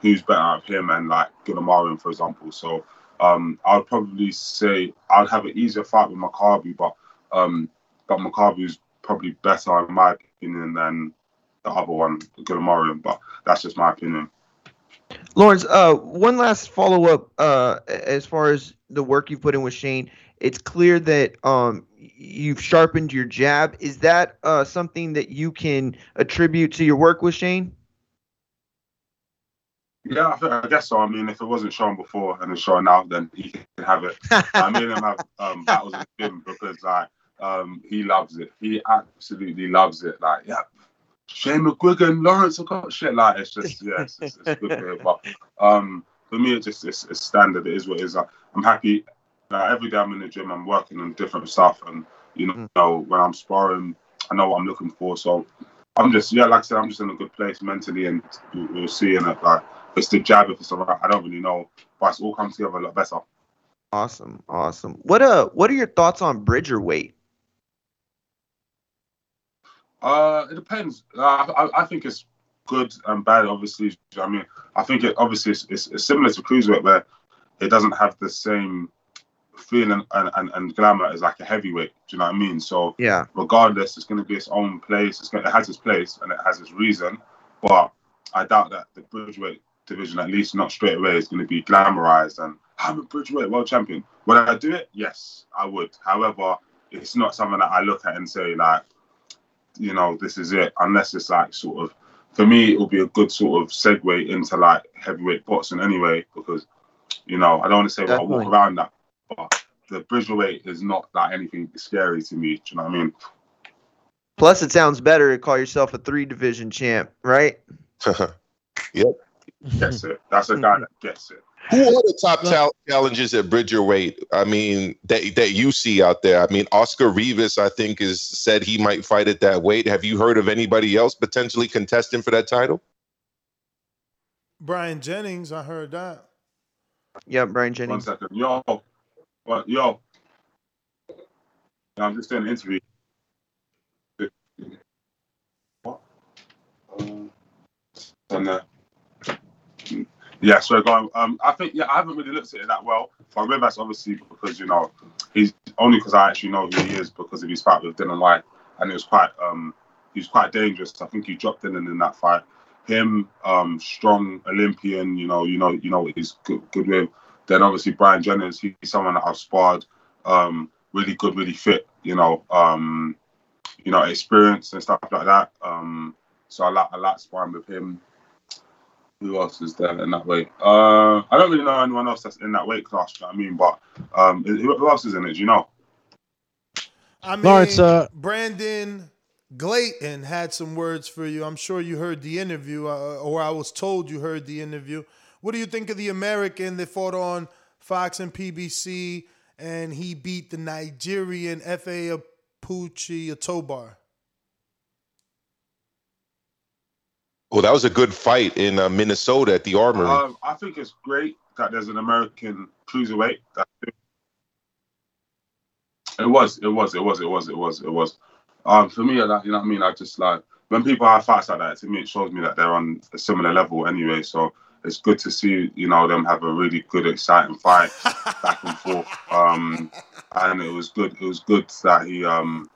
who's better out of him and like Goulamirian, for example. So um, I would probably say I'd have an easier fight with Makabu, but um, but Makabu's probably better in my opinion than the other one, Goulamirian. But that's just my opinion. Lawrence, uh, one last follow up. Uh, as far as the work you've put in with Shane, it's clear that um you've sharpened your jab. Is that uh something that you can attribute to your work with Shane? Yeah, I, I guess so. I mean, if it wasn't shown before and it's shown now, then he can have it. I mean, him have um, battles with him because like um, he loves it. He absolutely loves it. Like, yeah, Shane McGuigan, Lawrence, I got shit. Like, it's just yeah, it's, it's, it's good for. But um, for me, it just it's, it's standard. It is what it is. I'm happy. Like, every day I'm in the gym, I'm working on different stuff, and you know, know when I'm sparring, I know what I'm looking for. So I'm just yeah, like I said, I'm just in a good place mentally, and we'll, we'll see. And it, like, it's the jab, if it's alright, I don't really know, but it's all come together a lot better. Awesome, awesome. What uh, what are your thoughts on Bridger weight? Uh, it depends. Uh, I, I think it's good and bad. Obviously, I mean, I think it obviously it's, it's, it's similar to cruiserweight where it doesn't have the same feeling and, and, and glamour is like a heavyweight. Do you know what I mean? So Yeah. regardless, it's going to be its own place. It's going it has its place and it has its reason. But I doubt that the Bridgeweight division, at least not straight away, is going to be glamorized. And I'm a Bridgeweight world champion. Would I do it? Yes, I would. However, it's not something that I look at and say like, you know, this is it. Unless it's like sort of, for me, it will be a good sort of segue into like heavyweight boxing anyway, because you know, I don't want to say well, I walk around that, the Bridgeweight is not like anything scary to me. Do you know what I mean? Plus, it sounds better to call yourself a three division champ, right? yep. Gets it. That's a guy that gets it. Who are the top chal- challenges at Bridger weight? I mean, that that you see out there. I mean, Oscar Rivas, I think, is said he might fight at that weight. Have you heard of anybody else potentially contesting for that title? Brian Jennings, I heard that. Yeah, Brian Jennings. second. Yo. What? Yo. I'm just doing an interview. What? Um, uh, yeah, so going. Um, I think yeah, I haven't really looked at it that well. For Rivas, obviously, because you know he's only because I actually know who he is because of his fight with Dillian Whyte, and it was quite um, he was quite dangerous. I think he dropped Dillian in that fight. Him, um, strong Olympian, you know, you know, you know he's good, good with. Then obviously Brian Jennings, he's someone that I've sparred, um, really good, really fit, you know, um, you know, experience and stuff like that. Um, so I like I like sparring with him. Who else is there in that weight? Uh, I don't really know anyone else that's in that weight class. You know what I mean, but um, who, who else is in it? Do you know? I mean, Lawrence, uh, Brandon Glanton had some words for you. I'm sure you heard the interview, uh, or I was told you heard the interview. What do you think of the American that fought on Fox and PBC, and he beat the Nigerian Fa Apochi Atobar? Well, that was a good fight in uh, Minnesota at the Armory. Um, I think it's great that there's an American cruiserweight. That it was, it was, it was, it was, it was, it was. Um, for me, like, you know what I mean. I just like when people have fights like that. To me, it shows me that they're on a similar level anyway. So it's good to see you know them have a really good, exciting fight back and forth. Um, and it was good. It was good that he um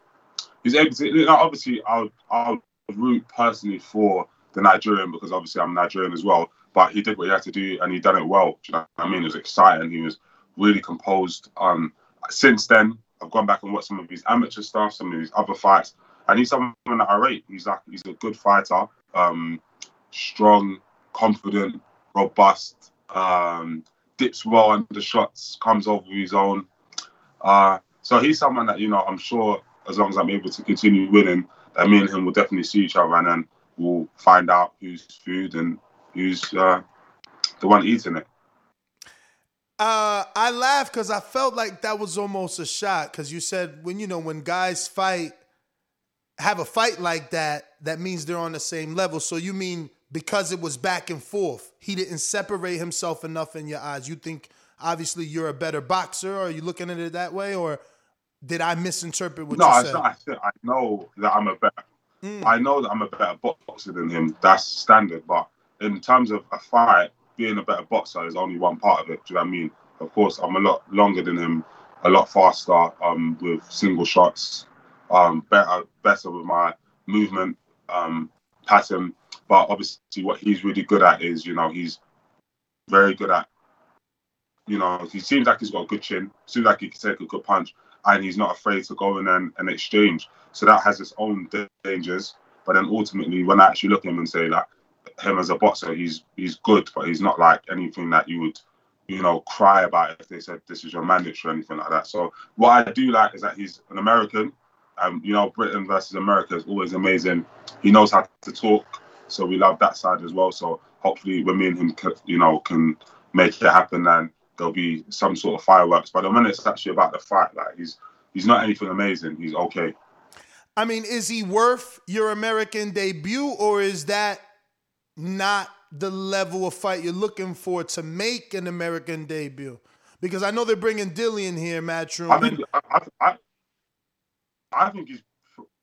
he's able to. You know, obviously, I'll I'll root personally for the Nigerian because obviously I'm Nigerian as well. But he did what he had to do and he done it well. Do you know what I mean? It was exciting. He was really composed. Um, since then, I've gone back and watched some of his amateur stuff, some of his other fights, and he's someone that I rate. He's like he's a good fighter, um, strong, confident, robust, um, dips well under shots, comes over his own. Uh, so he's someone that you know I'm sure as long as I'm able to continue winning, that me and him will definitely see each other, and then we'll find out who's food and who's uh, the one eating it. Uh, I laughed because I felt like that was almost a shot because you said when you know when guys fight, have a fight like that, that means they're on the same level. So you mean because it was back and forth, he didn't separate himself enough in your eyes? You think obviously you're a better boxer? Or are you looking at it that way, or did I misinterpret what no, you I, said? I, said- I know that I'm a better. Mm. I know that I'm a better boxer than him. That's standard. But in terms of a fight, being a better boxer is only one part of it. Do you know what I mean? Of course, I'm a lot longer than him, a lot faster um, with single shots, um, better, better with my movement um, pattern. But obviously, what he's really good at is, you know, he's very good at, you know, he seems like he's got a good chin, seems like he can take a good punch, and he's not afraid to go in and, and exchange. So that has its own dangers. But then ultimately, when I actually look at him and say like him as a boxer, he's he's good, but he's not like anything that you would, you know, cry about if they said this is your mandatory or anything like that. So what I do like is that he's an American. Um, you know, Britain versus America is always amazing. He knows how to talk, so we love that side as well. So hopefully, when me and him, you know, can make it happen, then there'll be some sort of fireworks. But when it's actually about the fight, like he's he's not anything amazing. He's okay. I mean, is he worth your American debut, or is that not the level of fight you're looking for to make an American debut? Because I know they're bringing Dillian here, Matchroom. I think I, I, I think he's.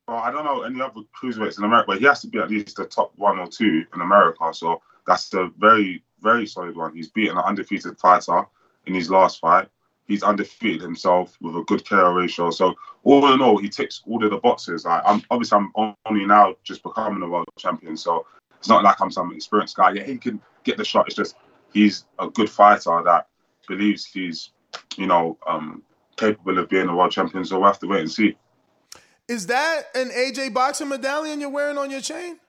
Well, I don't know any other cruiserweights in America, but he has to be at least the top one or two in America. So that's a very, very solid one. He's beaten an undefeated fighter in his last fight. He's undefeated himself with a good KO ratio. So all in all, he ticks all of the boxes. Like I'm obviously I'm only now just becoming a world champion, so it's not like I'm some experienced guy. Yeah, he can get the shot. It's just he's a good fighter that believes he's, you know, um, capable of being a world champion. So we'll have to wait and see. Is that an AJ boxing medallion you're wearing on your chain?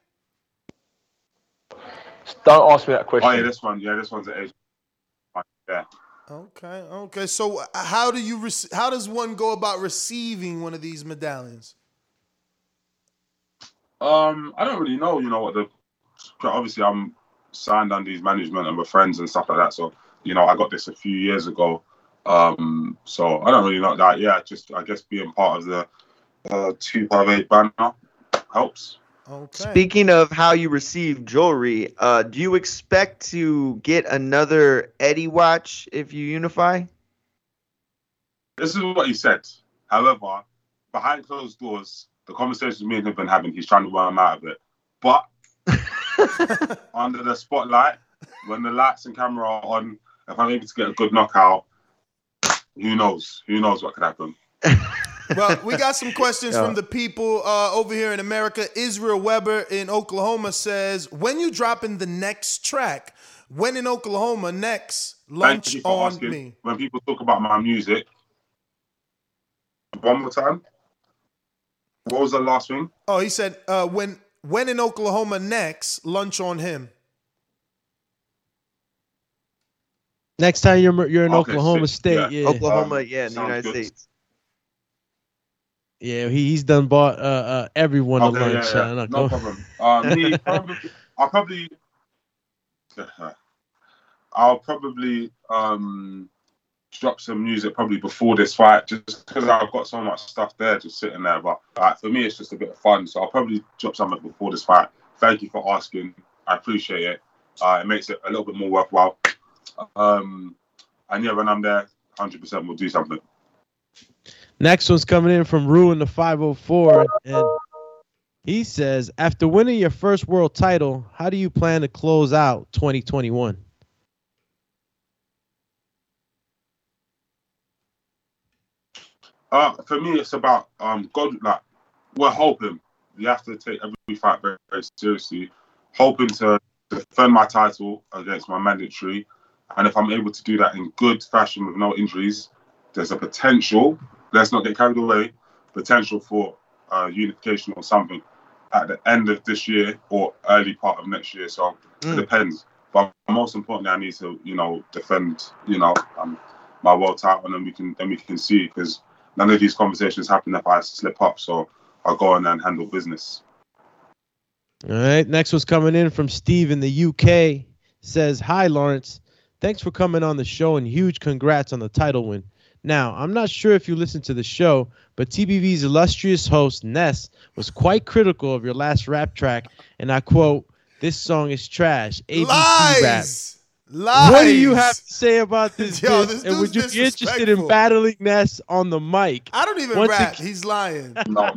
Don't ask me that question. Oh yeah, this one. Yeah, this one's an AJ. Yeah. Okay, okay. So uh, how do you rec- how does one go about receiving one of these medallions? Um, I don't really know. You know what the? Obviously, I'm signed under his management and we're friends and stuff like that. So you know, I got this a few years ago. Um, so I don't really know that. Yeah, just I guess being part of the uh, two five eight banner helps. Okay. Speaking of how you receive jewelry, uh, do you expect to get another Eddie watch if you unify? This is what he said. However, behind closed doors, the conversations me and him have been having, he's trying to worm out of it. But under the spotlight, when the lights and camera are on, if I'm able to get a good knockout, who knows? Who knows what could happen? Well, we got some questions Yeah. from the people uh, over here in America. Israel Weber in Oklahoma says, "When you dropping the next track? When in Oklahoma next? Lunch on asking. me." When people talk about my music, one more time. What was the last thing? Oh, he said, uh, "When when in Oklahoma next? Lunch on him." Next time you're you're in Okay, Oklahoma sick. State, Yeah. yeah, Oklahoma, Um, yeah, in the United good. States. Yeah, he, he's done bought uh, uh everyone a Okay, lunch. yeah, yeah. uh, no problem. Uh, me, probably, I'll probably, I'll probably um, drop some music probably before this fight, just because I've got so much stuff there just sitting there. But uh, for me, it's just a bit of fun, so I'll probably drop something before this fight. Thank you for asking. I appreciate it. Uh, it makes it a little bit more worthwhile. Um, and yeah, when I'm there, hundred percent, we'll do something. Next one's coming in from Ruin the 504, and he says, after winning your first world title, how do you plan to close out 2021? Uh, for me, it's about um, God. Like we're hoping. You have to take every fight very, very seriously. Hoping to defend my title against my mandatory, and if I'm able to do that in good fashion with no injuries, there's a potential. Let's not get carried away. Potential for uh, unification or something at the end of this year or early part of next year. So Mm. it depends. But most importantly, I need to, you know, defend, you know, um, my world title, and then we can then we can see because none of these conversations happen if I slip up. So I'll go in and handle business. All right. Next was coming in from Steve in the UK. Says, Hi, Lawrence. Thanks for coming on the show and huge congrats on the title win. Now, I'm not sure if you listened to the show, but TBV's illustrious host, Ness, was quite critical of your last rap track. And I quote, This song is trash. ABC rap. Lies. Lies. What do you have to say about this? Yo, this and would you be interested in battling Ness on the mic? I don't even Once rap. ag- He's lying. No,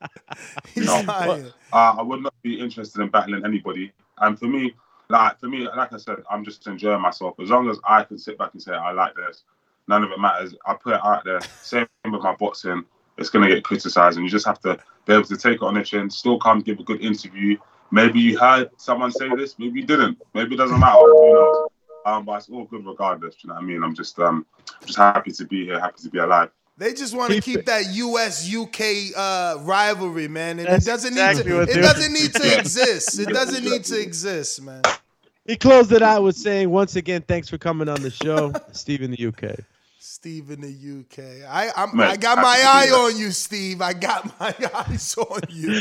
He's no. lying. Uh, I would not be interested in battling anybody. And for me, like for me, like I said, I'm just enjoying myself. As long as I can sit back and say I like this, none of it matters. I put it out there. Same thing with my boxing. It's gonna get criticized, and you just have to be able to take it on the chin. Still come give a good interview. Maybe you heard someone say this. Maybe you didn't. Maybe it doesn't matter. Who knows? Um, but it's all good regardless. You know what I mean? I'm just um, just happy to be here. Happy to be alive. They just want to keep that U.S. UK uh, rivalry, man, and That's it doesn't exactly need to. what It they're- doesn't need to exist. It doesn't need to exist, man. He closed it out with saying, once again, thanks for coming on the show, Steve in the UK. Steve in the UK. I I'm, Man, I got my happy to eye on you, Steve. I got my eyes on you.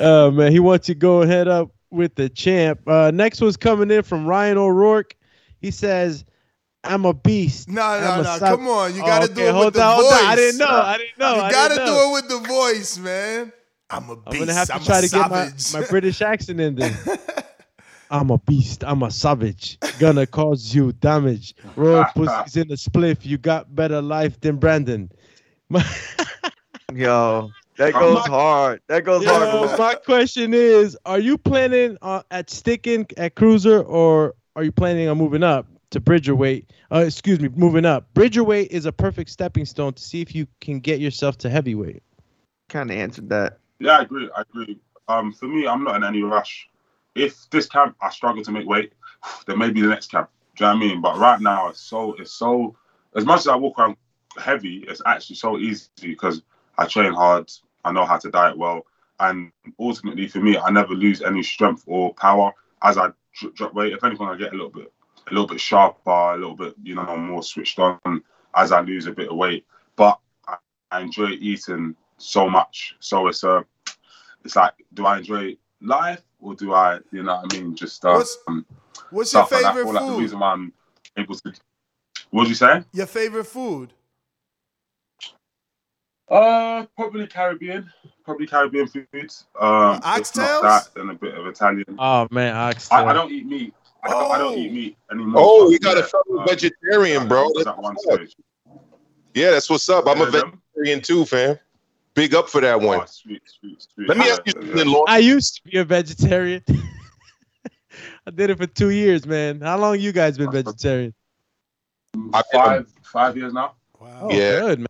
Oh man, he wants you to go head up with the champ. Uh, next one's coming in from Ryan O'Rourke. He says, "I'm a beast." No, no, no. sub- Come on, you Oh, gotta okay, do it hold with the on, voice. on. I didn't know. I didn't know. You gotta do it with the voice, man. I'm a beast. I'm gonna have to I'm try a to get my, savage. my British accent in there. I'm a beast. I'm a savage. Gonna cause you damage. Royal pussies in the spliff. You got better life than Brandon. Yo, that goes My- hard. That goes Yo, hard. my question is: Are you planning uh, at sticking at cruiser, or are you planning on moving up to Bridgerweight? Uh, excuse me, moving up. Bridgerweight is a perfect stepping stone to see if you can get yourself to heavyweight. Kind of answered that. Yeah, I agree. I agree. Um, for me, I'm not in any rush. If this camp I struggle to make weight, then maybe the next camp. Do you know what I mean? But right now, it's so it's so. As much as I walk around heavy, it's actually so easy because I train hard. I know how to diet well, and ultimately, for me, I never lose any strength or power as I drop weight. If anything, I get a little bit, a little bit sharper, a little bit, you know, more switched on as I lose a bit of weight. But I, I enjoy eating so much. So it's a, it's like, do I enjoy life or do I, you know what I mean? Just uh, What's- um, what's your stuff like that. favorite Or like the reason why I'm able to. What'd you say? Your favorite food? Uh, probably Caribbean. Probably Caribbean foods. Um, oxtails? that, then a bit of Italian. Oh man, oxtail. I, I don't eat meat. I don't, I don't eat meat anymore. Oh, we got a Yeah, fellow uh, vegetarian, bro. That's at one stage. Yeah, that's what's up. I'm a Yeah, them. vegetarian too, fam. Big up for that one. Oh, sweet, sweet, sweet. Let me ask you yeah, something, yeah. Lawrence. I used to be a vegetarian. I did it for two years, man. How long you guys been vegetarian? I've been- Five, five years now. Wow. yeah, Good man.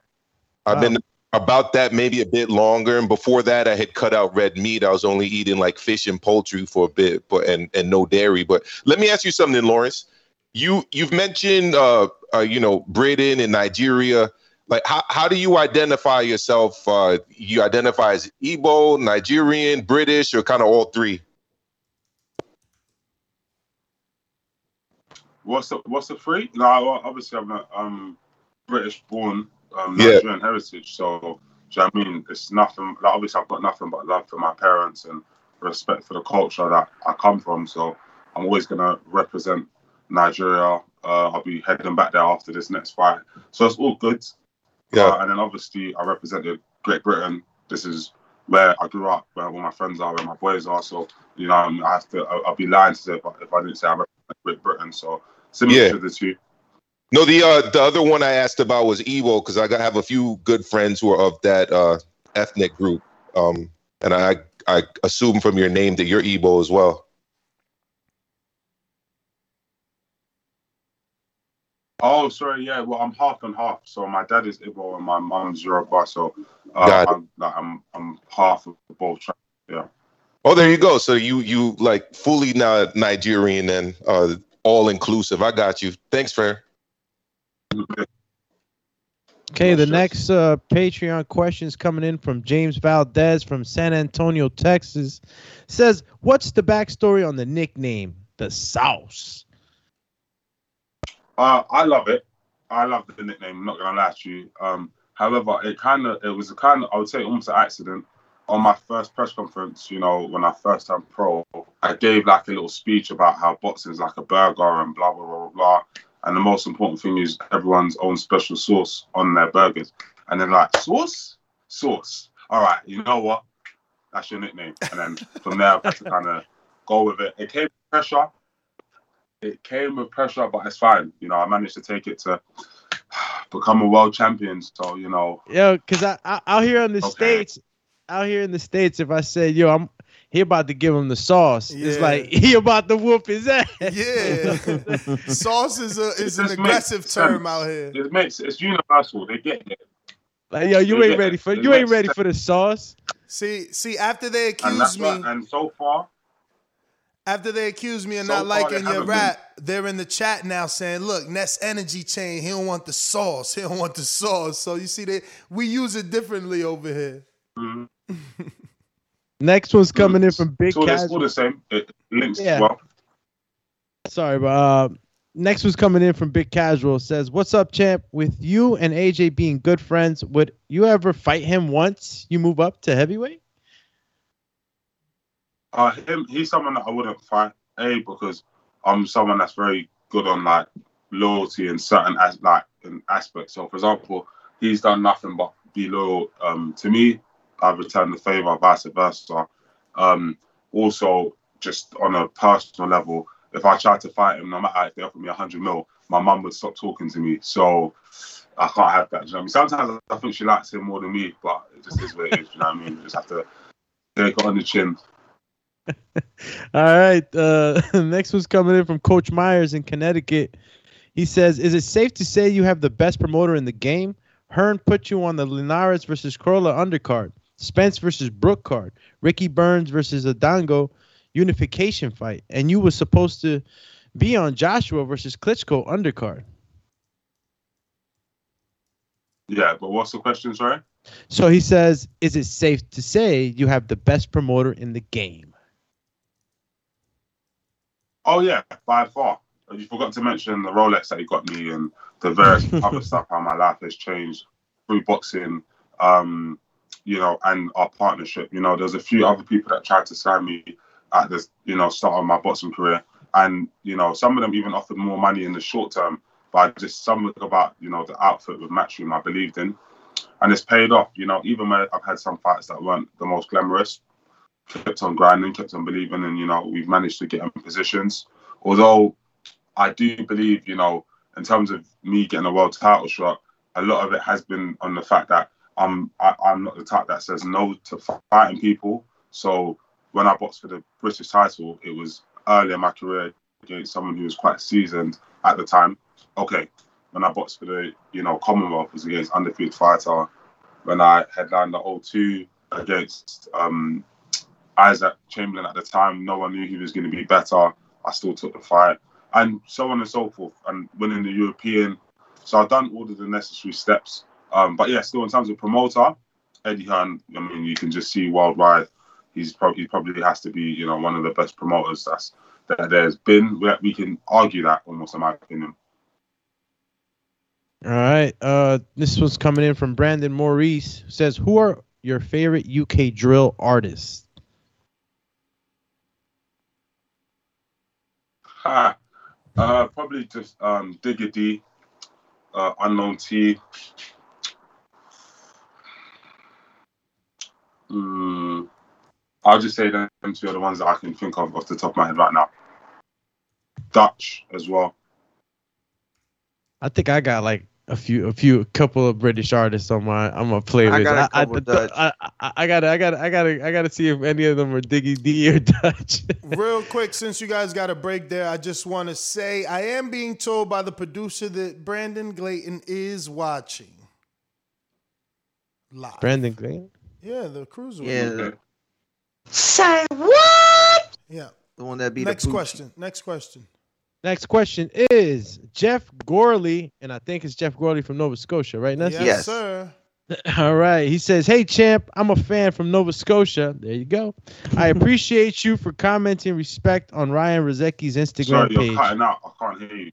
I've been about that maybe a bit longer. And before that, I had cut out red meat. I was only eating like fish and poultry for a bit, but and and no dairy. But let me ask you something, Lawrence. You you've mentioned uh, uh you know Britain and Nigeria. Like how how do you identify yourself? Uh, you identify as Igbo, Nigerian, British, or kind of all three? What's the what's the free? No, obviously I'm a um British born, um Yeah. Nigerian heritage. So do you know what I mean? It's nothing. Like, obviously, I've got nothing but love for my parents and respect for the culture that I come from. So I'm always gonna represent Nigeria. Uh, I'll be heading back there after this next fight. So it's all good. Yeah. Uh, and then obviously I represented Great Britain. This is where I grew up, where all my friends are, where my boys are. So you know, I have to. I'll be lying to say if I, if I didn't say I represent Great Britain. So similar Yeah. to the two. No, the uh, the other one I asked about was Igbo because I have a few good friends who are of that uh, ethnic group, um, and I I assume from your name that you're Igbo as well. Oh, sorry, yeah. Well, I'm half and half. So my dad is Igbo and my mom's Yoruba. So uh, I'm, like, I'm I'm half of the both. Yeah. Oh, there you go. So you you like fully now Nigerian and uh, all inclusive. I got you. Thanks, Fair. Okay, the next uh, Patreon question is coming in from James Valdez from San Antonio, Texas. Says, "What's the backstory on the nickname, the Sauce?" Uh, I love it. I love the nickname. I'm not gonna lie to you. Um, however, it kind of it was a kind of I would say almost an accident. On my first press conference, you know, when I first turned pro, I gave like a little speech about how boxing is like a burger and blah blah blah blah. And the most important thing is everyone's own special sauce on their burgers. And then like sauce, sauce. All right, you know what? That's your nickname. And then from there, I had to kind of go with it. It came pressure. It came with pressure, but it's fine. You know, I managed to take it to become a world champion. So you know, Yo, cause I, I out here in the Okay. states, out here in the states, if I say, "Yo, I'm," he about to give him the sauce. It's like he about to whoop his ass. Yeah. Sauce is a is an aggressive makes term sense. out here. It makes it's universal. They get it. Like, yo, you They ain't ready it. for It you ain't ready sense. for the sauce. See, see, after they And accuse that's me, what, and so far, after they accuse me of So not liking your haven't rap, they're in the chat now saying, "Look, Ness Energy Chain, he don't want the sauce. He don't want the sauce." So you see, they we use it differently over here. Next one's coming in from Big it's all, it's all Casual. the same. It links Yeah. as well. Sorry, but uh, next one's coming in from Big Casual. Says, "What's up, champ? With you and AJ being good friends, would you ever fight him once you move up to heavyweight?" Uh, him, he's someone that I wouldn't fight. A because I'm someone that's very good on like loyalty in certain as like in aspects. So, for example, he's done nothing but be loyal um, to me. I've returned the favor, vice versa. Um, also, just on a personal level, if I tried to fight him, no matter if they offered me a hundred mil, my mum would stop talking to me. So I can't have that. You know I mean? Sometimes I think she likes him more than me, but it just is what it is. You know what I mean? You just have to take it on the chin. All right. Uh, next one's coming in from Coach Myers in Connecticut. He says, "Is it safe to say you have the best promoter in the game? Hearn put you on the Linares versus Crolla undercard, Spence versus Brook card, Ricky Burns versus Indongo unification fight, and you were supposed to be on Joshua versus Klitschko undercard." Yeah, but what's the question, sorry? So he says, "Is it safe to say you have the best promoter in the game?" Oh yeah, by far. You forgot to mention the Rolex that he got me and the various other stuff. How my life has changed through boxing, um, you know, and our partnership. You know, there's a few other people that tried to sign me at the, you know, start of my boxing career, and you know, some of them even offered more money in the short term. But just something about you know the outfit with Matchroom I believed in, and it's paid off. You know, even when I've had some fights that weren't the most glamorous, kept on grinding, kept on believing, and you know we've managed to get in positions. Although I do believe, you know, in terms of me getting a world title shot, a lot of it has been on the fact that I'm I, I'm not the type that says no to fighting people. So when I boxed for the British title, it was early in my career against someone who was quite seasoned at the time. Okay, when I boxed for the you know Commonwealth it was against undefeated fighter. When I headlined the O2 against um, Isaac Chamberlain at the time, no one knew he was going to be better. I still took the fight, and so on and so forth, and winning the European. So I've done all of the necessary steps. Um, but yeah, still in terms of promoter, Eddie Hearn. I mean, you can just see worldwide. He's probably he probably has to be you know one of the best promoters that's that there's been. We, can argue that almost in my opinion. All right. Uh, this was coming in from Brandon Maurice. Says, "Who are your favorite UK drill artists?" Ha. Uh, probably just um, Digga D, uh, Unknown T. Mm, I'll just say them two are the ones that I can think of off the top of my head right now. Dutch as well. I think I got like a few, a few, a couple of British artists on my on my playlist. I got a I, couple I, Dutch. I, I, I gotta, I gotta, I gotta, I gotta see if any of them are Digga D or Dutch. Real quick, since you guys got a break there, I just want to say I am being told by the producer that Brandon Glayton is watching live. Brandon Glenn. Yeah, the cruiser. Yeah. Say what? Yeah. The one that beat the Next Poochie. question. Next question. Next question is Jeff Gorley, and I think it's Jeff Gorley from Nova Scotia, right? Ness? Yes, sir. All right. He says, Hey, champ, I'm a fan from Nova Scotia. There you go. I appreciate you for commenting respect on Ryan Rozicki's Instagram Sorry, you're page. cutting out. I can't hear you.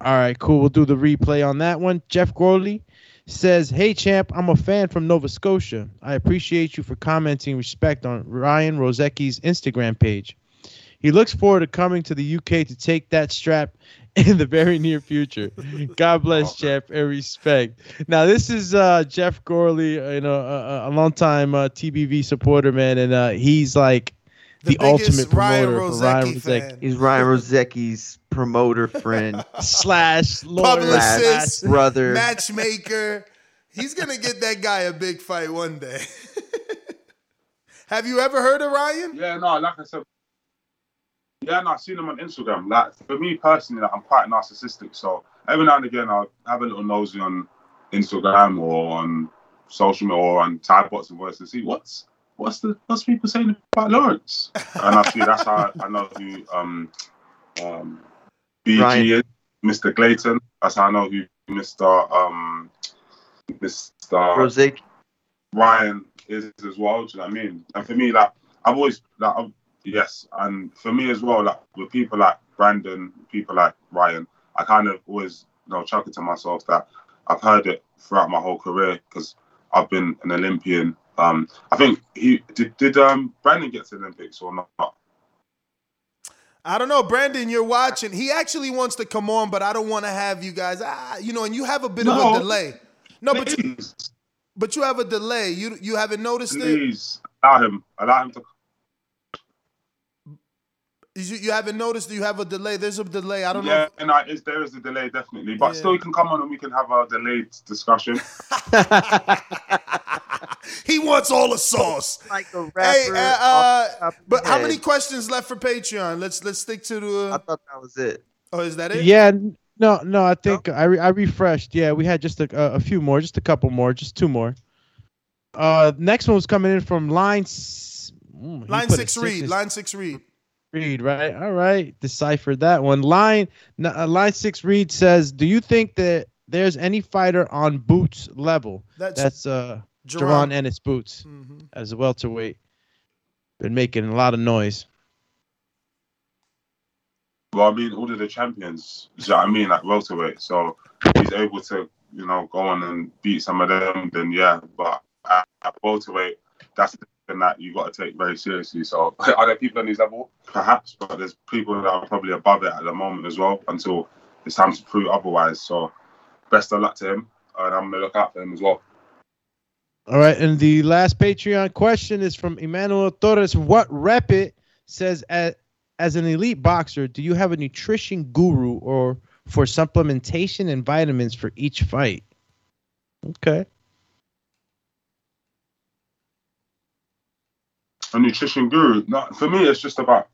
All right, cool. We'll do the replay on that one. Jeff Gorley says, Hey, champ, I'm a fan from Nova Scotia. I appreciate you for commenting respect on Ryan Rozicki's Instagram page. He looks forward to coming to the UK to take that strap in the very near future. God bless Jeff and respect. Now, this is uh, Jeff Gorley, you know, a, a longtime uh, TBV supporter, man, and uh, he's like the, ultimate Ryan promoter for Ryan Rozicki Rozicki. He's Ryan Rozicki's promoter friend slash lawyer Publicist, slash brother. matchmaker. He's gonna get that guy a big fight one day. Have you ever heard of Ryan? Yeah, no, I like I said, yeah, no, I've seen them on Instagram. Like for me personally, like, I'm quite narcissistic, so every now and again I'll have a little nosy on Instagram or on social media or on Typebots and voice and see what's what's the what's people saying about Lawrence. And I see that's how I know who um um BG Ryan. is, Mr. Clayton. That's how I know who Mr. um Mr. Rozicki. Ryan is as well. Do you know what I mean? And for me, like I've always like I've, yes, and for me as well, like with people like Brandon, people like Ryan, I kind of always you know chuckle to myself that I've heard it throughout my whole career because I've been an Olympian. Um, I think he did. Did um Brandon get to the Olympics or not? I don't know, Brandon. You're watching. He actually wants to come on, but I don't want to have you guys. Ah, you know, and you have a bit of a delay. No, but you, but you have a delay. You you haven't noticed it. Please allow him. Allow him to. You, you haven't noticed do you have a delay. There's a delay. I don't know. Yeah, if- and I, there is a delay definitely, but Yeah. still, you can come on and we can have a delayed discussion. he wants all the sauce. Like a Hey, uh, uh, the top of but how many questions left for Patreon? Let's let's stick to the. I thought that was it. Oh, is that it? Yeah, no, no. I think I re- I refreshed. Yeah, we had just a, a, a few more, just a couple more, just two more. Uh, next one was coming in from line. s- mm, Line put a six read. Line six read. Read. Right. All right. Deciphered that one. Line uh, line six read says, "Do you think that there's any fighter on Boots level?" That's- That's uh, Jaron. Jaron Ennis Boots as a welterweight. Been making a lot of noise. Well, I mean, all of the champions, do you know what I mean, like welterweight. So he's able to, you know, go on and beat some of them. Then yeah, but at, at welterweight, that's the thing that you've got to take very seriously. So are there people on his level? Perhaps, but there's people that are probably above it at the moment as well. Until it's time to prove otherwise. So best of luck to him, and I'm gonna look out for him as well. All right, and the last Patreon question is from Emmanuel Torres. What rep it says as, as an elite boxer, do you have a nutrition guru or for supplementation and vitamins for each fight? Okay. A nutrition guru. No, for me, it's just about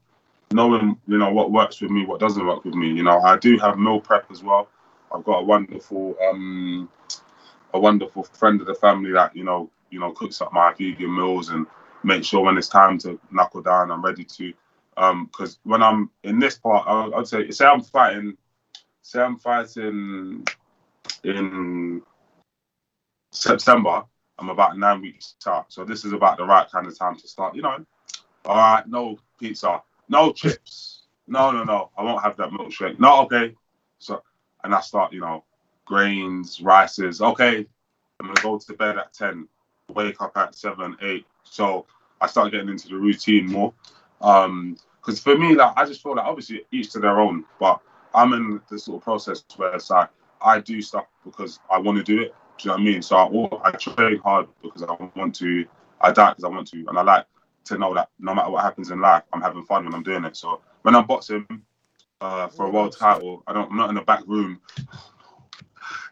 knowing, you know, what works with me, what doesn't work with me. You know, I do have meal prep as well. I've got a wonderful, um, a wonderful friend of the family that you know, you know, cooks up my vegan meals and make sure when it's time to knuckle down, I'm ready to. Because when I'm in this part, I, I'd say, say I'm fighting, say I'm fighting in September. I'm about nine weeks out, so this is about the right kind of time to start. You know, all right, no pizza, no chips, no, no, no. I won't have that milkshake. No, okay. So, and I start, you know, grains, rices. Okay, I'm gonna go to bed at ten, wake up at seven, eight. So I start getting into the routine more. Um, because for me, like I just feel like obviously each to their own, but I'm in this sort of process where it's like I do stuff because I want to do it. Do you know what I mean? So I, I train hard because I want to. I diet because I want to, and I like to know that no matter what happens in life, I'm having fun when I'm doing it. So when I'm boxing uh, for a world title, I don't. I'm not in the back room.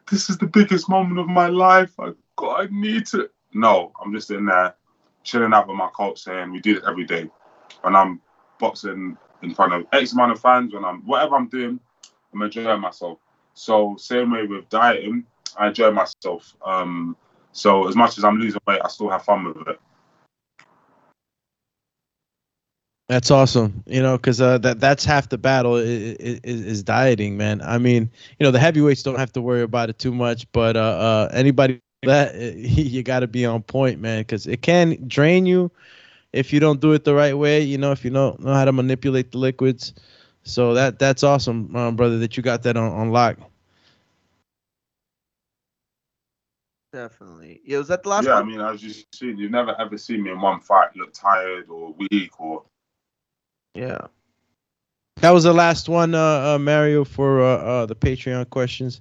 This is the biggest moment of my life. I God, I need to. No, I'm just in there chilling out with my coach, saying we do this every day. When I'm boxing in front of X amount of fans, when I'm whatever I'm doing, I'm enjoying myself. So same way with dieting, I enjoy myself. Um, so as much as I'm losing weight, I still have fun with it. That's awesome. You know, because uh, that that's half the battle is, is, is dieting, man. I mean, you know, the heavyweights don't have to worry about it too much, but uh, uh anybody that you got to be on point, man, because it can drain you if you don't do it the right way. You know, if you don't know how to manipulate the liquids. So that that's awesome, um, brother, that you got that on, on lock. Definitely. Yeah, was that the last yeah, one? I mean, as you see, you've never ever seen me in one fight look tired or weak or. Yeah. That was the last one, uh, uh Mario, for uh, uh, the Patreon questions.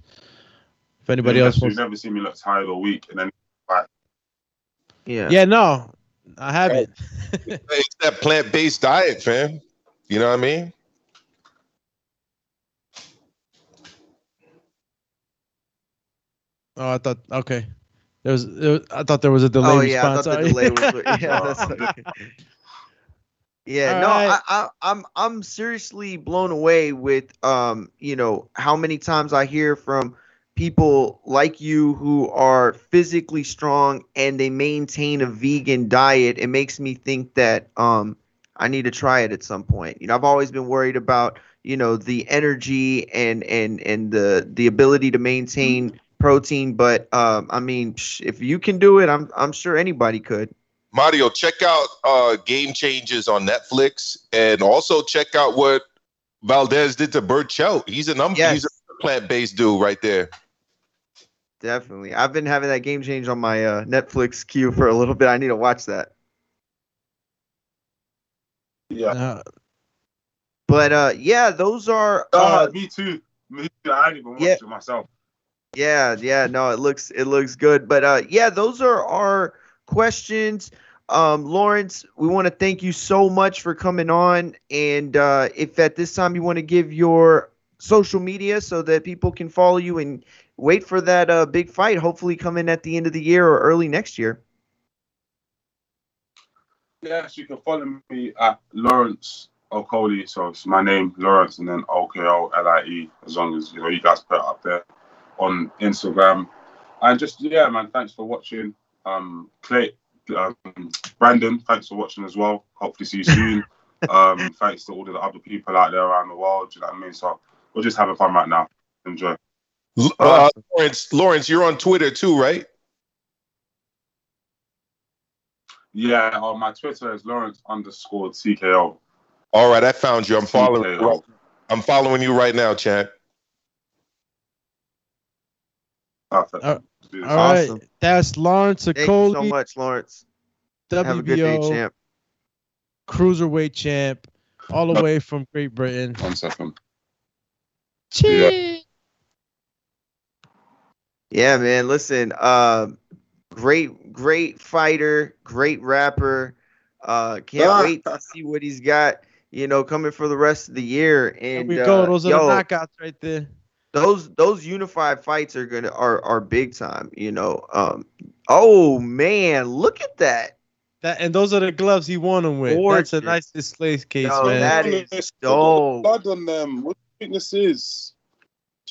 If anybody Yeah, else You've wants, never seen me look tired or weak in any fight. Yeah. yeah, no, I haven't. It's that plant based diet, fam. You know what I mean? Oh, I thought okay. There was, was I thought there was a delay oh yeah, I thought the delay was. Yeah, that's okay. Yeah, All no, right. I, I, I'm I'm seriously blown away with um, you know, how many times I hear from people like you who are physically strong and they maintain a vegan diet. It makes me think that um, I need to try it at some point. You know, I've always been worried about you know the energy and and and the the ability to maintain protein, but um, I mean, if you can do it, I'm I'm sure anybody could. Mario, check out uh, Game Changers on Netflix, and also check out what Valdez did to Berchelt. He's a number. He's a plant based dude right there. Definitely. I've been having that game change on my uh, Netflix queue for a little bit. I need to watch that. Yeah. But uh yeah, those are Uh, uh me too. Me too. I ain't even watched yeah. it myself. Yeah, yeah, no, it looks it looks good. But uh yeah, those are our questions. Um Lawrence, we want to thank you so much for coming on and uh if at this time you want to give your social media so that people can follow you and wait for that uh big fight hopefully coming at the end of the year or early next year. Yes, you can follow me at Lawrence Okolie. So it's my name, Lawrence, and then O K O L I E. As long as you know you guys put it up there on Instagram. And just yeah, man, thanks for watching. Um, Clay, um, Brandon, thanks for watching as well. Hopefully see you soon. um, thanks to all of the other people out there around the world. Do you know what I mean? So we're just having fun right now. Enjoy. Uh, Lawrence, Lawrence, you're on Twitter too, right? Yeah, on my Twitter is Lawrence underscore TKO. All right, I found you. I'm following. TKO. You right, I'm following you right now, champ. Perfect. All right, that's Lawrence Thank you so much, Lawrence. Have a good day, WBO champ. cruiserweight champ, all the way from Great Britain. One second. Cheers. Yeah, man. Listen, uh, great, great fighter, great rapper. Uh, can't Ah. wait to see what he's got. You know, coming for the rest of the year. And Here we go. uh, Those are yo, the knockouts right there. Those those unified fights are gonna are are big time. You know. Um. Oh man, look at that. That and those are the gloves he won them with. That's a nice display case, Yo, man. that Still got dope. blood on them. What do you this is?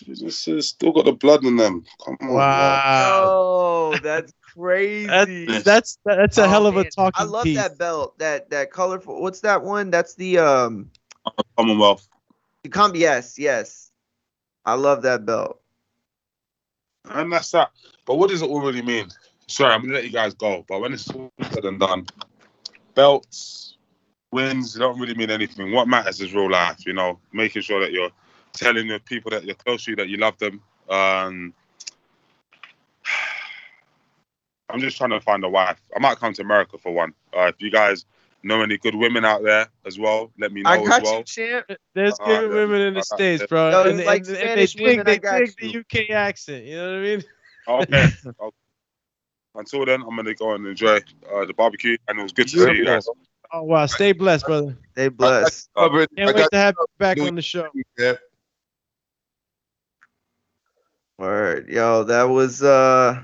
This is still got the blood on them. Come on. Wow. Oh, that's crazy. That's that's that's a Oh, hell of a man, talking I love piece. that belt. That that colorful. What's that one? That's the um. Commonwealth. The com- yes, yes. I love that belt. And that's that. But what does it all really mean? Sorry, I'm gonna let you guys go. But when it's all said and done, belts, wins don't really mean anything. What matters is real life. You know, making sure that you're telling the people that you're close to that you love them. Um, I'm just trying to find a wife. I might come to America for one. Uh, if you guys know any good women out there as well, let me know I got as well. you, champ. There's Uh, good women in the uh, states, bro, Yo, and, like and- and they dig, they I dig the UK accent. You know what I mean? Okay. okay. Until then, I'm gonna go and enjoy uh, the barbecue, and it was good to see you guys. Oh wow, stay blessed, brother. Stay blessed. Covered. I Can't wait got to have you back on the show. Yeah. Word, yo, that was uh,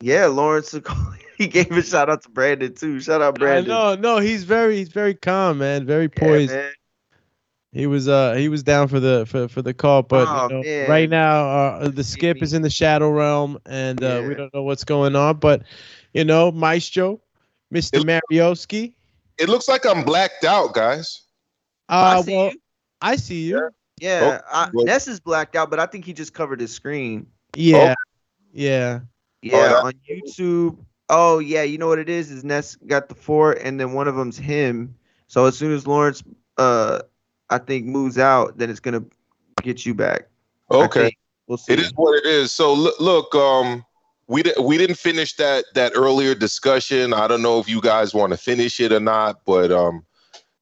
yeah, Lawrence. Okolie. he gave a shout out to Brandon too. Shout out Brandon. No, no, he's very, he's very calm, man, very Yeah, poised. man. He was, uh, he was down for the for, for the call, but Oh, you know, right now, uh, the skip is in the shadow realm, and uh, we don't know what's going on. But you know, Maestro, Mr. Mariowski. It looks like I'm blacked out, guys. Uh, see well, I see you. Yeah, Oh, I, Ness is blacked out, but I think he just covered his screen. Yeah. Yeah. Yeah, that- on YouTube. Oh yeah, you know what it is? Is Ness got the four, and then one of them's him. So as soon as Lawrence, uh, I think moves out, then it's gonna get you back. Okay. We'll see. It is what it is. So look, look um, we di- we didn't finish that that earlier discussion. I don't know if you guys want to finish it or not, but um,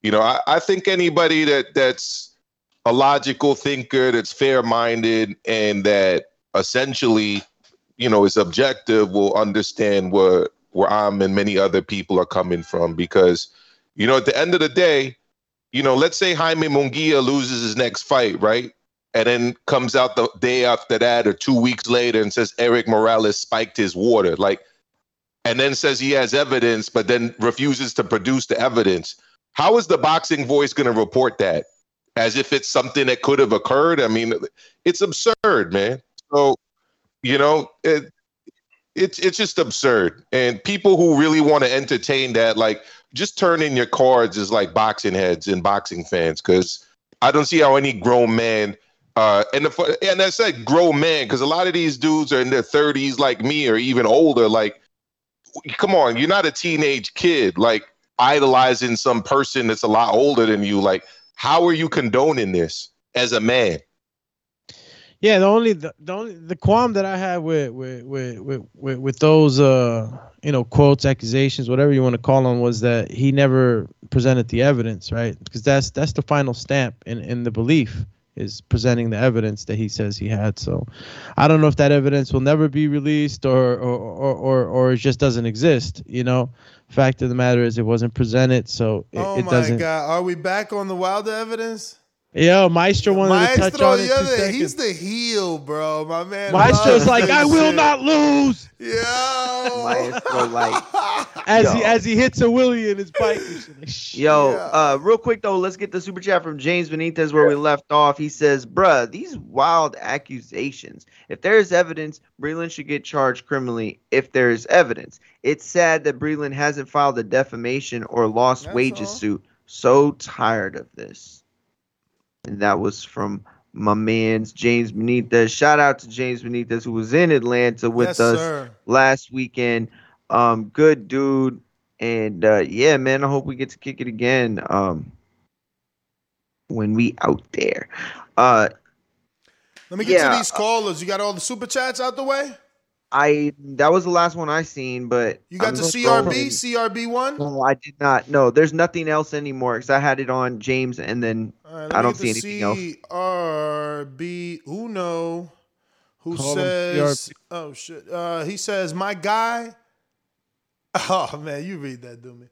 you know, I, I think anybody that that's a logical thinker, that's fair minded, and that essentially, you know, is objective, will understand where where I'm and many other people are coming from. Because, you know, at the end of the day, you know, let's say Jaime Munguia loses his next fight, right? and then comes out the day after that or two weeks later and says Erik Morales spiked his water, like, and then says he has evidence, but then refuses to produce the evidence. How is the boxing voice going to report that? As if it's something that could have occurred? I mean, it's absurd, man. So, you know, it, it's it's just absurd. And people who really want to entertain that, like, just turn in your cards as like boxing heads and boxing fans, because I don't see how any grown man uh, and and I said grown man because a lot of these dudes are in their thirties, like me, or even older. Like, come on, you're not a teenage kid, like idolizing some person that's a lot older than you. Like, how are you condoning this as a man? Yeah, the only the, the only the qualm that I have with with with with, with, with those uh you know quotes, accusations, whatever you want to call them, was that he never presented the evidence, right? Because that's that's the final stamp in in the belief is presenting the evidence that he says he had. So I don't know if that evidence will never be released or or or or, or it just doesn't exist. You know, fact of the matter is it wasn't presented, so it, Oh it my doesn't. God, are we back on the Wilder evidence? Yo, Maestro wanted to touch Maestro, on it. yeah, two seconds. he's the heel, bro. My man. Maestro's like, this I will shit." not lose. Yo. Maestro, like, As he as he hits a willie in his bike. and shit, like, sh- Yo, uh, real quick though, let's get the super chat from James Benitez where we left off. He says, "Bruh, these wild accusations. If there is evidence, Breland should get charged criminally. If there is evidence, it's sad that Breland hasn't filed a defamation or lost wages suit. So tired of this." And that was from my man's James Benitez. Shout out to James Benitez who was in Atlanta with Yes, us sir. last weekend. Um, good dude. And uh, yeah, man, I hope we get to kick it again. Um, when we out there. Uh, Let me get Yeah, to these callers. You got all the super chats out the way? I that was the last one I seen, but You got I'm the gonna CRB, CRB one? No, I did not. No, there's nothing else anymore because I had it on James, and then I don't see anything else. CRB Uno, who Call says, "Oh shit." Uh, he says, "My guy." Oh man, you read that, do me.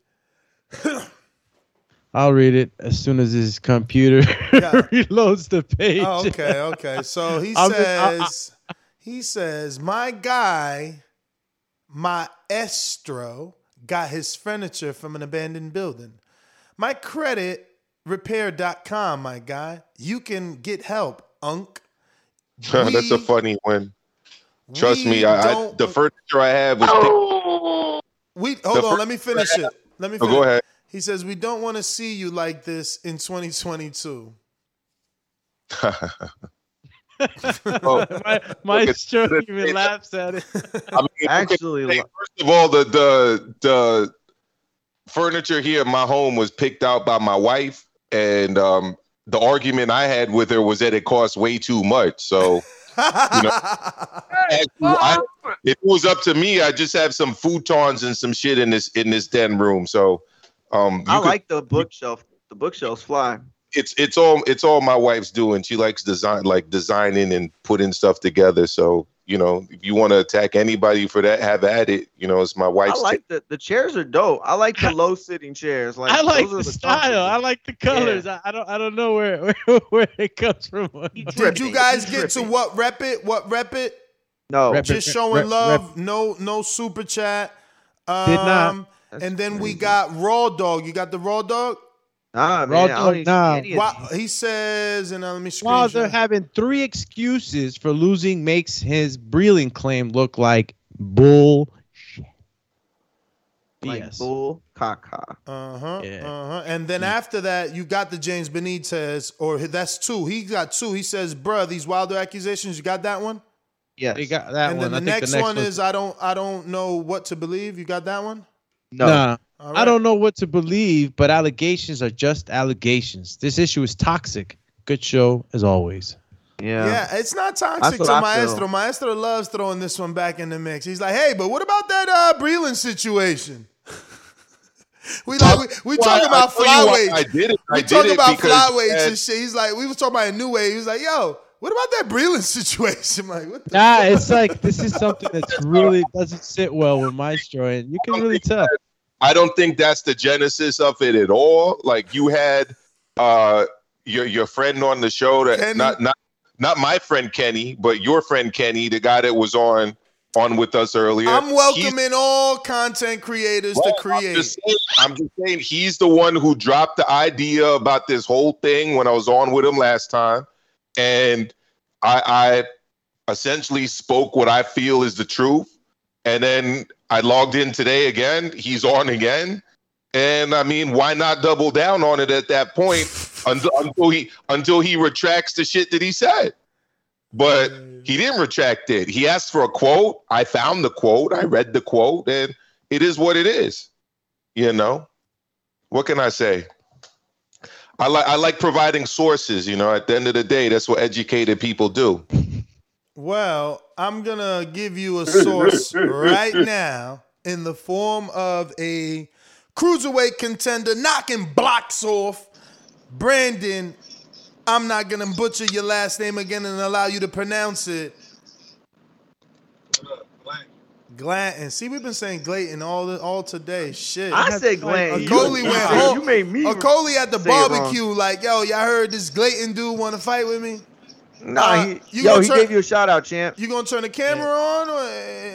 I'll read it as soon as his computer reloads the page. Oh, okay, okay. So he I'm just- I- I- says, he says, my guy, my Maestro, got his furniture from an abandoned building. My credit repair.com, my guy. You can get help, unk. That's a funny one. Trust me, I, I the furniture I have was. Oh. We hold The on, fir- let me finish it. Let me Oh, finish. go ahead. He says, We don't want to see you like this in 2022. Oh, my Maestro even laughs at it. I mean, Actually, okay, first of all, the the the furniture here in my home was picked out by my wife, and um, the argument I had with her was that it cost way too much. So, you know, actually, I, if it was up to me, I just have some futons and some shit in this in this den room. So, um, I could- like the bookshelf. The bookshelves fly. It's it's all it's all my wife's doing. She likes design like designing and putting stuff together. So you know, if you want to attack anybody for that, have at it. You know, it's my wife's. I wife's. like the the chairs are dope. I like the low sitting chairs. Like I like those are the style. I like the colors. I, I don't. I don't know where where, where it comes from. Did you guys get to what rep it? What rep it? No. Rep just rep- showing rep- love. No, no super chat. Um, Did not. And then we got raw dog. You got the raw dog. Nah, man, Raw I don't dog, even see nah. any of Wow, he says, and uh, let me Wilder screenshot. having three excuses for losing makes his Breland claim look like bull. Like Yes. bull caca. Uh huh. Yeah. Uh huh. And then after that, you got the James Benitez, or that's two. He got two. He says, "Bruh, these Wilder accusations. You got that one." Yes. They got that and one. then I the think next, the next one one's- is I don't I don't know what to believe. You got that one? No. Nah, All I don't know what to believe, but allegations are just allegations. This issue is toxic. Good show as always. Yeah. Yeah, it's not toxic to I Maestro. feel. Maestro loves throwing this one back in the mix. He's like, hey, but what about that uh Breland situation? we like we, we Well, talk about I tell you why flyweights. I did it. I We did talk it about because, flyweights man, and shit. He's like, we was talking about a new way. He was like, yo, what about that Breland situation? I'm like, what the Nah, it's like this is something that's really doesn't sit well with Maestro, and you can really tell. I don't think that's the genesis of it at all. Like you had uh your your friend on the show that Kenny? not not not my friend Kenny, but your friend Kenny, the guy that was on on with us earlier. I'm He's- welcoming all content creators to Well, I'm create. just, saying, I'm just saying he's the one who dropped the idea about this whole thing when I was on with him last time, and I, I essentially spoke what I feel is the truth. And then I logged in today again. He's on again, and I mean, why not double down on it at that point until, until he until he retracts the shit that he said? But mm. he didn't retract it. He asked for a quote. I found the quote. I read the quote, and it is what it is. You know, what can I say? I like I like providing sources. You know, at the end of the day, that's what educated people do. Well, I'm gonna give you a source right now in the form of a cruiserweight contender knocking blocks off. Brandon, I'm not gonna butcher your last name again and allow you to pronounce it. Glanton. See, we've been saying Glayton all the, all today. Shit. I said Glanton. Akoli You- went home. you made me Akoli at the say it wrong. barbecue, like, yo, y'all heard this Glayton dude want to fight with me? Nah, Uh, he, you yo, gonna he turn- gave you a shout out, champ. You gonna turn the camera on or,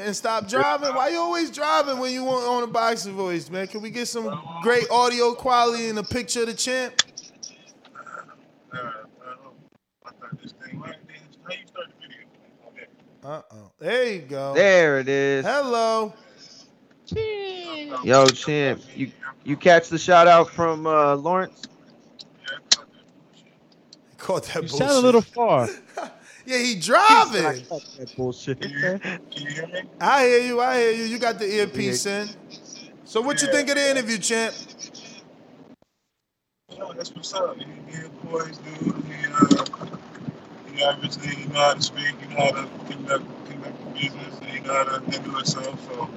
and stop driving? Why you always driving when you want on a boxing voice, man? Can we get some great audio quality and a picture of the champ? Uh oh. There you go. There it is. Hello. Champ. Yo, champ, you you catch the shout out from uh, Lawrence? Caught that You bullshit. sound a little far. Yeah, he driving. That bullshit. I hear you. I hear you. You got the earpiece in. So what you think of the interview, champ? Yo, that's what's up. He, he a poised dude. He, uh, he obviously he know how to speak, he know how to conduct, conduct business, and he know how to handle himself. So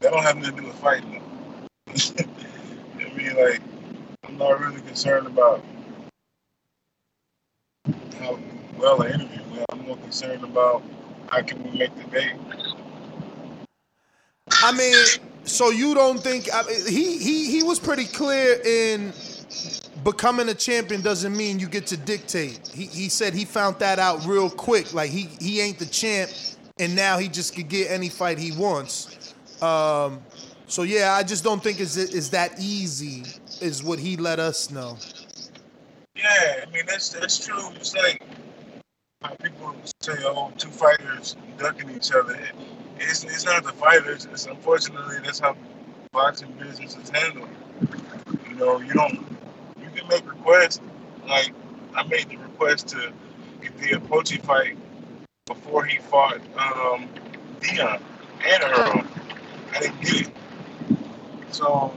that don't have nothing to do with fighting. though. I mean, like, I'm not really concerned about how well I interview went. I'm more concerned about how can we make the day. I mean, so you don't think I mean, he he he was pretty clear in becoming a champion doesn't mean you get to dictate. He he said he found that out real quick. Like he he ain't the champ, and now he just could get any fight he wants. Um, so yeah, I just don't think it's is that easy. Is what he let us know. Yeah, I mean that's that's true. It's like how people say, "Oh, two fighters ducking each other." It's it's not the fighters. It's unfortunately that's how boxing business is handled. You know, you don't. You can make requests. Like I made the request to get the Apochi fight before he fought um, Dion and Earl. I didn't get it. So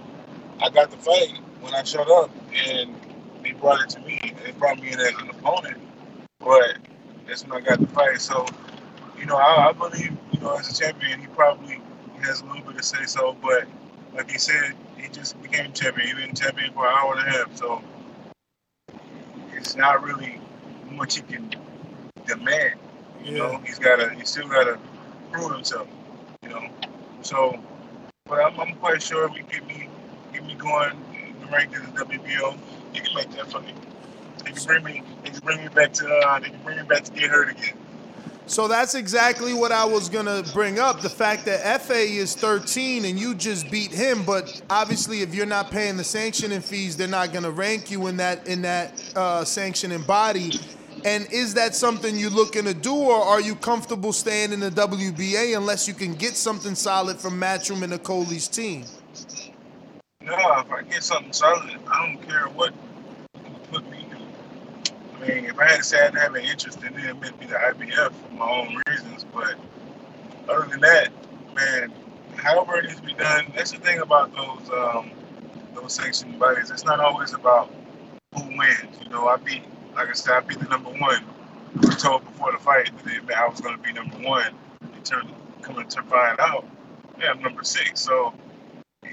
I got the fight when I showed up, and they brought it to me. They brought me in as an opponent, but that's when I got the fight. So, you know, I, I believe, you know, as a champion, he probably has a little bit to say so. But like he said, he just became champion. He been champion for an hour and a half, so it's not really much he can demand. You know, he's got to, he still got to prove himself. You know, so. But I'm, I'm quite sure if we get me, get me going, ranked in the WBO, you can make that me. They can bring me, they can bring me back to, uh, they can bring me back to get hurt again. So that's exactly what I was gonna bring up. The fact that FA is 13 and you just beat him, but obviously if you're not paying the sanctioning fees, they're not gonna rank you in that in that uh, sanctioning body. And is that something you're looking to do, or are you comfortable staying in the WBA unless you can get something solid from Matchroom and Nicole's team? No, if I get something solid, I don't care what put me through. I mean, if I had to say I'd have an interest in it, it might be the IBF for my own reasons. But other than that, man, however it needs to be done, that's the thing about those um, those sanctioning bodies. It's not always about who wins. You know, I beat, like I said, I beat the number one. We were told before the fight that I was going to be number one. It turned coming to find out, yeah, I'm number six. So,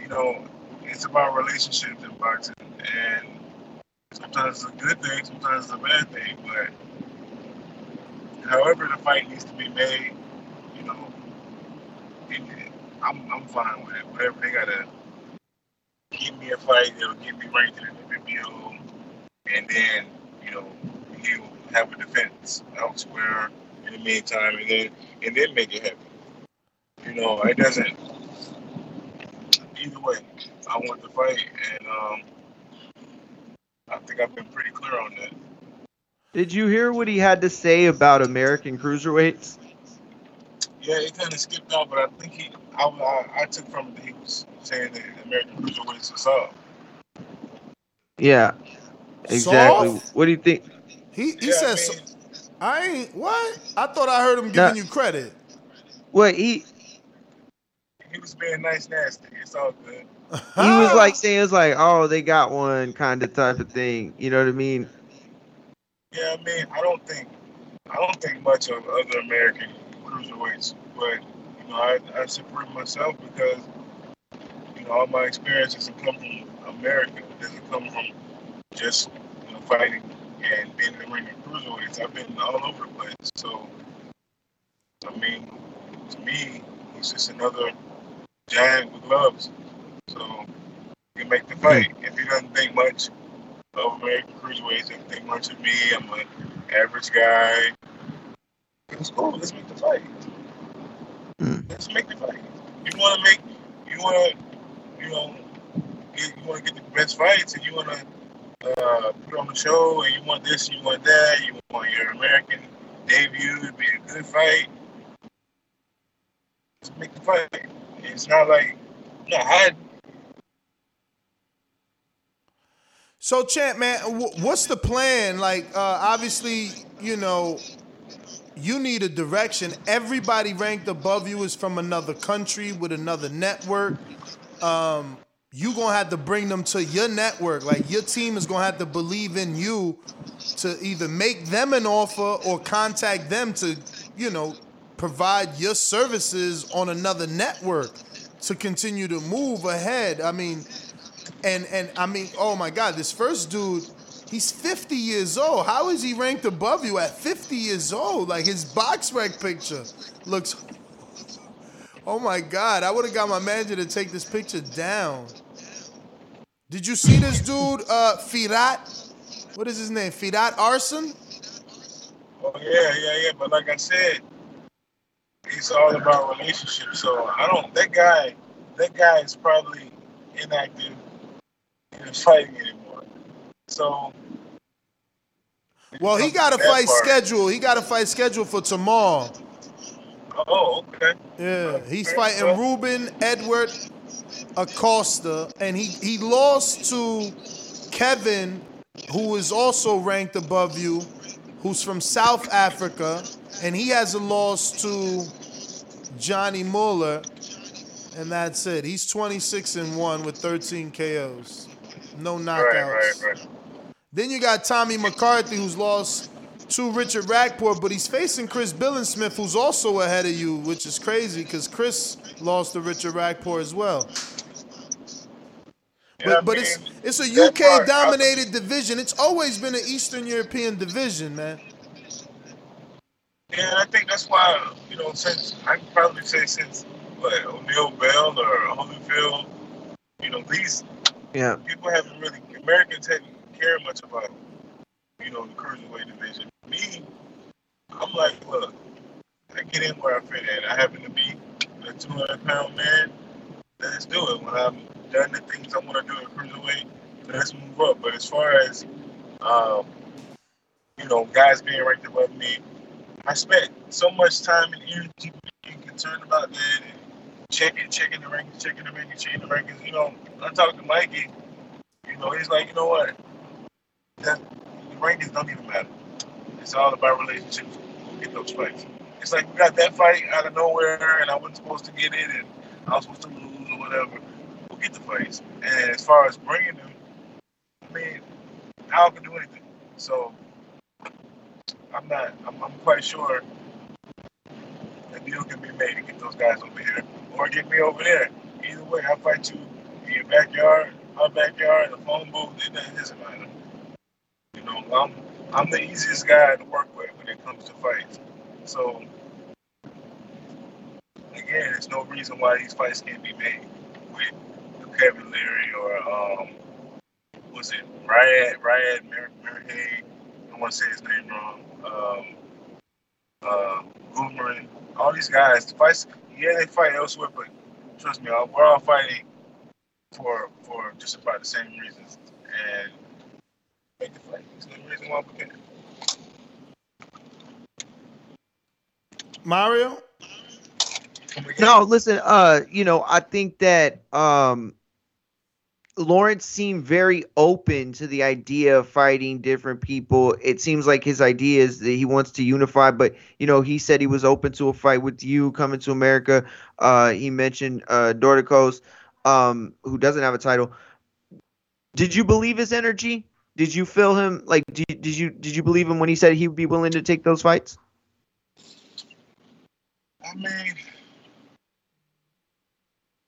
you know, it's about relationships in boxing, and sometimes it's a good thing, sometimes it's a bad thing. But however the fight needs to be made, you know, it, I'm I'm fine with it. Whatever they gotta give me a fight, it'll get me ranked in the WBO, and then you know he'll have a defense elsewhere in the meantime, and then and then make it happen. You know, it doesn't. Either way, I want the fight, and um, I think I've been pretty clear on that. Did you hear what he had to say about American cruiserweights? Yeah, it kind of skipped out, but I think he, I, I, I took from it that he was saying that American cruiserweights are soft. Yeah, exactly. Soft? What do you think? He he Yeah, I says, I, ain't what? I thought I heard him giving Nah. you credit. What he He was being nice, nasty. It's all good. He was like saying it's like oh they got one kind of type of thing. You know what I mean? Yeah, I mean, I don't think, I don't think much of other American cruiserweights, but you know, I, I support myself because you know all my experiences have come from America. It doesn't come from just you know fighting and being in the ring of cruiserweights. I've been all over the place. So, I mean, to me, he's just another giant with gloves. Can make the fight. If he doesn't think much of American cruiserweights, doesn't think much of me, I'm an average guy. It's cool. Let's make the fight. Let's make the fight. You want to make, you want to, you know, get, you want to get the best fights, and you want to uh, put on the show, and you want this, you want that, you want your American debut to be a good fight. Let's make the fight. It's not like, no, I So, Champ, man, wh- what's the plan? Like, uh, obviously, you know, you need a direction. Everybody ranked above you is from another country with another network. Um, you gonna have to bring them to your network. Like, your team is gonna have to believe in you to either make them an offer or contact them to, you know, provide your services on another network to continue to move ahead. I mean, and and I mean, oh my God, this first dude, he's 50 years old. How is he ranked above you at 50 years old? Like his box rec picture looks. Oh my God, I would have got my manager to take this picture down. Did you see this dude, uh, Firat? What is his name? Firat Arslan? Oh yeah, yeah, yeah. But like I said, it's all about relationships. So I don't. That guy, that guy is probably inactive in fighting anymore. So Well, he got a fight part. schedule. He got a fight schedule for tomorrow. Oh, okay. Yeah, he's Okay, fighting well- Ruben Edward Acosta, and he he lost to Kevin, who is also ranked above you, who's from South Africa, and he has a loss to Johnny Muller, and that's it. He's 26 and one with 13 KOs, no knockouts. right, right, right. Then you got Tommy McCarthy, who's lost to Richard Riakporhe, but he's facing Chris Billam-Smith, who's also ahead of you, which is crazy because Chris lost to Richard Riakporhe as well. But, but it's it's a UK part, uh, dominated division. It's always been an Eastern European division, man. Yeah, and I think that's why you know since I can probably say since what O'Neil Bell or Holyfield, you know these Yeah. people haven't really Americans haven't cared much about you know the cruiserweight division. Me, I'm like, look, I get in where I fit in. I happen to be a 200 pound man. Let's do it. When I'm done the things I want to do at cruiserweight, let's move up. But as far as um, you know, guys being ranked above me. I spent so much time and energy being concerned about that and checking, checking the rankings, checking the rankings, checking the rankings. You know, I talked to Mikey. You know, he's like, you know what? That the rankings don't even matter. It's all about relationships. We'll get those fights. It's like we got that fight out of nowhere, and I wasn't supposed to get it, and I was supposed to lose or whatever. We'll get the fights. And as far as bringing them, I mean, Al can do anything. So I'm not. I'm, I'm quite sure a deal can be made to get those guys over here, or get me over there. Either way, I'll fight you your backyard, my backyard, the phone booth. It doesn't, matter. You know, I'm I'm the easiest guy to work with when it comes to fights. So again, there's no reason why these fights can't be made with Kevin Lerena or um, was it Ryad Ryad Mer- Merhy? I want to say his name wrong. Um, uh, Boomerang, all these guys. The fights, yeah, they fight elsewhere, but trust me, we're all fighting for for just about the same reasons. And make the fight. There's no reason why we can't. Mario? No, listen, uh, you know, I think that um Lawrence seemed very open to the idea of fighting different people. It seems like his idea is that he wants to unify, but you know, he said he was open to a fight with you coming to America. Uh he mentioned uh Dorticos, um, who doesn't have a title. Did you believe his energy? Did you feel him like did, did you did you believe him when he said he'd be willing to take those fights? I mean,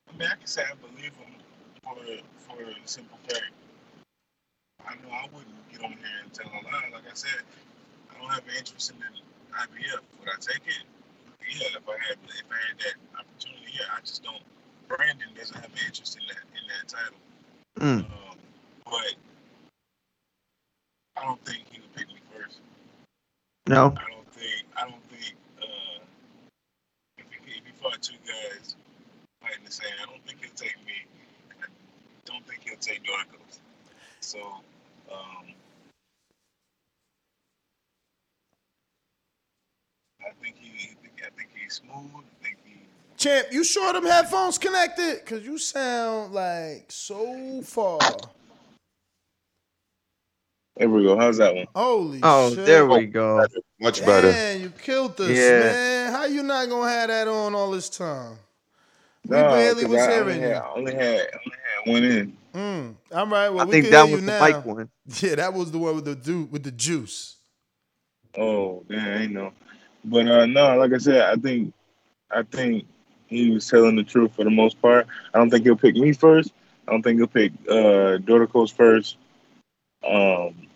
I mean, I can say I believe him for for the simple fact. I know I wouldn't get on here and tell a lie. Like I said, I don't have an interest in the IBF. Would I take it? Yeah, if I had if I had that opportunity, yeah. I just don't. Brandon doesn't have an interest in that in that title. Mm. Um, but I don't think he would pick me first. No. I don't think. I don't think. Uh, if he, if he fought two guys fighting the same, I don't think he'll take me. I don't think he'll take Dorticos. So, um, I think he. I think he's smooth. I think he. Champ, you sure them headphones connected? Cause you sound like so far. There we go. How's that one? Holy Oh, shit. there we go. Much better. Man, you killed us, Yeah. man. How you not gonna have that on all this time? We No, barely 'cause was I hearing only had, you. I only had, only had one in. Mm. All right, well I we think can that hear was the now. mic one. Yeah, that was the one with the du- with the juice. Oh, damn, I know. But uh, no, like I said, I think, I think he was telling the truth for the most part. I don't think he'll pick me first. I don't think he'll pick uh, Dorticos first. Um,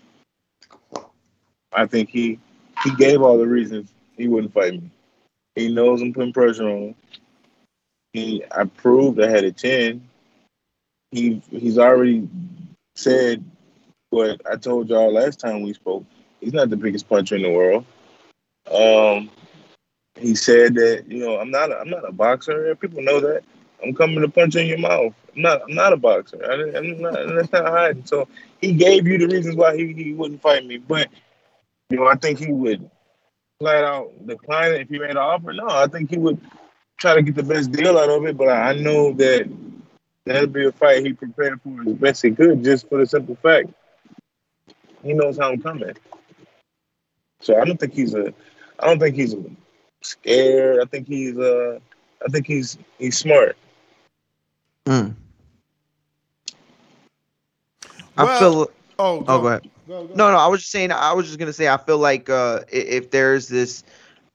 I think he he gave all the reasons he wouldn't fight me. He knows I'm putting pressure on him. He I proved I had a chin. He he's already said what I told y'all last time we spoke. He's not the biggest puncher in the world. Um, he said that you know I'm not a, I'm not a boxer. People know that. I'm coming to punch in your mouth. I'm not I'm not a boxer. I, am not. That's not hiding. So he gave you the reasons why he, he wouldn't fight me. But you know I think he would flat out decline it if he made an offer. No, I think he would try to get the best deal out of it. But I know that that'll be a fight he prepared for as best he could, just for the simple fact he knows how I'm coming. So I don't think he's a, I don't think he's scared. I think he's uh, I think he's he's smart. Mm. I Well- feel. Oh, Oh, go ahead. No, no, I was just saying. I was just gonna say. I feel like uh, if there's this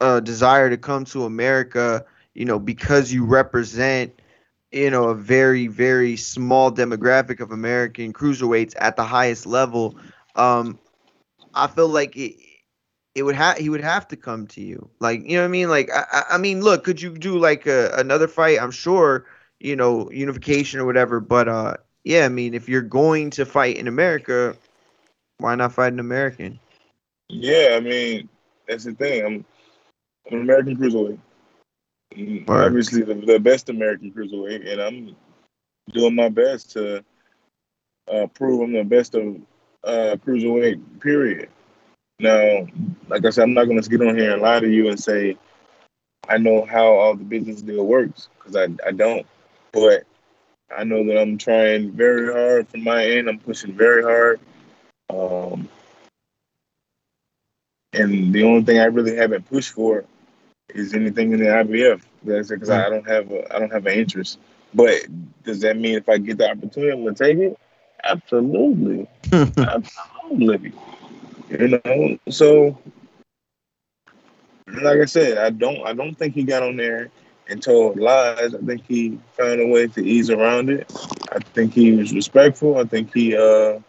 uh, desire to come to America, you know, because you represent, you know, a very, very small demographic of American cruiserweights at the highest level, um, I feel like it, it would have he would have to come to you. Like, you know what I mean? Like, I, I- mean, look, could you do like a, another fight? I'm sure, you know, unification or whatever. But uh, yeah, I mean, if you're going to fight in America, why not fight an American? Yeah, I mean that's the thing. I'm, I'm an American cruiserweight. Mm, Word. Obviously, the, the best American cruiserweight, and I'm doing my best to uh, prove I'm the best of uh, cruiserweight. Period. Now, like I said, I'm not gonna get on here and lie to you and say I know how all the business deal works because I I don't. But I know that I'm trying very hard from my end. I'm pushing very hard. Um, and the only thing I really haven't pushed for is anything in the IBF. That's because I don't have a I don't have an interest. But does that mean if I get the opportunity, I'm gonna take it? Absolutely, absolutely. You know, so like I said, I don't I don't think he got on there and told lies. I think he found a way to ease around it. I think he was respectful. I think he uh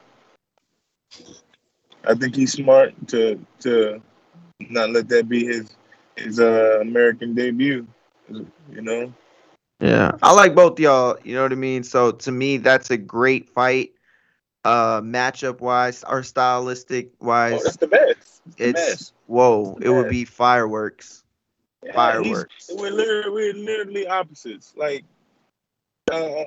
I think he's smart to to not let that be his his uh American debut. You know? Yeah, I like both y'all. You know what I mean. So to me, that's a great fight, uh, matchup wise or stylistic wise. Oh, that's the best. It's the best. whoa, it would be fireworks. Yeah, Fireworks. We're literally we're literally opposites. Like uh,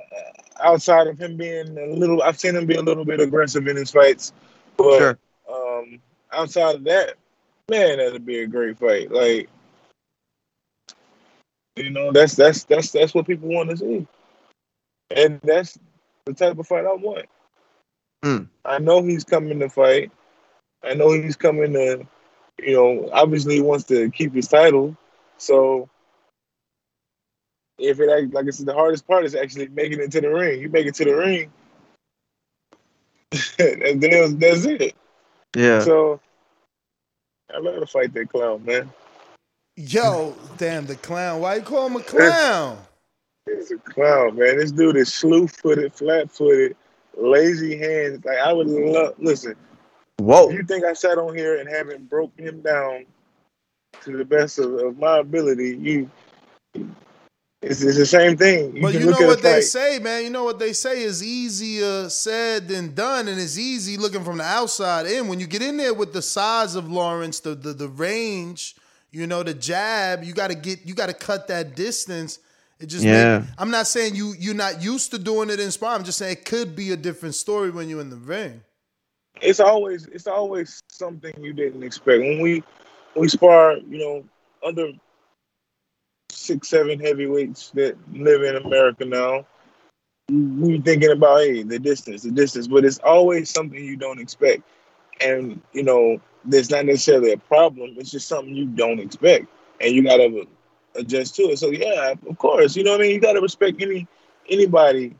outside of him being a little, I've seen him be a little bit aggressive in his fights, but Sure. um, outside of that, man, that'd be a great fight. Like you know, that's that's that's that's what people want to see, and that's the type of fight I want. Mm. I know he's coming to fight. I know he's coming to, you know, obviously he wants to keep his title. So if it like I said, the hardest part is actually making it to the ring. You make it to the ring, and then that's it. Yeah. So I love to fight that clown, man. Yo, damn the clown. Why you call him a clown? He's a clown, man. This dude is slew footed, flat footed, lazy hands. Like I would love listen. Whoa. If you think I sat on here and haven't broken him down to the best of, of my ability, you it's, it's the same thing. You But you know what they fight. say, man. You know what they say is easier said than done, and it's easy looking from the outside in. When you get in there with the size of Lawrence, the the, the range, you know, the jab, you got to get, you got to cut that distance. It just, Yeah. make- I'm not saying you you're not used to doing it in sparring. I'm just saying it could be a different story when you're in the ring. it's always it's always something you didn't expect. When we we spar, you know, under six, seven heavyweights that live in America now, we thinking about hey, the distance, the distance, but it's always something you don't expect. And you know, there's not necessarily a problem, it's just something you don't expect. And you gotta adjust to it. So yeah, of course, you know what I mean? You gotta respect any anybody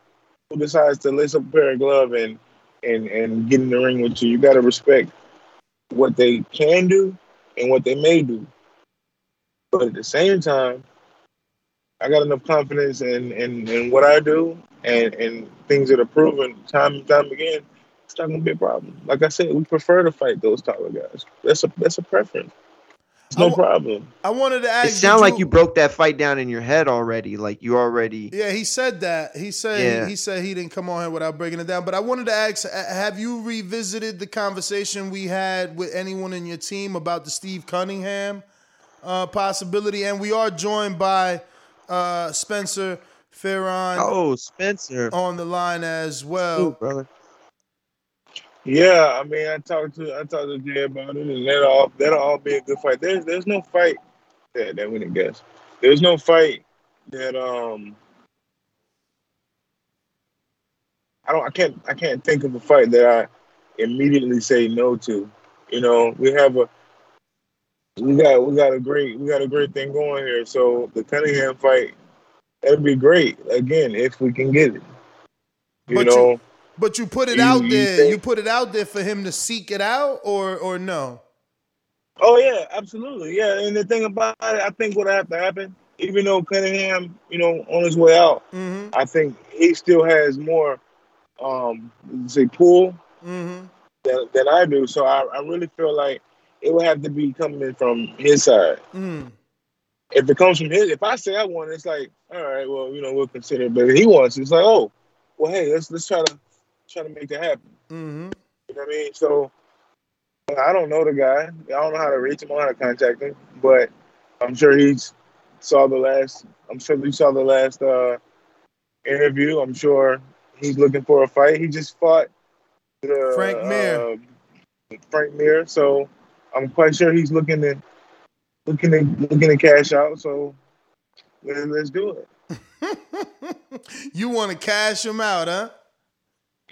who decides to lace up a pair of glove and and and get in the ring with you. You gotta respect what they can do and what they may do. But at the same time, I got enough confidence in in, in what I do and and things that are proven time and time again. It's not gonna be a problem. Like I said, we prefer to fight those taller guys. That's a that's a preference. It's no problem. I wanted to It ask. sounds did like you broke that fight down in your head already. Like you already. Yeah, he said that. He said Yeah. he, said he didn't come on here without breaking it down. But I wanted to ask: uh, Have you revisited the conversation we had with anyone in your team about the Steve Cunningham uh, possibility? And we are joined by uh, Spencer Fearon. Oh, Spencer. on the line as well. Ooh, brother. Yeah, I mean, I talked to I talked to Jay about it, and that'll all that'll all be a good fight. There's there's no fight that that we didn't guess. There's no fight that um I don't I can't I can't think of a fight that I immediately say no to. You know, we have a we got we got a great we got a great thing going here. So the Cunningham fight that'd be great again if we can get it. You But know. you, but you put it You- out you there. think- you put it out there for him to seek it out, or or no? Oh yeah, absolutely. Yeah, and the thing about it, I think what have to happen, even though Cunningham, you know, on his way out, Mm-hmm. I think he still has more, um, say pull Mm-hmm. than, than I do. So I, I really feel like it would have to be coming from his side. Mm. If it comes from his, if I say I want, it, it's like, all right, well, you know, we'll consider. it. But if he wants, it, it's like, oh, well, hey, let's let's try to try to make that happen. Mm-hmm. You know what I mean? So I don't know the guy. I don't know how to reach him. I don't know how to contact him. But I'm sure he's saw the last. I'm sure he saw the last uh, interview. I'm sure he's looking for a fight. He just fought the, Frank Mir. uh, Frank Mir. So I'm quite sure he's looking to looking to looking to cash out. So let's do it. You want to cash him out, huh?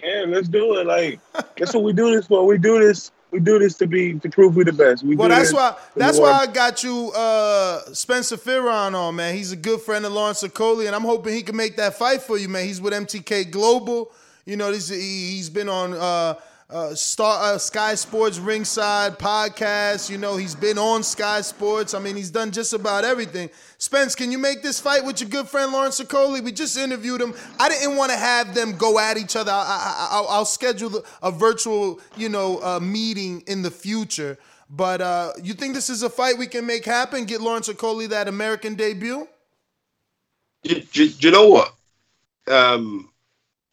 Yeah, let's do it. Like that's what we do this for. We do this. We do this to be to prove we the best. We Well, that's why that's why I got you uh Spencer Fearon on, man. He's a good friend of Lawrence Okolie, and I'm hoping he can make that fight for you, man. He's with MTK Global. You know, this he, he's been on uh uh, Star uh, Sky Sports Ringside podcast. You know, he's been on Sky Sports. I mean, he's done just about everything. Spence, can you make this fight with your good friend Lawrence Okolie? We just interviewed him. I didn't want to have them go at each other. I, I, I, I'll, I'll schedule a virtual, you know, uh, meeting in the future. But uh, you think this is a fight we can make happen? Get Lawrence Okolie that American debut? Do, do, do you know what? Um,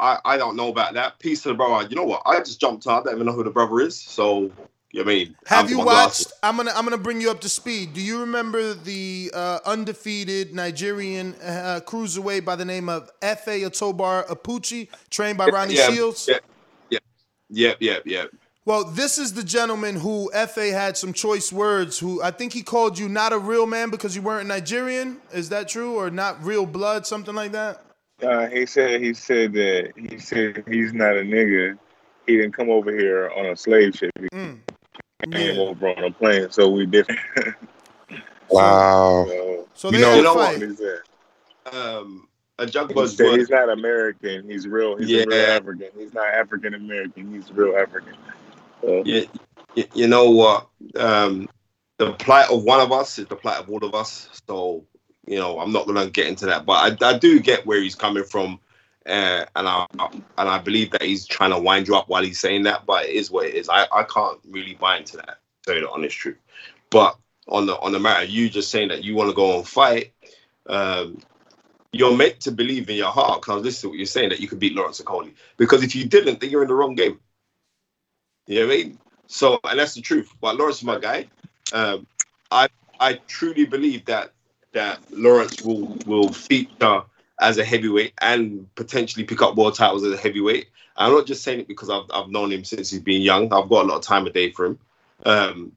I, I don't know about that. Peace to the brother. You know what? I just jumped on. I don't even know who the brother is. So, you know I mean? Have I've you my glasses. watched? I'm gonna I'm gonna bring you up to speed. Do you remember the uh, undefeated Nigerian uh, cruiserweight by the name of F.A. Otobar Apochi, trained by Ronnie yeah, Shields? Yeah, yeah, yeah, yeah, yeah. Well, this is the gentleman who F.A. had some choice words. Who I think he called you not a real man because you weren't Nigerian. Is that true, or not real blood, something like that? Uh, he said he said that he said he's not a nigga. He didn't come over here on a slave ship. He Mm. came over on a plane, so we different. Wow. so, So You know- you know fight. what? he said. Um, a He Jugglers said he's not American. He's real. He's a real African. He's not African American. He's real African. So, you, you, you know what? Um, the plight of one of us is the plight of all of us. So, you know, I'm not going to get into that, but I, I do get where he's coming from. Uh, and I and I believe that he's trying to wind you up while he's saying that, but it is what it is. I, I can't really buy into that, tell you the honest truth. But on the on the matter, you just saying that you want to go and fight, um, you're meant to believe in your heart because this is what you're saying that you could beat Lawrence Okolie. Because if you didn't, then you're in the wrong game. You know what I mean? So, and that's the truth. But Lawrence is my guy. Um, I I truly believe that that Lawrence will will feature as a heavyweight and potentially pick up world titles as a heavyweight. I'm not just saying it because I've I've known him since he's been young. I've got a lot of time a day for him. Um,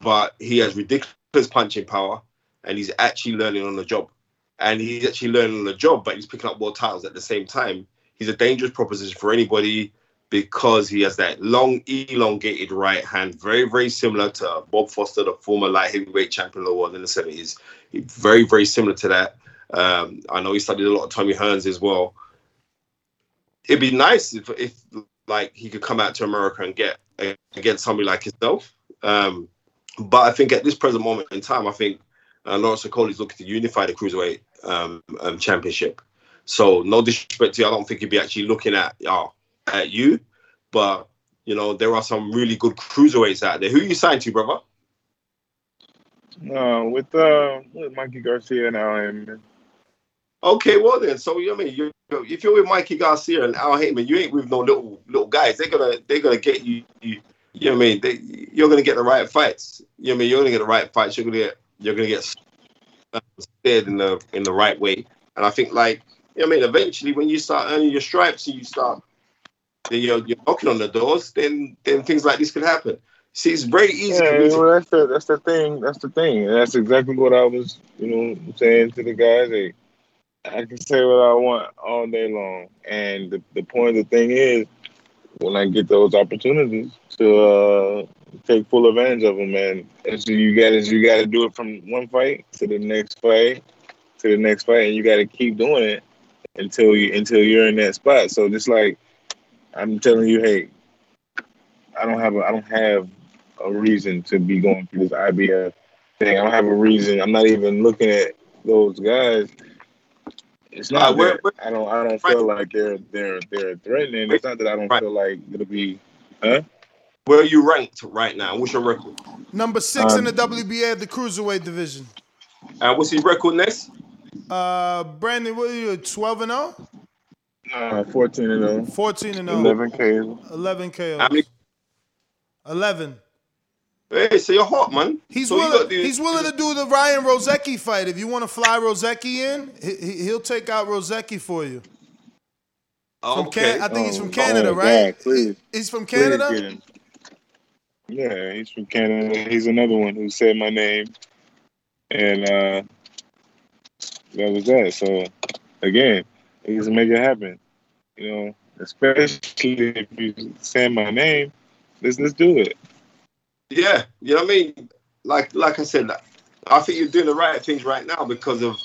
but he has ridiculous punching power, and he's actually learning on the job. And he's actually learning on the job, but he's picking up world titles at the same time. He's a dangerous proposition for anybody because he has that long, elongated right hand, very, very similar to Bob Foster, the former light heavyweight champion of the world in the 70s. Very, very similar to that. Um, I know he studied a lot of Tommy Hearns as well. It'd be nice if, if like he could come out to America and get against somebody like himself. Um, but I think at this present moment in time, I think uh, Lawrence Okolie is looking to unify the cruiserweight um, um, championship. So no disrespect to you, I don't think he'd be actually looking at uh, at you, but you know there are some really good cruiserweights out there. Who are you signed to, brother? Uh, with uh, with Mikey Garcia and Al Haymon. Okay, well then, so you know I mean, you if you're with Mikey Garcia and Al Haymon, you ain't with no little little guys. They're gonna they're gonna get you. you you know what I mean? They, you're gonna get the right fights. You know what I mean? You're gonna get the right fights. You're gonna get you're gonna get steered in the in the right way. And I think like you know what I mean. Eventually, when you start earning your stripes and you start then you're, you're knocking on the doors, then then things like this could happen. See, it's very easy. Yeah, well, that's the that's the thing. That's the thing. And that's exactly what I was, you know, saying to the guys. Hey, I can say what I want all day long. And the, the point of the thing is, when I get those opportunities to uh, take full advantage of them, and, and so you got to you got to do it from one fight to the next fight to the next fight, and you got to keep doing it until you until you're in that spot. So just like I'm telling you, hey, I don't have a I don't have a reason to be going through this IBF thing. I don't have a reason. I'm not even looking at those guys. It's not Uh, where- that I don't I don't feel like they're they're they're threatening. It's not that I don't feel like it'll be huh? Where are you ranked right now? What's your record? Number six in Um, the WBA, the cruiserweight division. Uh, what's his record next? Uh, Brandon, what are you? Twelve and zero. Uh, 14 and 0. 14 and 0. 11 KOs. 11 KOs. How many? 11. Hey, so you're hot, man. He's So willing. got the- he's willing to do the Ryan Rozicki fight. If you want to fly Rozicki in, he, he- he'll take out Rozicki for you. From Okay. Can- I think he's from Oh, Canada, oh, right? God, please. He's from Canada. get. Yeah, Yeah, he's from Canada. He's another one who said my name, and uh, that was that. So again, he can make it happen. You know, especially if you say my name, let's let's do it. Yeah, you know what I mean. Like like I said, I think you're doing the right things right now because of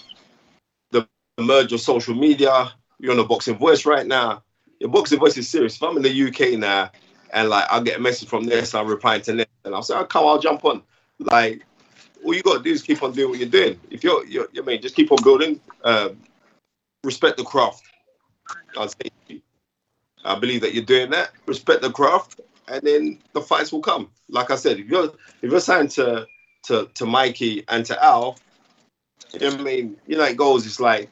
the merge of social media. You're on the Boxing Voice right now. Your Boxing Voice is serious. If I'm in the UK now and like I'll get a message from this, I'm replying to this, and I'll say, "Oh, come, I'll jump on." Like all you got to do is keep on doing what you're doing. If you're, you're I mean, just keep on building. Um, respect the craft. I'll. I believe that you're doing that. Respect the craft, and then the fights will come. Like I said, if you're if you're signed to to to Mikey and to Al, you know what I mean. You know, it goes. It's like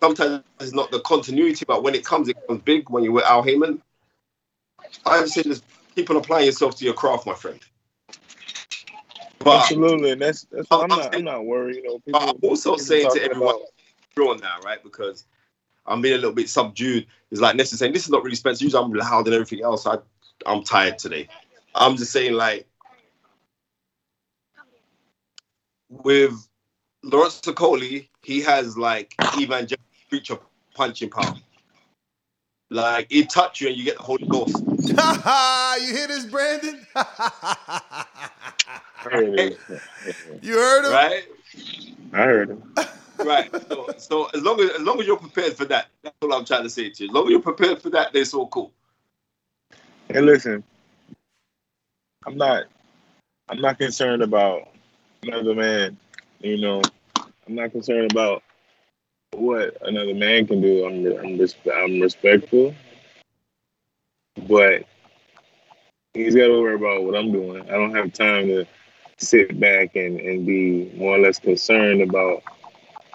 sometimes it's not the continuity, but when it comes, it comes big. When you're with Al Haymon, I would say just keep on applying yourself to your craft, my friend. But Absolutely, and that's that's why I'm not I'm not worried. You know, people, I'm also saying to everyone, drawn now, right? Because I'm being a little bit subdued. It's like Nessa saying, this is not really Spencer. Usually I'm loud and everything else. I, I'm tired today. I'm just saying, like, with Lawrence Sokoli, he has like evangelical preacher punching power. Like, he touch you and you get the Holy Ghost. you hear this, Brandon? you heard him? Right? I heard him. Right. So, so as long as as long as you're prepared for that, that's all I'm trying to say to you. As long as you're prepared for that, then it's all cool. Hey, listen, I'm not, I'm not concerned about another man. You know, I'm not concerned about what another man can do. I'm, I'm, I'm respectful, but he's got to worry about what I'm doing. I don't have time to sit back and, and be more or less concerned about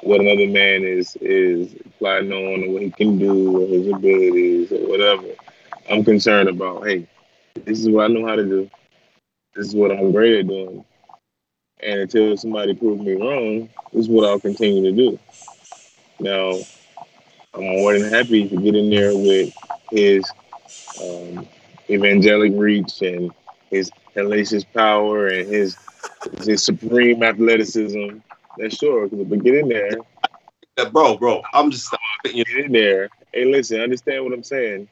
what another man is is plotting on or what he can do or his abilities or whatever. I'm concerned about, hey, this is what I know how to do. This is what I'm great at doing. And until somebody proves me wrong, this is what I'll continue to do. Now, I'm more than happy to get in there with his um, evangelic reach and his hellacious power and his his supreme athleticism. That's sure, but get in there. bro, bro, I'm just get in there. Hey, listen, understand what I'm saying.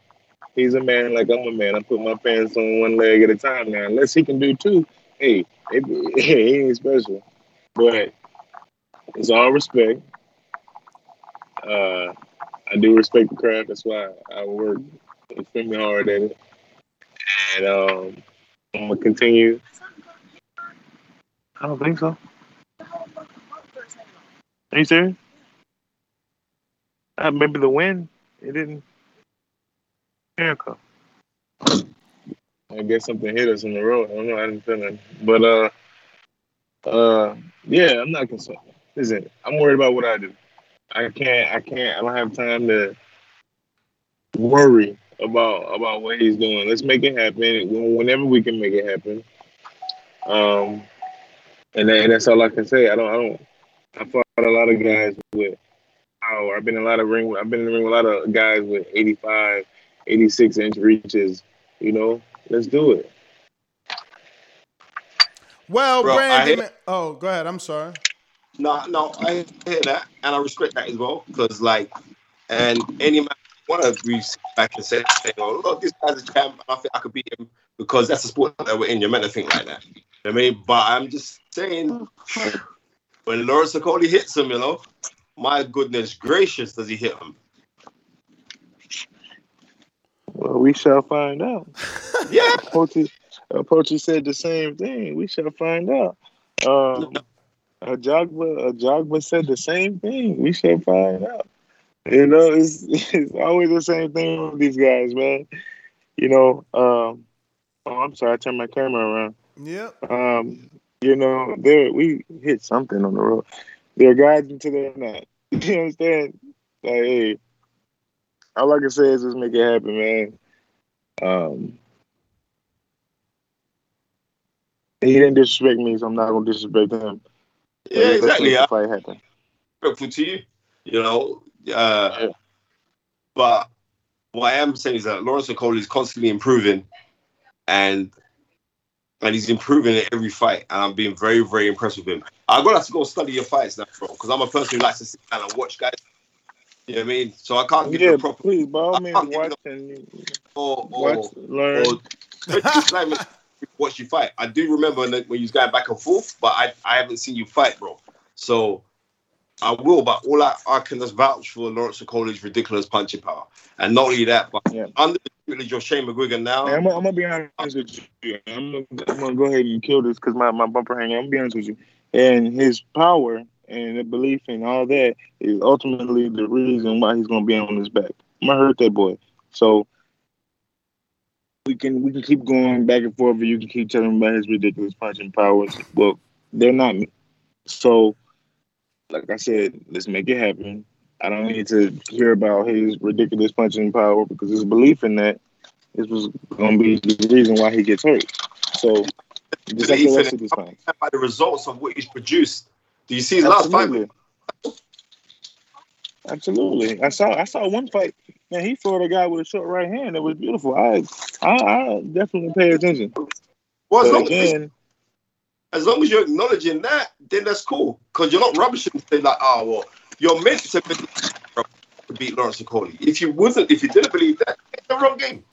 He's a man like I'm a man. I put my pants on one leg at a time now. Unless he can do two, hey, it, he ain't special. But it's all respect. Uh, I do respect the craft. That's why I work extremely hard at it. And um, I'm gonna continue. I don't think so. Are you serious? Uh, maybe the win. It didn't. I guess something hit us in the road. I don't know. I didn't feel it. But uh, uh, yeah, I'm not concerned. Listen, I'm worried about what I do. I can't. I can't. I don't have time to worry about about what he's doing. Let's make it happen whenever we can make it happen. Um, and, that, and that's all I can say. I don't. I don't. I fought a lot of guys with power. I've been in a lot of ring. I've been in the ring with a lot of guys with 85, 86 inch reaches. You know, let's do it. Well, Bro, Brandon. hear- man- oh, go ahead. I'm sorry. No, no, I hear that and I respect that as well because, like, and any man want to be back and say, say, "Oh, look, this guy's a champ. I think I could beat him," because that's the sport that we're in. You're meant to think like that. You know what I mean, but I'm just saying, when Lawrence Okolie hits him, you know, my goodness gracious, does he hit him? Well, we shall find out. yeah. Pochi, uh, Pochi said the same thing. We shall find out. Um, uh, Jogba, uh, said the same thing. We shall find out. You know, it's it's always the same thing with these guys, man. You know, um, oh, I'm sorry, I turned my camera around. Yep. Um, you know, there we hit something on the road. They're guys until they're not. You understand? Like, hey, all I can say is just make it happen, man. Um, he didn't disrespect me, so I'm not gonna disrespect him. Yeah, Let's exactly. I- fight happen. respectful to you, you know. Uh, But what I am saying is that Lawrence Okolie is constantly improving, and and he's improving in every fight, and I'm being very, very impressed with him. I'm gonna have to go study your fights now, bro, because I'm a person who likes to sit down and watch guys. You know what I mean? So I can't give Yeah, you a proper please, by all I means, watch and or, or, watch, learn. or watch you fight. I do remember when you was going back and forth, but I, I haven't seen you fight, bro. So I will, but all I, I can just vouch for Lawrence Okolie's ridiculous punching power. And not only that, but under the tutelage of Shane McGuigan now, Hey, I'm, gonna- I'm gonna be honest with you. I'm gonna, I'm gonna go ahead and kill this because my, my bumper hanging. I'm gonna be honest with you. And his power and the belief and all that is ultimately the reason why he's gonna be on his back. I'm gonna hurt that boy. So we can we can keep going back and forth. Or you can keep telling him about his ridiculous punching powers. Well, they're not. Me. So, like I said, let's make it happen. I don't need to hear about his ridiculous punching power because his belief in that this was going to be the reason why he gets hurt. So just like the rest of this fight. by the results of what he's produced. Do you see his last fight? Absolutely. Absolutely. I saw I saw one fight. Man, he fought a guy with a short right hand. It was beautiful. I I, I definitely pay attention. Well, as long, again, as, as long as you're acknowledging that, then that's cool. Because you're not rubbishing and say like, oh well, you're meant to beat Lawrence Okolie. If you wasn't, if you didn't believe that, it's the wrong game.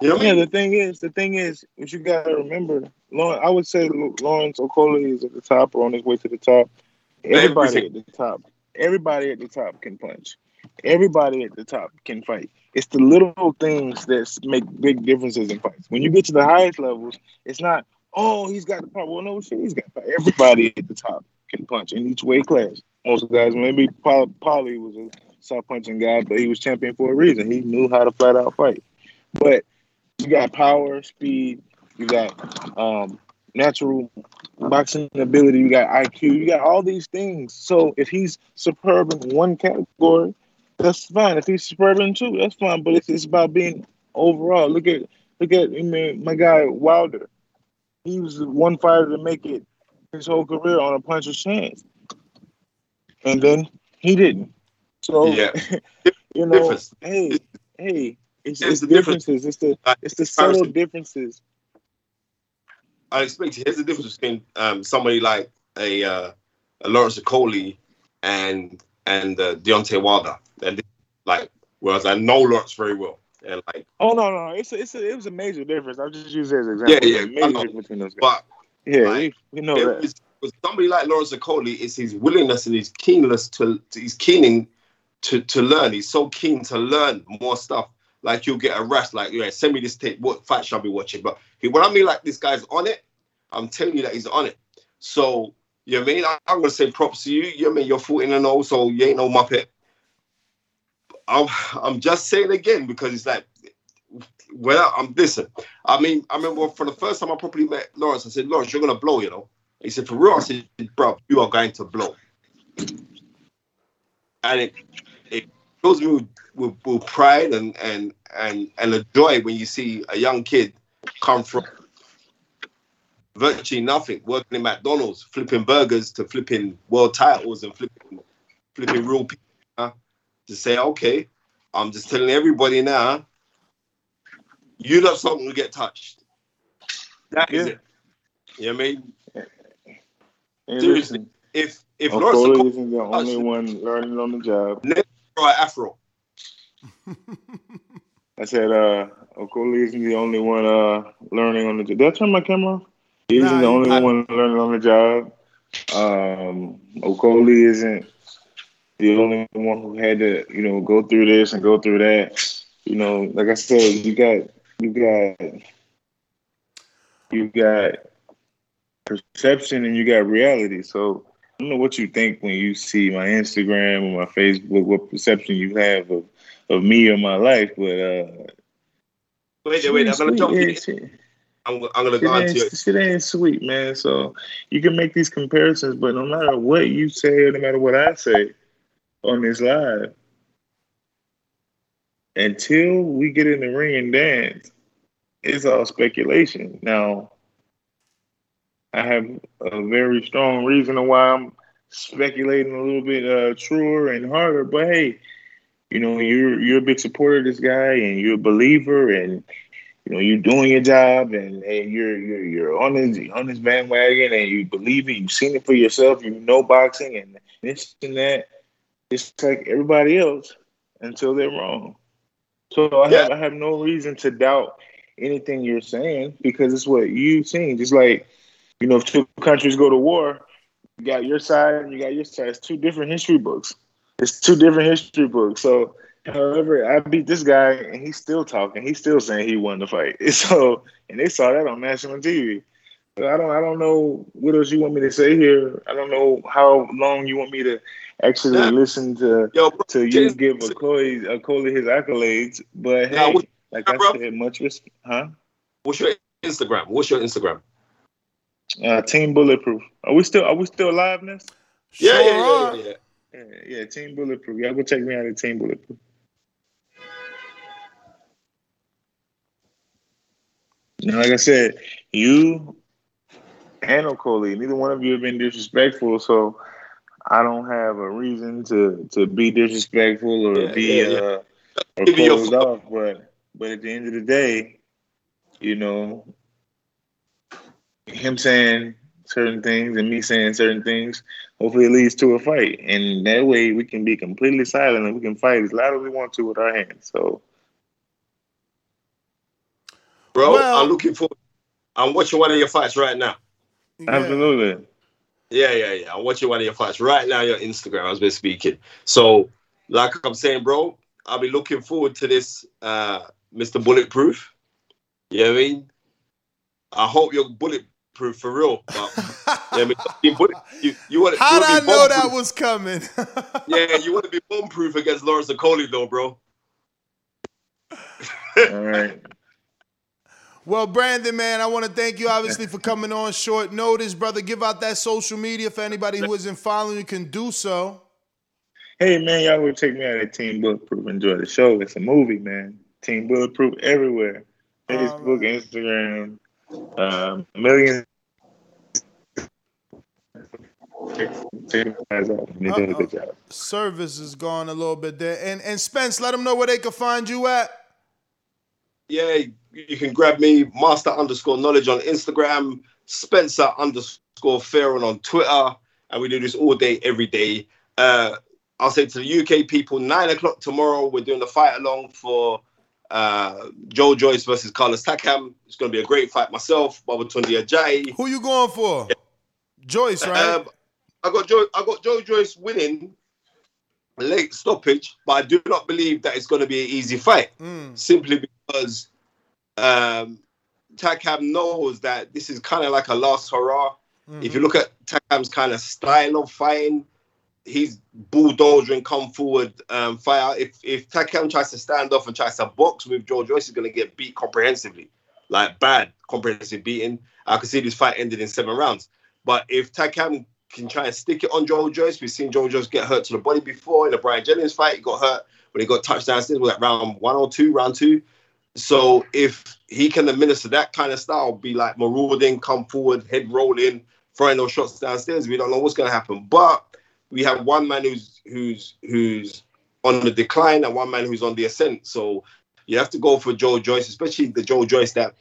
You know what I mean? the thing is, the thing is, what you gotta remember, Lawrence, I would say Lawrence Okolie is at the top or on his way to the top. Everybody at the top, everybody at the top can punch. Everybody at the top can fight. It's the little things that make big differences in fights. When you get to the highest levels, it's not, oh, he's got the power. Well, no shit, he's got the power. Everybody at the top can punch in each weight class. Most guys, maybe Paul, Paulie was a soft punching guy, but he was champion for a reason. He knew how to flat out fight. But you got power, speed, you got um, natural boxing ability, you got IQ, you got all these things. So if he's superb in one category, that's fine. If he's superb in two, that's fine. But it's, it's about being overall. Look at look at I mean my guy Wilder. He was one fighter to make it his whole career on a puncher's chance, and then he didn't. So Yeah. you know, Difference. hey, hey, it's, Here's it's the difference. differences. It's the it's the subtle differences. I expect here's the difference between um, somebody like a, uh, a Lawrence Okolie and and uh, Deontay Wilder. And like, whereas I know Lawrence very well, and like, Oh no, no, no. It's a, it's a, it was a major difference. I'll just use it as an example. yeah, yeah, major between those guys. But yeah, like, we, we know that. was- with somebody like Lawrence Okolie, it's his willingness and his keenness to, to he's keening to to learn. He's so keen to learn more stuff. Like you'll get a like yeah, send me this tape. What fight shall I be watching? But he, when I mean like this guy's on it, I'm telling you that he's on it. So you know what I mean? I, I'm gonna say props to you. You know what I mean? You're 14 and 0, so you ain't no muppet. I'm I'm just saying again because it's like well, I'm listen. I mean, I remember for the first time I properly met Lawrence, I said, Lawrence, you're gonna blow, you know. He said, for real, I said, bro, you are going to blow. And it fills me with, with, with pride and and and and a joy when you see a young kid come from virtually nothing, working in McDonald's, flipping burgers to flipping world titles and flipping flipping real people. huh? To say, okay, I'm just telling everybody now, you not something to get touched. That is Yeah. it. You know what I mean? Seriously, listen, if if Lawrence isn't the only one learning on the job. Afro, I said, uh, Okolie isn't the only one uh, learning on the job. Did I turn my camera off? He isn't Nah, the only one learning on the job. Um, Okolie isn't the only one who had to, you know, go through this and go through that. You know, like I said, you got, you got, you got perception and you got reality. So I don't know what you think when you see my Instagram or my Facebook, what perception you have of, of me or my life, but uh, wait, wait, I'm gonna jump in. Shit, I'm, I'm gonna go ain't, into it. shit ain't sweet, man. So you can make these comparisons, but no matter what you say or no matter what I say on this live, until we get in the ring and dance, it's all speculation. Now, I have a very strong reason why I'm speculating a little bit uh, truer and harder. But hey, you know, you're you're a big supporter of this guy, and you're a believer, and you know you're doing your job and, and you're you're you're on this on this bandwagon and you believe it, you've seen it for yourself, you know boxing and this and that. It's like everybody else until they're wrong. So I have I have no reason to doubt anything you're saying because it's what you've seen. Just like you know, if two countries go to war, you got your side and you got your side. It's two different history books. It's two different history books. So, however, I beat this guy and he's still talking. He's still saying he won the fight. So, and they saw that on national TV. So I don't, I don't know what else you want me to say here. I don't know how long you want me to actually Nah. listen to Yo, bro, to you give Okoye, Okoye his accolades. But Nah, hey, what- like I bro. said, much respect, huh? What's your Instagram? What's your Instagram? Uh, Team Bulletproof. Are we still, are we still live, Ness? Yeah, yeah, yeah, yeah, yeah. Yeah, yeah, Team Bulletproof. Y'all go check me out at Team Bulletproof. And like I said, you and Okolie, neither one of you have been disrespectful, so I don't have a reason to to be disrespectful or Yeah, be yeah, yeah. uh or Give me closed off. But but at the end of the day, you know, him saying certain things and me saying certain things, hopefully it leads to a fight. And that way we can be completely silent and we can fight as loud as we want to with our hands. So Bro, Well- I'm looking forward. I'm watching one of your fights right now. absolutely. Yeah, yeah, yeah. I'm watching one of your fights right now. Your Instagram, as we're speaking. So, like I'm saying, bro, I'll be looking forward to this, uh, Mr. Bulletproof. You know what I mean? I hope you're bulletproof for real. But, you, know what I mean? you, you, you want How'd I know that was coming? Yeah, you want to be bomb proof against Lawrence Okolie, though, bro. All right. Well, Brandon, man, I want to thank you obviously for coming on short notice, brother. Give out that social media for anybody who isn't following you can do so. Hey man, y'all will check me out at Team Bulletproof. Enjoy the show. It's a movie, man. Team Bulletproof everywhere. Facebook, Instagram, um, millions. Check, check you guys out. You're doing a good Service is gone a little bit there. And and Spence, let them know where they can find you at. Yeah, you can grab me, master underscore knowledge on Instagram, Spencer underscore Fearon on Twitter, and we do this all day, every day. Uh, I'll say to the UK people, nine o'clock tomorrow, we're doing the fight along for uh, Joe Joyce versus Carlos Takam. It's going to be a great fight. Myself, Babatunde Ajayi. Who you going for? Joyce, right? Um, I got Joe. I got Joe Joyce winning late stoppage, but I do not believe that it's going to be an easy fight. Mm. Simply because um, Takam knows that this is kind of like a last hurrah. If you look at Takam's kind of style of fighting, he's bulldozing, come forward um, fighter. If if Takam tries to stand off and tries to box with Joe Joyce, he's going to get beat comprehensively, like bad comprehensive beating. I could see this fight ended in seven rounds. But if Takam can try and stick it on Joe Joyce, we've seen Joe Joyce get hurt to the body before in the Bryant Jennings fight. He got hurt when he got touched downstairs. Was that round one or two, round two? So if he can administer that kind of style, be like marauding, come forward, head rolling, throwing those shots downstairs, we don't know what's going to happen. But we have one man who's who's who's on the decline and one man who's on the ascent. So you have to go for Joe Joyce, especially the Joe Joyce that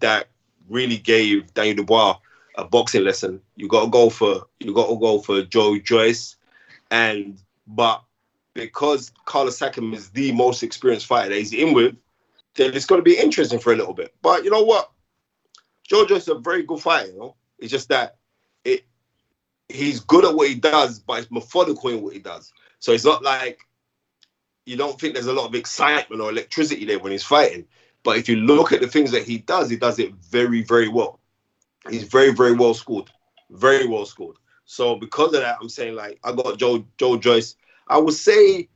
that really gave Daniel Dubois a boxing lesson. You got to go for you got to go for Joe Joyce, and but because Carlos Takam is the most experienced fighter that he's in with, then it's going to be interesting for a little bit. But you know what? Joe Joyce is a very good fighter. You know, it's just that it he's good at what he does, but it's methodical in what he does. So it's not like you don't think there's a lot of excitement or electricity there when he's fighting. But if you look at the things that he does, he does it very, very well. He's very, very well scored. Very well scored. So because of that, I'm saying like I got Joe Joe Joyce. I would say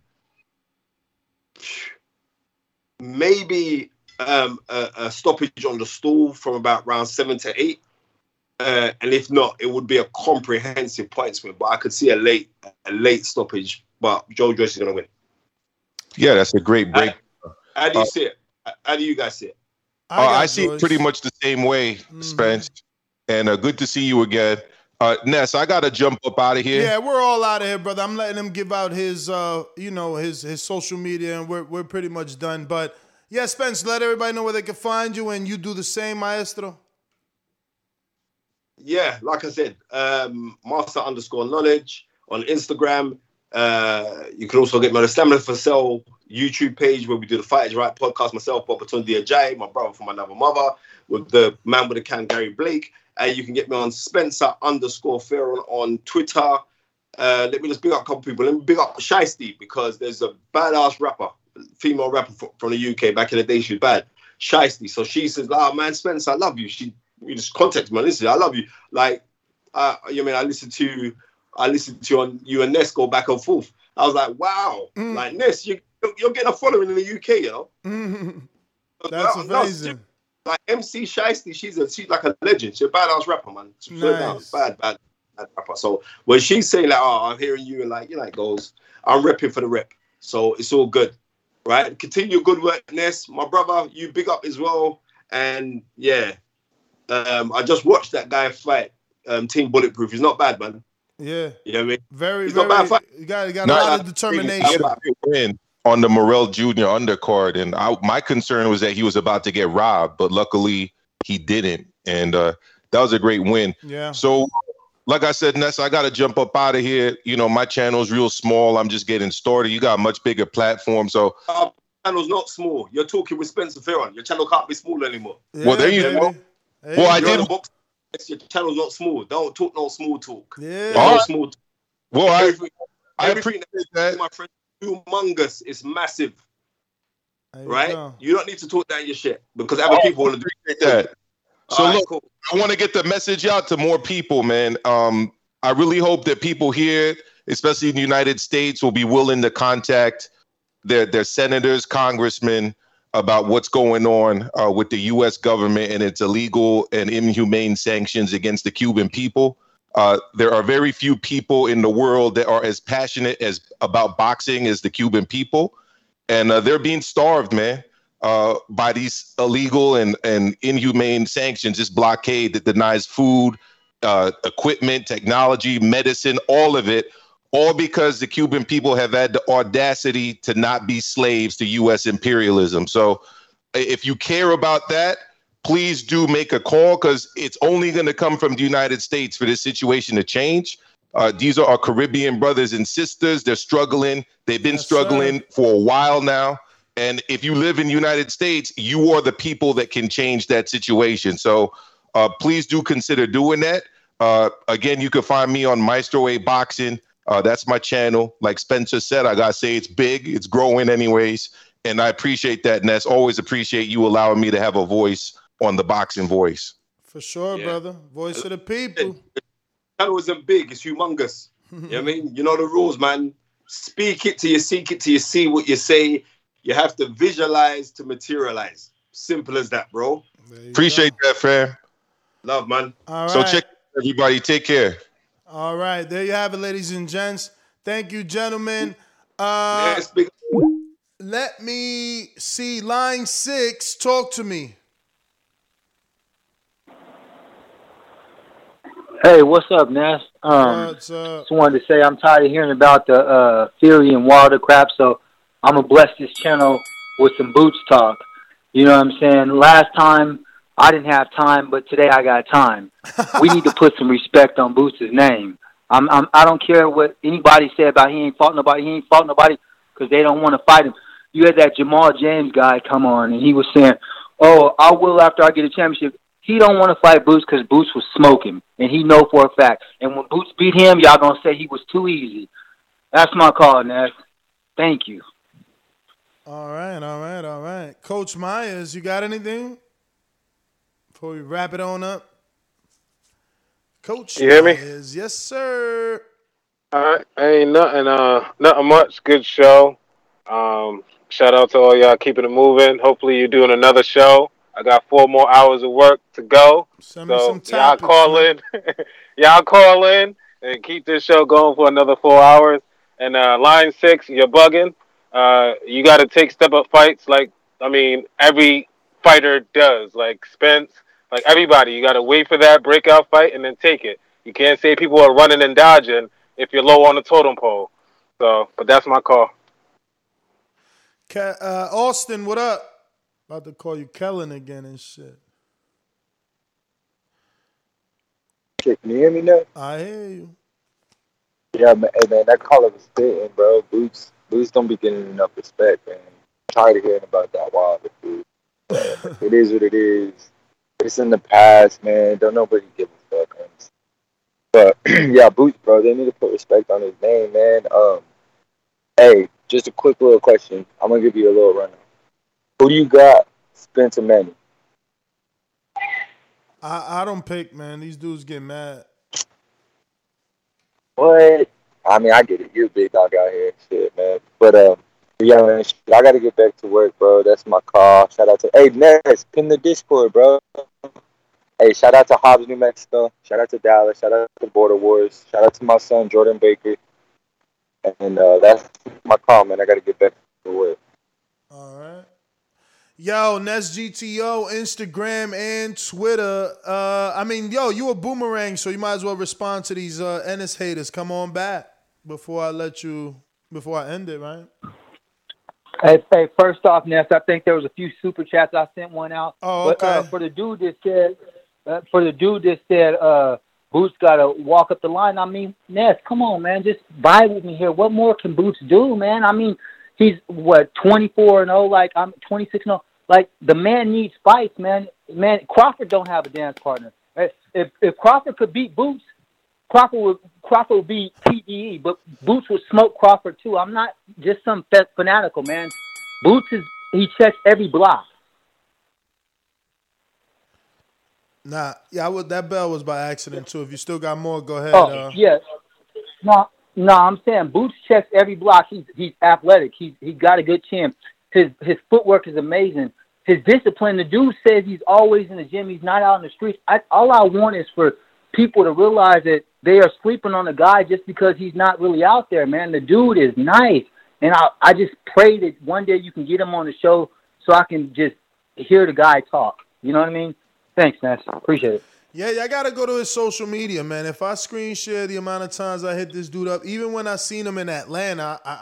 maybe um, a, a stoppage on the stool from about round seven to eight. Uh, and if not, it would be a comprehensive points win. But I could see a late a late stoppage. But Joe Joyce is going to win. Yeah, that's a great break. How do you Uh, see it? How do you guys see it? Uh, I, see it pretty much the same way, Spence. And uh, good to see you again. Uh, Ness, I got to jump up out of here. Yeah, we're all out of here, brother. I'm letting him give out his, uh, you know, his his social media, and we're we're pretty much done. But Yeah, Spence, let everybody know where they can find you and you do the same, Maestro. Yeah, like I said, um, master underscore knowledge on Instagram. Uh, you can also get me on the Stamina for Sale YouTube page where we do the Fight is Right podcast. Myself, Babatunde Ajayi, my brother from another mother, with the man with the can, Gary Blake. And you can get me on Spencer underscore Fearon on Twitter. Uh, let me just big up a couple people. Let me big up Shystie because there's a badass rapper, female rapper from the UK back in the day. She was bad. Shystie. So she says, "Ah, man, Spencer, I love you." She you just contact me. Listen, I love you. Like, uh, you mean I listened to, I listened to on you and Ness go back and forth. I was like, wow, like Ness, you you're getting a following in the UK, you know. That's No, no, amazing. Like MC Shystie, she's a she's like a legend. She's a badass rapper, man. She's so down, Nice. bad, bad, bad rapper. So when she's saying like, "Oh, I'm hearing you," and like, you know, it goes, I'm repping for the rep. So it's all good, right? Continue your good work, Ness, my brother. You big up as well, and yeah, um, I just watched that guy fight, um, Team Bulletproof. He's not bad, man. Yeah. You know what I mean? Very, He's very. not bad fight. You got, you got No, a lot I- of determination. win on the Morrell Jr. undercard, and I, my concern was that he was about to get robbed, but luckily he didn't, and uh, that was a great win. Yeah. So, like I said, Ness, I got to jump up out of here. You know, my channel's real small. I'm just getting started. You got a much bigger platform, so Our channel's not small. You're talking with Spencer Fearon. Your channel can't be small anymore. well, there you go. Well, I You're did. the box. Your channel's not small. Don't talk no small talk. Yeah. No All right. small talk. Well, I, Everything- I everything that my friend humongous. It's massive. There you right? go. You don't need to talk down your shit because other people want to do that. So All right, look, cool. I want to get the message out to more people, man. Um, I really hope that people here, especially in the United States, will be willing to contact their their senators, congressmen about what's going on uh, with the U.S. government and its illegal and inhumane sanctions against the Cuban people. Uh, there are very few people in the world that are as passionate as about boxing as the Cuban people, and uh, they're being starved, man uh, by these illegal and, and inhumane sanctions, this blockade that denies food, uh, equipment, technology, medicine, all of it, all because the Cuban people have had the audacity to not be slaves to U.S. imperialism. So if you care about that, please do make a call because it's only going to come from the United States for this situation to change. Uh, these are our Caribbean brothers and sisters. They're struggling. They've been struggling for a while now. And if you live in the United States, you are the people that can change that situation. So uh, please do consider doing that. Uh, again, you can find me on Maestro A Boxing. Uh, that's my channel. Like Spencer said, I gotta say it's big, it's growing anyways, and I appreciate that. And that's always appreciate you allowing me to have a voice on the boxing voice. For sure, brother. Voice of the people. channel isn't big, it's humongous. you know what I mean? You know the rules, man. Speak it till you seek it till you see what you say. You have to visualize to materialize. Simple as that, bro. Appreciate that, fam. Love, man. All So right. check everybody. Take care. All right, there you have it, ladies and gents. Thank you, gentlemen. Uh, Yes, big- let me see. Line six, talk to me. Hey, what's up, Ness? Um, What's up? just wanted to say I'm tired of hearing about the uh, Fury and Wilder crap, so I'm gonna bless this channel with some boots talk. You know what I'm saying? Last time I didn't have time, but today I got time. we need to put some respect on Boots' name. I'm, I'm I don't care what anybody say about he ain't fought nobody. He ain't fought nobody because they don't want to fight him. You had that Jamal James guy come on, and he was saying, "Oh, I will after I get a championship." He don't want to fight Boots because Boots was smoking, and he know for a fact. And when Boots beat him, y'all gonna say he was too easy. That's my call, Ness. Thank you. All right, all right, all right. Coach Myers, you got anything before we wrap it on up? Coach You hear me? Myers, yes, sir. All right, ain't nothing, uh, nothing much. Good show. Um, shout out to all y'all keeping it moving. Hopefully, you're doing another show. I got four more hours of work to go. Send me so y'all call in, y'all call in, and keep this show going for another four hours. And uh, line six, you're bugging. Uh, you got to take step up fights, like I mean, every fighter does. Like Spence, like everybody, you got to wait for that breakout fight and then take it. You can't say people are running and dodging if you're low on the totem pole. So, but that's my call. Ca- uh, Austin, what up? About to call you Kellen again and shit. Can you hear me now? I hear you. Yeah, man, hey, man, that caller was spitting, bro. Boots, Boots don't be getting enough respect, man. I'm tired of hearing about that Wilder dude. it is what it is. It's in the past, man. Don't nobody give a fuck. Man. But yeah, Boots, bro, they need to put respect on his name, man. Um, hey, just a quick little question. I'm gonna give you a little rundown. Who do you got? Spence or Manny. I, I don't pick, man. These dudes get mad. What? I mean, I get it. You're a big dog out here, shit, man. But um, yeah, man, shit, I gotta get back to work, bro. That's my call. Shout out to hey Ness, pin the Discord, bro. Hey, shout out to Hobbs, New Mexico. Shout out to Dallas. Shout out to Border Wars. Shout out to my son Jordan Baker. And uh, that's my call, man. I gotta get back to work. All right. Yo, Ness GTO, Instagram and Twitter. Uh, I mean, yo, you a boomerang, so you might as well respond to these uh, Ennis haters. Come on back before I let you, before I end it, right? Hey, hey, first off, Ness, I think there was a few super chats. I sent one out. Oh, But uh, okay. for the dude that said, uh, for the dude that said, uh, Boots got to walk up the line. I mean, Ness, come on, man, just vibe with me here. What more can Boots do, man? I mean, he's what 24 and 0, like I'm 26 and 0. Like the man needs fights, man. Man, Crawford don't have a dance partner. If if Crawford could beat Boots, Crawford would Crawford would beat TDE, but Boots would smoke Crawford too. I'm not just some fa- fanatical man. Boots is he checks every block. Nah, yeah, I would. That bell was by accident too. If you still got more, go ahead. Oh uh, yeah, no, no, I'm saying Boots checks every block. He's he's athletic. He's he got a good chin. His his footwork is amazing. His discipline. The dude says he's always in the gym. He's not out in the streets. I, all I want is for people to realize that they are sleeping on the guy just because he's not really out there, man. The dude is nice, and I I just pray that one day you can get him on the show so I can just hear the guy talk. You know what I mean? Thanks, Ness. Appreciate it. Yeah, I gotta go to his social media, man. If I screen share the amount of times I hit this dude up, even when I seen him in Atlanta, I I,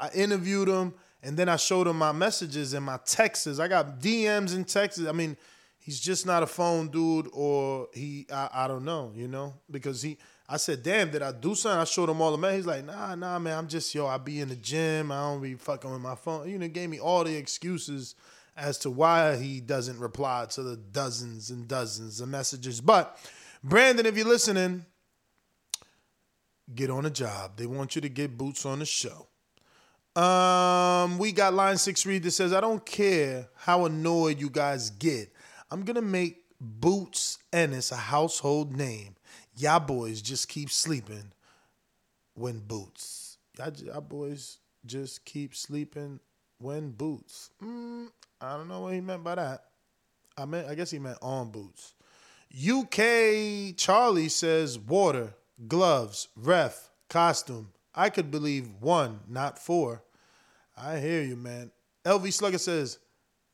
I, I interviewed him and then I showed him my messages and my texts. I got DMs and texts. I mean, he's just not a phone dude, or he I, I don't know, you know, because he. I said, damn, did I do something? I showed him all the man. He's like, nah, nah, man. I'm just yo. I be in the gym. I don't be fucking with my phone. You know, gave me all the excuses as to why he doesn't reply to the dozens and dozens of messages. But Brandon, if you're listening, get on a job. They want you to get boots on the show. Um, we got line six read that says, I don't care how annoyed you guys get. I'm gonna make Boots Ennis a household name. Y'all boys just keep sleeping when boots. Y'all, y'all boys just keep sleeping when boots. Mm, I don't know what he meant by that. I meant I guess he meant on boots. UK Charlie says water, gloves, ref, costume. I could believe one, not four. I hear you, man. LV Slugger says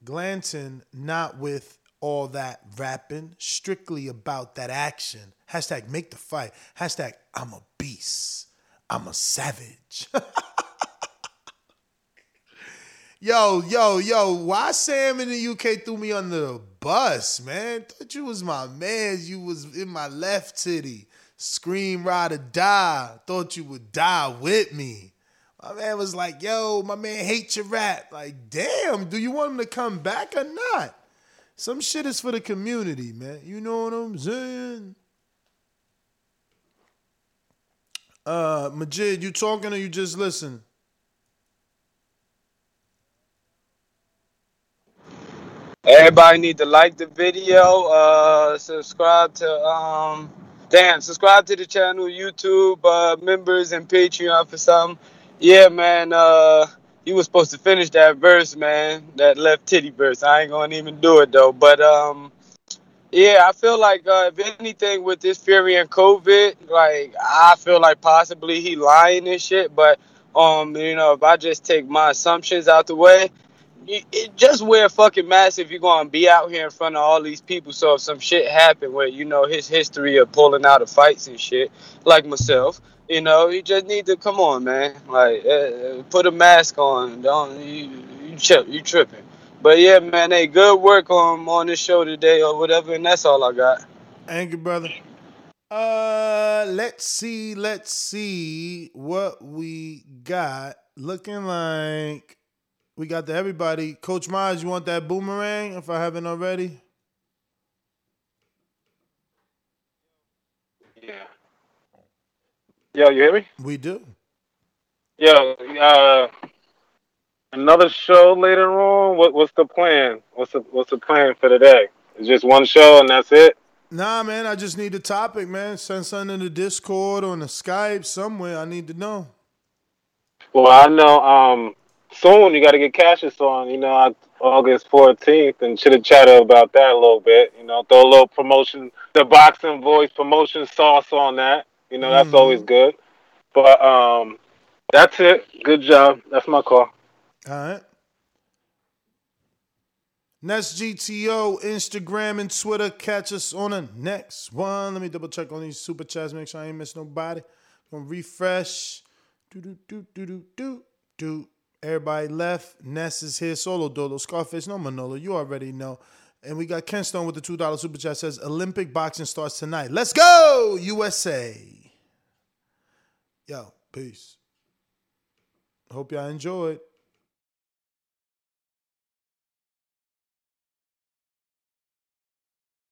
Glanton not with all that rapping, strictly about that action. Hashtag make the fight. Hashtag I'm a beast. I'm a savage. Yo, yo, yo, why Sam in the UK threw me under the bus, man? Thought you was my man. You was in my left titty. Scream, ride or die. Thought you would die with me. My man was like, yo, my man hates your rap. Like, damn, do you want him to come back or not? Some shit is for the community, man. You know what I'm saying? Uh, Majid, you talking or you just listen? Everybody need to like the video, uh, subscribe to um, damn, subscribe to the channel, YouTube uh, members and Patreon for something. Yeah, man. Uh, you was supposed to finish that verse, man. That left titty verse. I ain't gonna even do it though. But um, yeah, I feel like uh, if anything with this Fury and COVID, like I feel like possibly he lying and shit. But um, you know, if I just take my assumptions out the way, it, just wear a fucking mask if you're gonna be out here in front of all these people. So if some shit happen where you know his history of pulling out of fights and shit, like myself, you know, you just need to come on, man. Like, uh, put a mask on. Don't you you, you tripping? But yeah, man, hey, good work on on this show today or whatever, and that's all I got. Thank you, brother. Uh, let's see, let's see what we got. Looking like we got the everybody. Coach Miles, you want that boomerang? If I haven't already. Yeah. Yo, you hear me? We do. Yo, uh, another show later on. What what's the plan? What's the what's the plan for today? It's just one show and that's it. Nah, man, I just need the topic, man. Send something in the Discord or in the Skype somewhere. I need to know. Well, I know um soon you got to get Cassius on. You know, August fourteenth, and should have chatted about that a little bit. You know, throw a little promotion, the boxing voice promotion sauce on that. You know, that's Mhm. always good. But um, that's it. Good job. That's my call. All right. Ness GTO, Instagram and Twitter. Catch us on the next one. Let me double check on these super chats, make sure I ain't miss nobody. Gonna refresh. Do do do do do do do. Everybody left. Ness is here. Solo Dolo. Scarface. No Manolo. You already know. And we got Ken Stone with the two dollar super chat. Says Olympic boxing starts tonight. Let's go USA. Yo, peace. Hope y'all enjoyed.